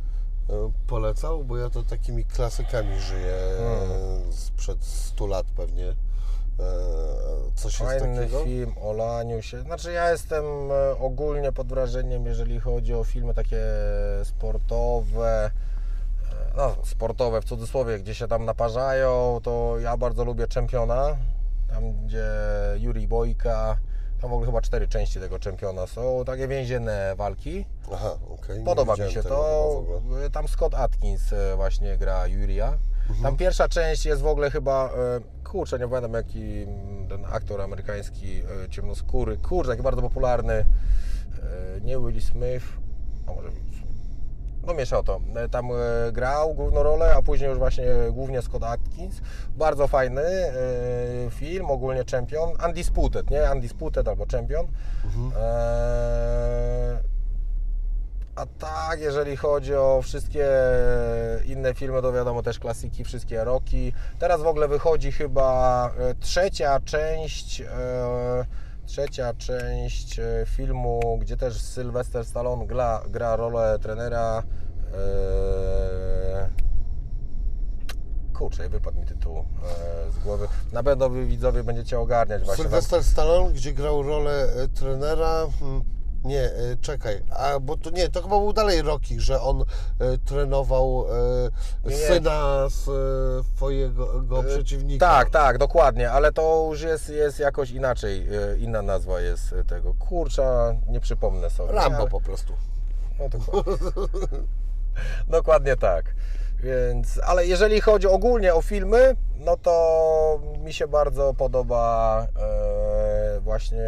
polecał? Bo ja to takimi klasykami żyję e, sprzed 100 lat pewnie. E, coś Fajny film o laniu się. Znaczy ja jestem e, ogólnie pod wrażeniem, jeżeli chodzi o filmy takie sportowe, e, no sportowe w cudzysłowie, gdzie się tam naparzają, to ja bardzo lubię Czempiona, tam gdzie Juri Bojka, tam w ogóle chyba cztery części tego Czempiona są, takie więzienne walki. Aha, okej. nie Podoba mi się to. ogóle. Tam Scott Atkins e, właśnie gra Juria. Mhm. Tam pierwsza część jest w ogóle chyba, e, kurczę, nie pamiętam jaki ten aktor amerykański ciemnoskóry, kurczę, taki bardzo popularny, nie Will Smith, a może. No mieszał to. E, Tam e, grał główną rolę, a później już właśnie głównie Scott Atkins. Bardzo fajny e, film, ogólnie Champion. Undisputed, nie? Undisputed albo Champion. E, a tak, jeżeli chodzi o wszystkie inne filmy, to wiadomo też klasyki, wszystkie roki. Teraz w ogóle wychodzi chyba e, trzecia część, e, trzecia część e, filmu, gdzie też Sylvester Stallone gra, gra rolę trenera. E, kurczę, wypadł mi tytuł e, z głowy. Na pewno wy widzowie będziecie ogarniać właśnie. Sylwester Stallone, gdzie grał rolę trenera. Hmm, nie, e, czekaj, a bo to nie, to chyba był dalej Rocky, że on e, trenował e, Nie, syna swojego go przeciwnika. Tak, tak, dokładnie, ale to już jest, jest jakoś inaczej, inna nazwa jest tego. Kurcza, nie przypomnę sobie. Rambo ale- po prostu. No, dokładnie. dokładnie tak. Więc, ale jeżeli chodzi ogólnie o filmy, no to mi się bardzo podoba e, właśnie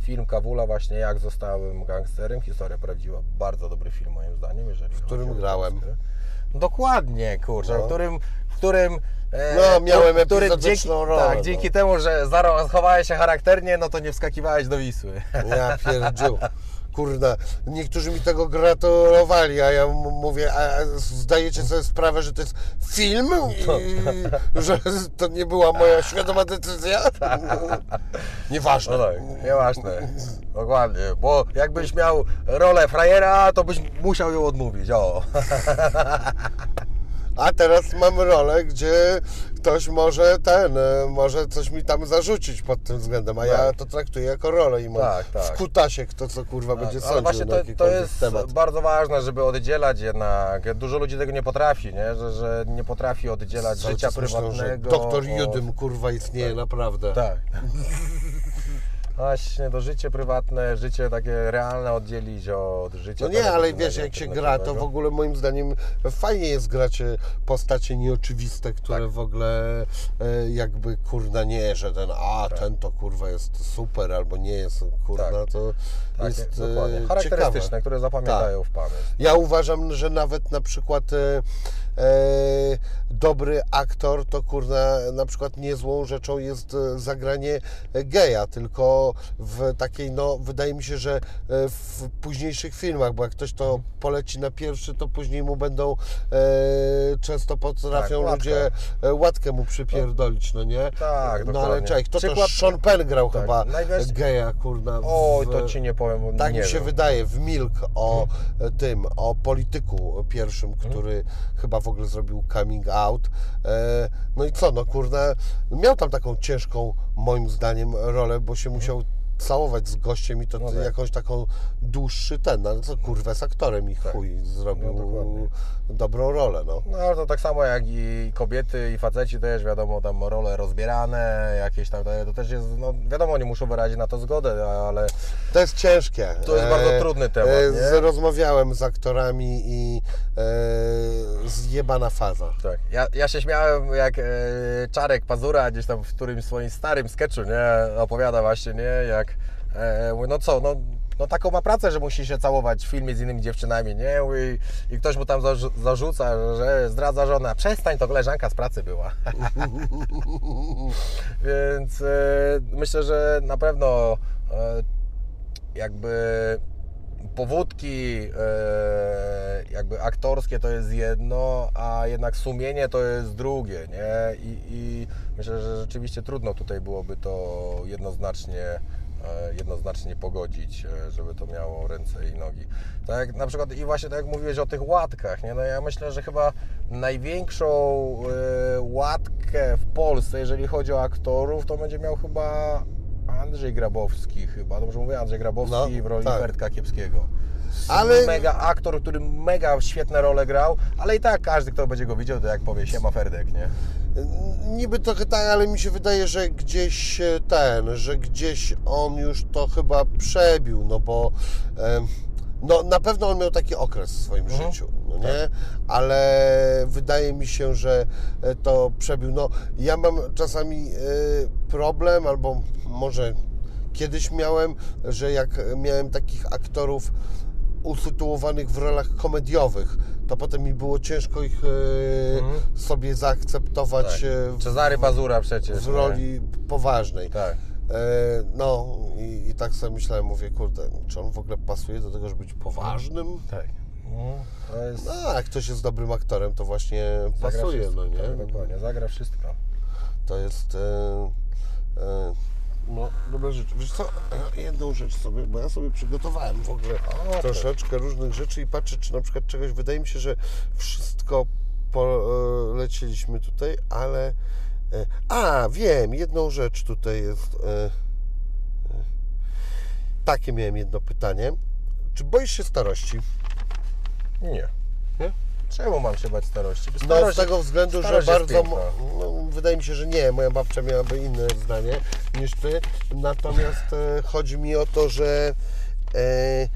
film Kawula, właśnie jak zostałem gangsterem. Historia prawdziwa. Bardzo dobry film moim zdaniem, jeżeli w którym grałem. Dokładnie, kurczę, No. w którym, w którym e, No, miałem który epizodyczną dzięki, rolę, Tak, no. dzięki temu, że zachowałeś się charakternie, no to nie wskakiwałeś do Wisły. Ja pierdziu. Kurna, niektórzy mi tego gratulowali, a ja mówię, a zdajecie sobie sprawę, że to jest film i że to nie była moja świadoma decyzja? Nieważne. No tak, nieważne. Dokładnie, bo jakbyś miał rolę frajera, to byś musiał ją odmówić, o. A teraz mam rolę, gdzie ktoś może ten, e, może coś mi tam zarzucić pod tym względem, a ja Tak. to traktuję jako rolę i mam Tak, tak. w kutasie kto co kurwa będzie Ale sądził właśnie na to, to jest temat. bardzo ważne, żeby oddzielać jednak. Dużo ludzi tego nie potrafi, nie? Że, że nie potrafi oddzielać Cały życia myślą, prywatnego. Że doktor od- Judym kurwa istnieje naprawdę. Tak. Właśnie, to życie prywatne, życie takie realne oddzielić od życia No nie, ale wiesz, jak się gra, to w ogóle moim zdaniem fajnie jest grać e, postacie nieoczywiste, które Tak. w ogóle e, jakby kurna nie, że ten, a ten to kurwa jest super, albo nie jest kurna, Tak. to Tak, jest e, dokładnie. ciekawe. Charakterystyczne, które zapamiętają w pamięć. Ja uważam, że nawet na przykład dobry aktor to kurna na przykład niezłą rzeczą jest e, zagranie geja, tylko w takiej, no wydaje mi się, że e, w późniejszych filmach, bo jak ktoś to poleci na pierwszy, to później mu będą e, często potrafią Tak, łatkę. ludzie e, łatkę mu przypierdolić, no nie? Tak, No ale czekaj, kto to Przykład- Sean Penn grał Tak, chyba najwięcej- geja, kurna. w- Oj, to ci nie powiem, bo tak mi się wiem. wydaje, w Milk o e, tym, o polityku pierwszym, Mhm. który chyba w ogóle zrobił coming out. E, No i co, no kurde, miał tam taką ciężką, moim zdaniem, rolę, bo się musiał całować z gościem i to Mhm. No tak. jakąś taką dłuższy ten, no ale co kurwa z aktorem i chuj zrobił No dobrą rolę, no. No ale to tak samo jak i kobiety i faceci też wiadomo tam role rozbierane, jakieś tam, to też jest, no wiadomo, nie muszą wyrazić na to zgodę, ale To jest ciężkie. To jest bardzo trudny temat, z- Rozmawiałem z aktorami i e, zjebana faza. tak, ja, ja się śmiałem jak e, Czarek Pazura gdzieś tam w którymś swoim starym sketchu, nie, opowiada właśnie, nie, jak e, mówi, no co, no, no taką ma pracę, że musi się całować w filmie z innymi dziewczynami, nie, i, i ktoś mu tam zarzu- zarzuca, że zdradza żona, przestań, to koleżanka z pracy była. Więc e, myślę, że na pewno e, jakby powódki e, jakby aktorskie to jest jedno, a jednak sumienie to jest drugie, nie? I, i myślę, że rzeczywiście trudno tutaj byłoby to jednoznacznie jednoznacznie pogodzić, e, żeby to miało ręce i nogi. Tak na przykład i właśnie tak jak mówiłeś o tych łatkach, nie? No ja myślę, że chyba największą e, łatkę w Polsce, jeżeli chodzi o aktorów, to będzie miał chyba Andrzej Grabowski chyba, dobrze mówię, Andrzej Grabowski No, w roli tak. Fertka Kiepskiego. Ale- Mega aktor, który mega świetne role grał, ale i tak każdy, kto będzie go widział, to jak powie, siema Ferdek, nie? Niby trochę tak, ale mi się wydaje, że gdzieś e, ten, że gdzieś on już to chyba przebił, no bo no, na pewno on miał taki okres w swoim Mhm. życiu, no nie? Ale wydaje mi się, że e, to przebił. No, ja mam czasami e, problem, albo może kiedyś miałem, że jak miałem takich aktorów usytuowanych w rolach komediowych, to potem mi było ciężko ich e, Mhm. sobie zaakceptować Tak. e, Cezary Pazura przecież. w nie? roli poważnej. Tak. E, no i, i tak sobie myślałem, mówię, kurde, czy on w ogóle pasuje do tego, żeby być poważnym? Tak. No, jest... No, a jak ktoś jest dobrym aktorem, to właśnie zagra pasuje, wszystko, no nie? Tak, dokładnie, zagra wszystko. To jest... E, e, no, dobra rzecz. Wiesz co, jedną rzecz sobie, bo ja sobie przygotowałem w ogóle O, troszeczkę różnych rzeczy i patrzę, czy na przykład czegoś, wydaje mi się, że wszystko polecieliśmy tutaj, ale... e, A, wiem, jedną rzecz tutaj jest... e, e, Takie miałem jedno pytanie. Czy boisz się starości? Nie. Czemu mam się bać starości? Bo No starość- z tego względu, że bardzo, no, wydaje mi się, że nie, moja babcia miałaby inne zdanie niż ty, natomiast e, chodzi mi o to, że e,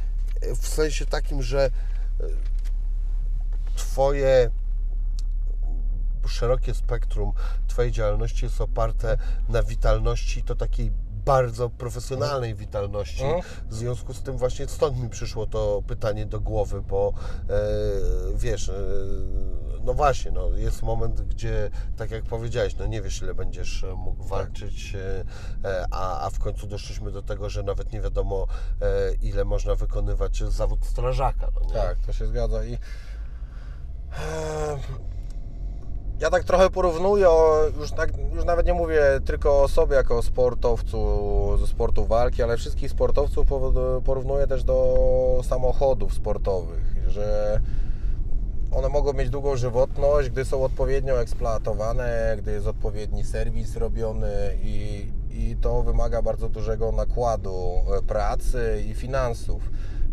w sensie takim, że e, twoje szerokie spektrum twojej działalności jest oparte na witalności, to takiej bardzo profesjonalnej witalności. Mhm. W związku z tym właśnie stąd mi przyszło to pytanie do głowy, bo e, wiesz, e, no właśnie, no, jest moment, gdzie tak jak powiedziałeś, no nie wiesz ile będziesz mógł walczyć, e, a, a w końcu doszliśmy do tego, że nawet nie wiadomo ile można wykonywać zawód strażaka. No? Tak, to się zgadza i ja tak trochę porównuję, już, tak, już nawet nie mówię tylko o sobie jako sportowcu ze sportu walki, ale wszystkich sportowców po- porównuję też do samochodów sportowych, że one mogą mieć długą żywotność, gdy są odpowiednio eksploatowane, gdy jest odpowiedni serwis robiony i, i to wymaga bardzo dużego nakładu e, pracy i finansów.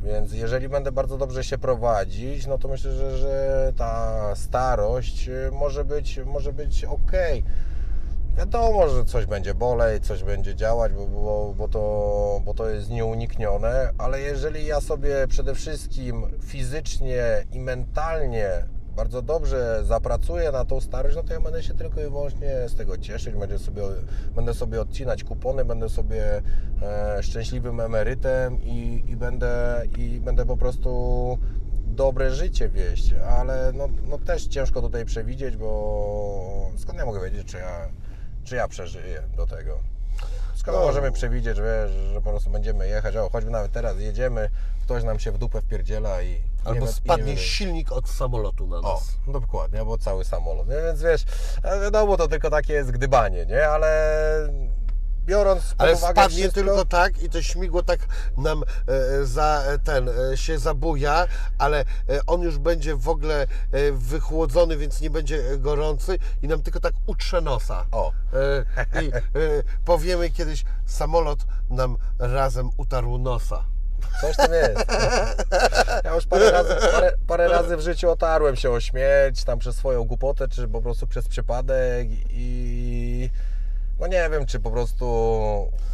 Więc jeżeli będę bardzo dobrze się prowadzić, no to myślę, że, że ta starość e, może być, może być ok. Wiadomo, że coś będzie boleć, coś będzie działać, bo, bo, bo, to, bo to jest nieuniknione, ale jeżeli ja sobie przede wszystkim fizycznie i mentalnie bardzo dobrze zapracuję na tą starość, no to ja będę się tylko i wyłącznie z tego cieszyć, będę sobie, będę sobie odcinać kupony, będę sobie e, szczęśliwym emerytem i, i, będę, i będę po prostu dobre życie wieść, ale no, no też ciężko tutaj przewidzieć, bo skąd ja mogę wiedzieć, czy ja, czy ja przeżyję do tego? Skąd No. możemy przewidzieć, wiesz, że po prostu będziemy jechać, o choćby nawet teraz jedziemy, ktoś nam się w dupę wpierdziela i... i Albo i spadnie nie wiemy. silnik od samolotu na O, nas. dokładnie, albo cały samolot. Nie? Więc wiesz, e, wiadomo, to tylko takie jest gdybanie, nie? Ale biorąc pod Ale uwagę spadnie wszystko, tylko tak i to śmigło tak nam e, za e, ten e, się zabuja, ale e, on już będzie w ogóle wychłodzony, więc nie będzie gorący i nam tylko tak utrze nosa. O, I powiemy kiedyś, samolot nam razem utarł nosa. Coś tam jest. Ja już parę razy, parę, parę razy w życiu otarłem się o śmierć, tam przez swoją głupotę, czy po prostu przez przypadek i no nie wiem, czy po prostu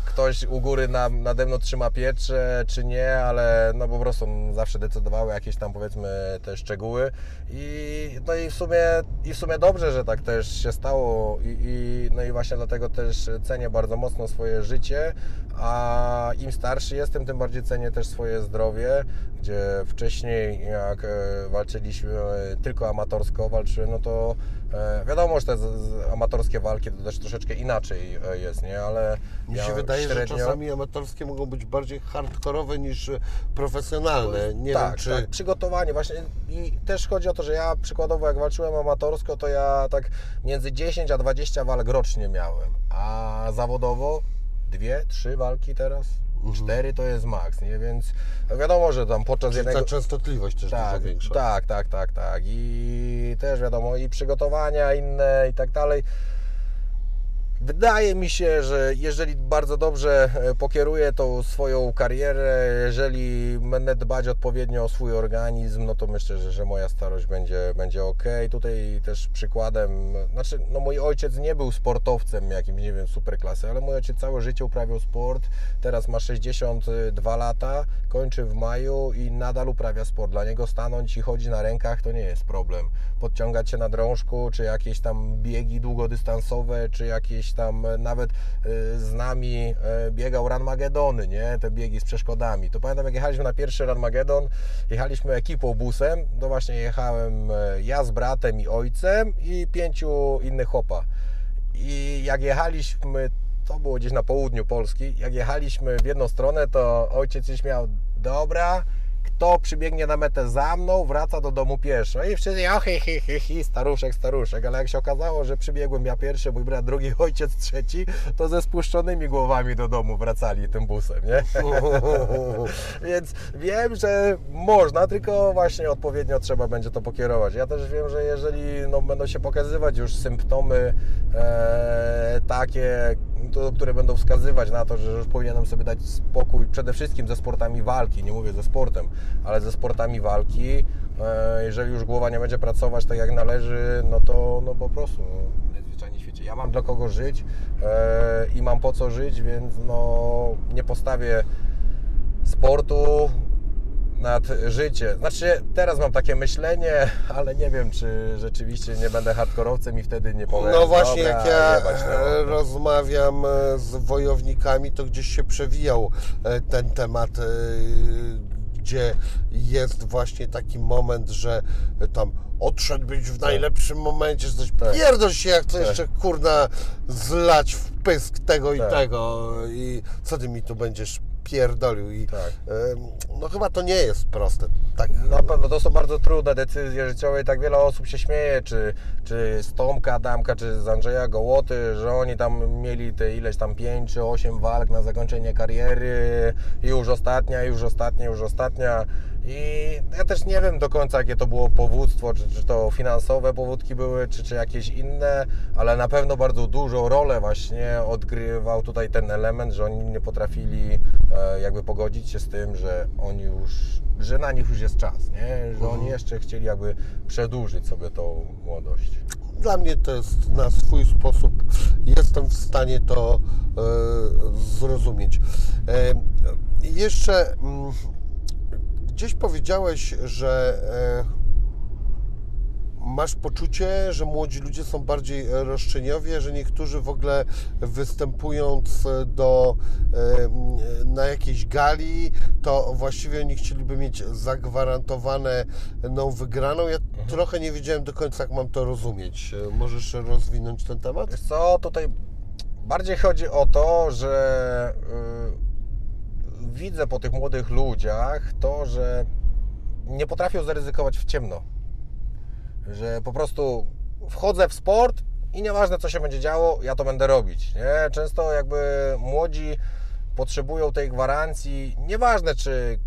ktoś u góry na, nade mną trzyma pieczę, czy nie, ale no po prostu zawsze decydowały jakieś tam powiedzmy te szczegóły. I no i w sumie, i w sumie dobrze, że tak też się stało. I, i no i właśnie dlatego też cenię bardzo mocno swoje życie, a im starszy jestem, tym bardziej cenię też swoje zdrowie, gdzie wcześniej jak e, walczyliśmy e, tylko amatorsko, walczyłem, no to e, wiadomo, że te amatorskie walki to też troszeczkę inaczej jest, nie, ale Mi ja się wydaje, średnio... że czasami amatorskie mogą być bardziej hardkorowe niż profesjonalne. Nie tak, wiem, czy... tak, przygotowanie właśnie i też chodzi o to, że ja przykładowo jak walczyłem amatorsko, to ja tak między 10 a 20 walk rocznie miałem, a zawodowo dwie, trzy walki teraz, cztery to jest maks, nie, więc wiadomo, że tam podczas Czyli jednego... ta częstotliwość też Tak, dużo większa. tak, tak, tak, tak. I też wiadomo, i przygotowania inne i tak dalej. Wydaje mi się, że jeżeli bardzo dobrze e, pokieruję tą swoją karierę, jeżeli będę dbać odpowiednio o swój organizm, no to myślę, że, że moja starość będzie, będzie ok. Tutaj też przykładem, znaczy, no mój ojciec nie był sportowcem jakimś, nie wiem, super klasy, ale mój ojciec całe życie uprawiał sport. Teraz ma 62 lata, kończy w maju i nadal uprawia sport. Dla niego stanąć i chodzić na rękach to nie jest problem. Podciągać się na drążku, czy jakieś tam biegi długodystansowe, czy jakieś tam e, nawet e, z nami e, biegał Ranmagedony, nie? Te biegi z przeszkodami. To pamiętam jak jechaliśmy na pierwszy Ranmagedon, jechaliśmy ekipą busem, to właśnie jechałem ja z bratem i ojcem i pięciu innych chopa. I jak jechaliśmy, to było gdzieś na południu Polski, jak jechaliśmy w jedną stronę, to ojciec się śmiał, dobra, kto przybiegnie na metę za mną, wraca do domu pieszo. I wszyscy, o hi, hi, hi, hi, staruszek, staruszek. Ale jak się okazało, że przybiegłem ja pierwszy, mój brat drugi, ojciec trzeci, to ze spuszczonymi głowami do domu wracali tym busem, nie? Więc wiem, że można, tylko właśnie odpowiednio trzeba będzie to pokierować. Ja też wiem, że jeżeli no, będą się pokazywać już symptomy e, takie, to, które będą wskazywać na to, że już powinienem sobie dać spokój przede wszystkim ze sportami walki, nie mówię ze sportem, ale ze sportami walki, e, jeżeli już głowa nie będzie pracować tak jak należy, no to no po prostu no, najzwyczajniej w świecie. Ja mam dla kogo żyć e, i mam po co żyć, więc no nie postawię sportu nad życie. Znaczy, teraz mam takie myślenie, ale nie wiem, czy rzeczywiście nie będę hardkorowcem i wtedy nie powiem. No właśnie, jak ja jebać rozmawiam e, z wojownikami, to gdzieś się przewijał ten temat, gdzie jest właśnie taki moment, że tam odszedłbyś w najlepszym momencie, że coś Tak. pierdol się, jak to Tak. jeszcze kurna zlać w pysk tego i Tak. tego i co ty mi tu będziesz pierdolił i Tak. no chyba to nie jest proste. Tak, Na pewno to są bardzo trudne decyzje życiowe i tak wiele osób się śmieje, czy, czy z Tomka Adamka, czy z Andrzeja Gołoty, że oni tam mieli te ileś tam 5 czy 8 walk na zakończenie kariery i już ostatnia, już ostatnia, już ostatnia. I ja też nie wiem do końca, jakie to było powództwo, czy, czy to finansowe powódki były, czy, czy jakieś inne, ale na pewno bardzo dużą rolę właśnie odgrywał tutaj ten element, że oni nie potrafili e, jakby pogodzić się z tym, że oni już, że na nich już jest czas, nie? że oni jeszcze chcieli jakby przedłużyć sobie tą młodość. Dla mnie to jest na swój sposób, jestem w stanie to e, zrozumieć. E, jeszcze mm, gdzieś powiedziałeś, że e, masz poczucie, że młodzi ludzie są bardziej e, roszczeniowi, a że niektórzy w ogóle występując do, e, na jakiejś gali, to właściwie oni chcieliby mieć zagwarantowane no, wygraną. Ja trochę nie wiedziałem do końca, jak mam to rozumieć. Możesz rozwinąć ten temat? Co, tutaj bardziej chodzi o to, że y, widzę po tych młodych ludziach to, że nie potrafią zaryzykować w ciemno. Że po prostu wchodzę w sport i nieważne co się będzie działo, ja to będę robić. Nie? Często jakby młodzi potrzebują tej gwarancji, nieważne czy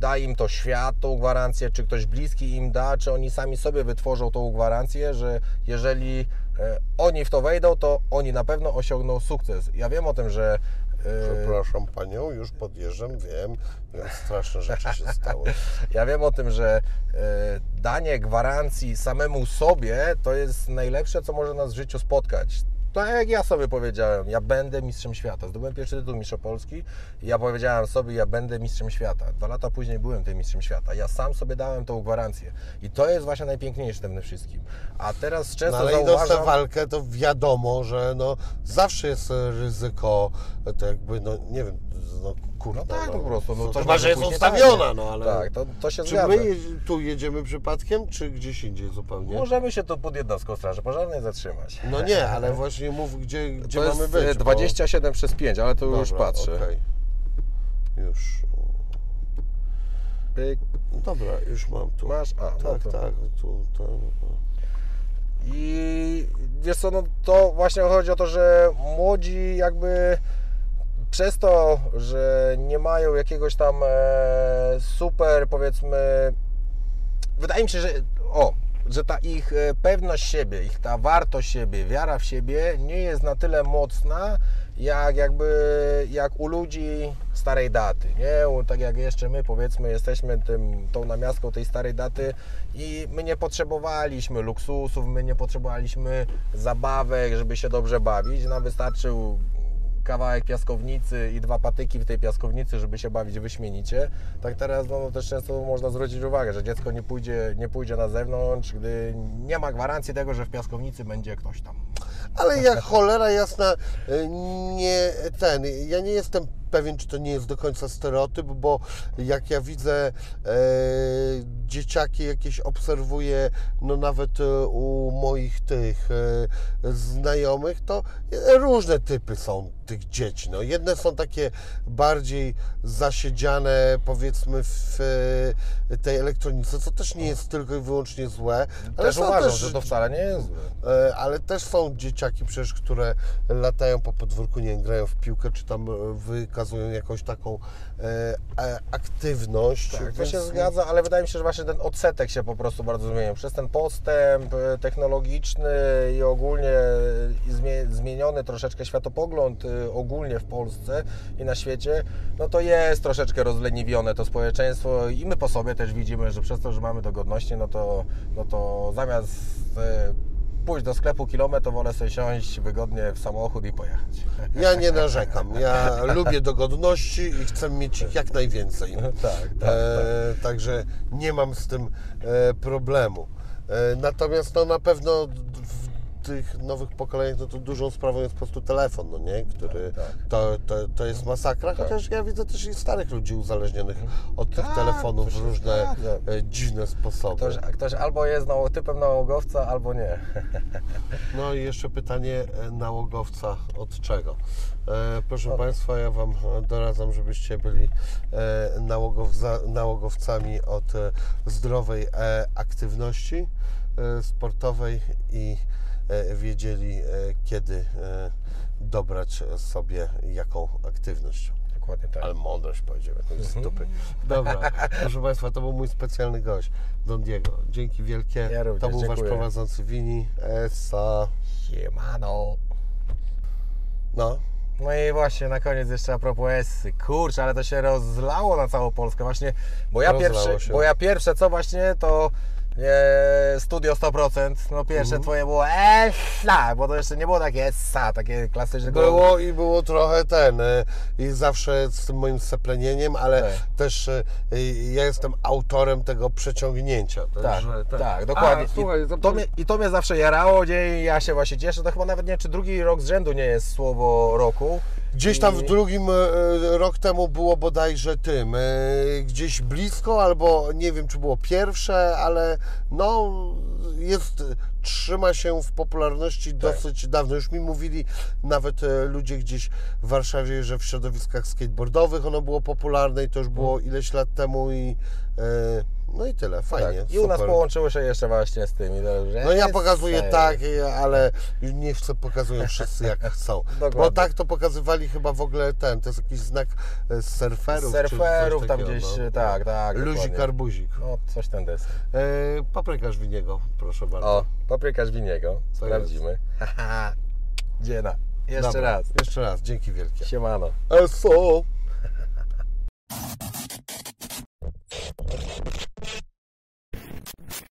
da im to świat tą gwarancję, czy ktoś bliski im da, czy oni sami sobie wytworzą tą gwarancję, że jeżeli e, oni w to wejdą, to oni na pewno osiągną sukces. Ja wiem o tym, że Przepraszam Panią, już podjeżdżam, wiem, wiem, straszne rzeczy się stały. Ja wiem o tym, że e, danie gwarancji samemu sobie to jest najlepsze, co może nas w życiu spotkać. Tak jak ja sobie powiedziałem, ja będę mistrzem świata. Zdobyłem pierwszy tytuł mistrza Polski i ja powiedziałem sobie, ja będę mistrzem świata. Dwa lata później byłem tym mistrzem świata. Ja sam sobie dałem tą gwarancję. I to jest właśnie najpiękniejsze w tym wszystkim. A teraz No, często ale idąc na zauważam... walkę, to wiadomo, że no, zawsze jest ryzyko, to jakby, no nie wiem, no kurde. No tak, po prostu, no to chyba, że jest ustawiona, tak. no ale... Tak, to, to się Czy zgadza. my tu jedziemy przypadkiem, czy gdzieś indziej zupełnie? Możemy się tu pod jednostką Straży Pożarnej zatrzymać. No nie, ale właśnie mów, gdzie, gdzie to mamy jest być. e, 27 przez 5, ale tu bo... już Dobra, patrzę. okej. Już. Pyk. Dobra, już mam tu. Masz? A, no tak, to- tak, tu, tam. I wiesz co, no to właśnie chodzi o to, że młodzi jakby przez to, że nie mają jakiegoś tam e, super powiedzmy, wydaje mi się, że o, że ta ich e, pewność siebie, ich ta wartość siebie, wiara w siebie nie jest na tyle mocna, jak jakby jak u ludzi starej daty, nie? Tak jak jeszcze my powiedzmy jesteśmy tym, tą namiastką tej starej daty i my nie potrzebowaliśmy luksusów, my nie potrzebowaliśmy zabawek, żeby się dobrze bawić, nam wystarczył kawałek piaskownicy i dwa patyki w tej piaskownicy, żeby się bawić wyśmienicie. Tak teraz no, też często można zwrócić uwagę, że dziecko nie pójdzie, nie pójdzie na zewnątrz, gdy nie ma gwarancji tego, że w piaskownicy będzie ktoś tam. Ale jak cholera jasna, y, nie ten. Ja nie jestem pewien, czy to nie jest do końca stereotyp, bo jak ja widzę e, dzieciaki jakieś obserwuję, no nawet e, u moich tych e, znajomych, to różne typy są tych dzieci. No, jedne są takie bardziej zasiedziane, powiedzmy, w e, tej elektronice, co też nie jest tylko i wyłącznie złe. Ale Też uważam, też że to wcale nie jest złe. E, ale też są dzieciaki przecież, które latają po podwórku, nie grają w piłkę, czy tam e, wykazują jakąś taką e, e, aktywność. Tak, to więc- się zgadza, ale wydaje mi się, że właśnie ten odsetek się po prostu bardzo zmienił. Przez ten postęp e, technologiczny i ogólnie e, zmieniony troszeczkę światopogląd ogólnie w Polsce i na świecie, no to jest troszeczkę rozleniwione to społeczeństwo i my po sobie też widzimy, że przez to, że mamy dogodności, no to, no to zamiast pójść do sklepu kilometr, wolę sobie siąść wygodnie w samochód i pojechać. Ja nie narzekam. Ja lubię dogodności i chcę mieć ich jak najwięcej. Tak, tak, E, także nie mam z tym e, problemu. E, natomiast no, na pewno tych nowych pokoleniach no, to dużą sprawą jest po prostu telefon, no nie? który Tak, tak. To, to, to jest masakra, chociaż ja widzę też i starych ludzi uzależnionych od tych Tak, telefonów w różne e, dziwne sposoby. Ktoś, ktoś albo jest nało- typem nałogowca, albo nie. No i jeszcze pytanie e, nałogowca od czego? E, proszę Od- Państwa, ja Wam doradzam, żebyście byli e, nałogowza, nałogowcami od e, zdrowej e, aktywności sportowej i wiedzieli, e, kiedy e, dobrać sobie jaką aktywność. Dokładnie tak. Ale mądrość powiedziałem, to jest stupy. Dobra, proszę Państwa, to był mój specjalny gość, Don Diego. Dzięki wielkie. Ja również to był Wasz dziękuję. prowadzący Wini. Esa. Siemano. No, No i właśnie na koniec jeszcze a propos Essy. Kurczę, ale to się rozlało na całą Polskę właśnie, bo ja Rozlało pierwsze, się. bo ja pierwsze co właśnie to e, Studio 100%, no pierwsze Mhm. twoje było Essa, bo to jeszcze nie było takie Essa, takie klasyczne. Było i było trochę ten, y, i zawsze z tym moim seplenieniem, ale Tak. też y, ja jestem autorem tego przeciągnięcia. Tak, ten- tak, dokładnie. A, słuchaj, I, to, mnie, I to mnie zawsze jarało, i ja się właśnie cieszę. To chyba nawet nie czy drugi rok z rzędu nie jest słowo roku. Gdzieś tam w I- drugim y, rok temu było bodajże tym, y, gdzieś blisko, albo nie wiem, czy było pierwsze, ale no jest, trzyma się w popularności Tak. dosyć dawno. Już mi mówili nawet e, ludzie gdzieś w Warszawie, że w środowiskach skateboardowych ono było popularne i to już było Mhm. ileś lat temu i e, no i tyle, fajnie. Tak. I u nas super. połączyły się jeszcze właśnie z tym. i to, że No ja pokazuję tak, ale nie chcę pokazują wszyscy jak chcą. Bo tak to pokazywali chyba w ogóle ten, to jest jakiś znak e, surferów. Surferów tam takiego, gdzieś, no. tak, tak. Luzik, dokładnie. arbuzik. No, coś ten deseń. E, paprykarz winiego, proszę bardzo. O, paprykarz winiego. Sprawdzimy. Dziena. Jeszcze Dobra, raz. Jeszcze raz, dzięki wielkie. Siemano. Eso! Thank you.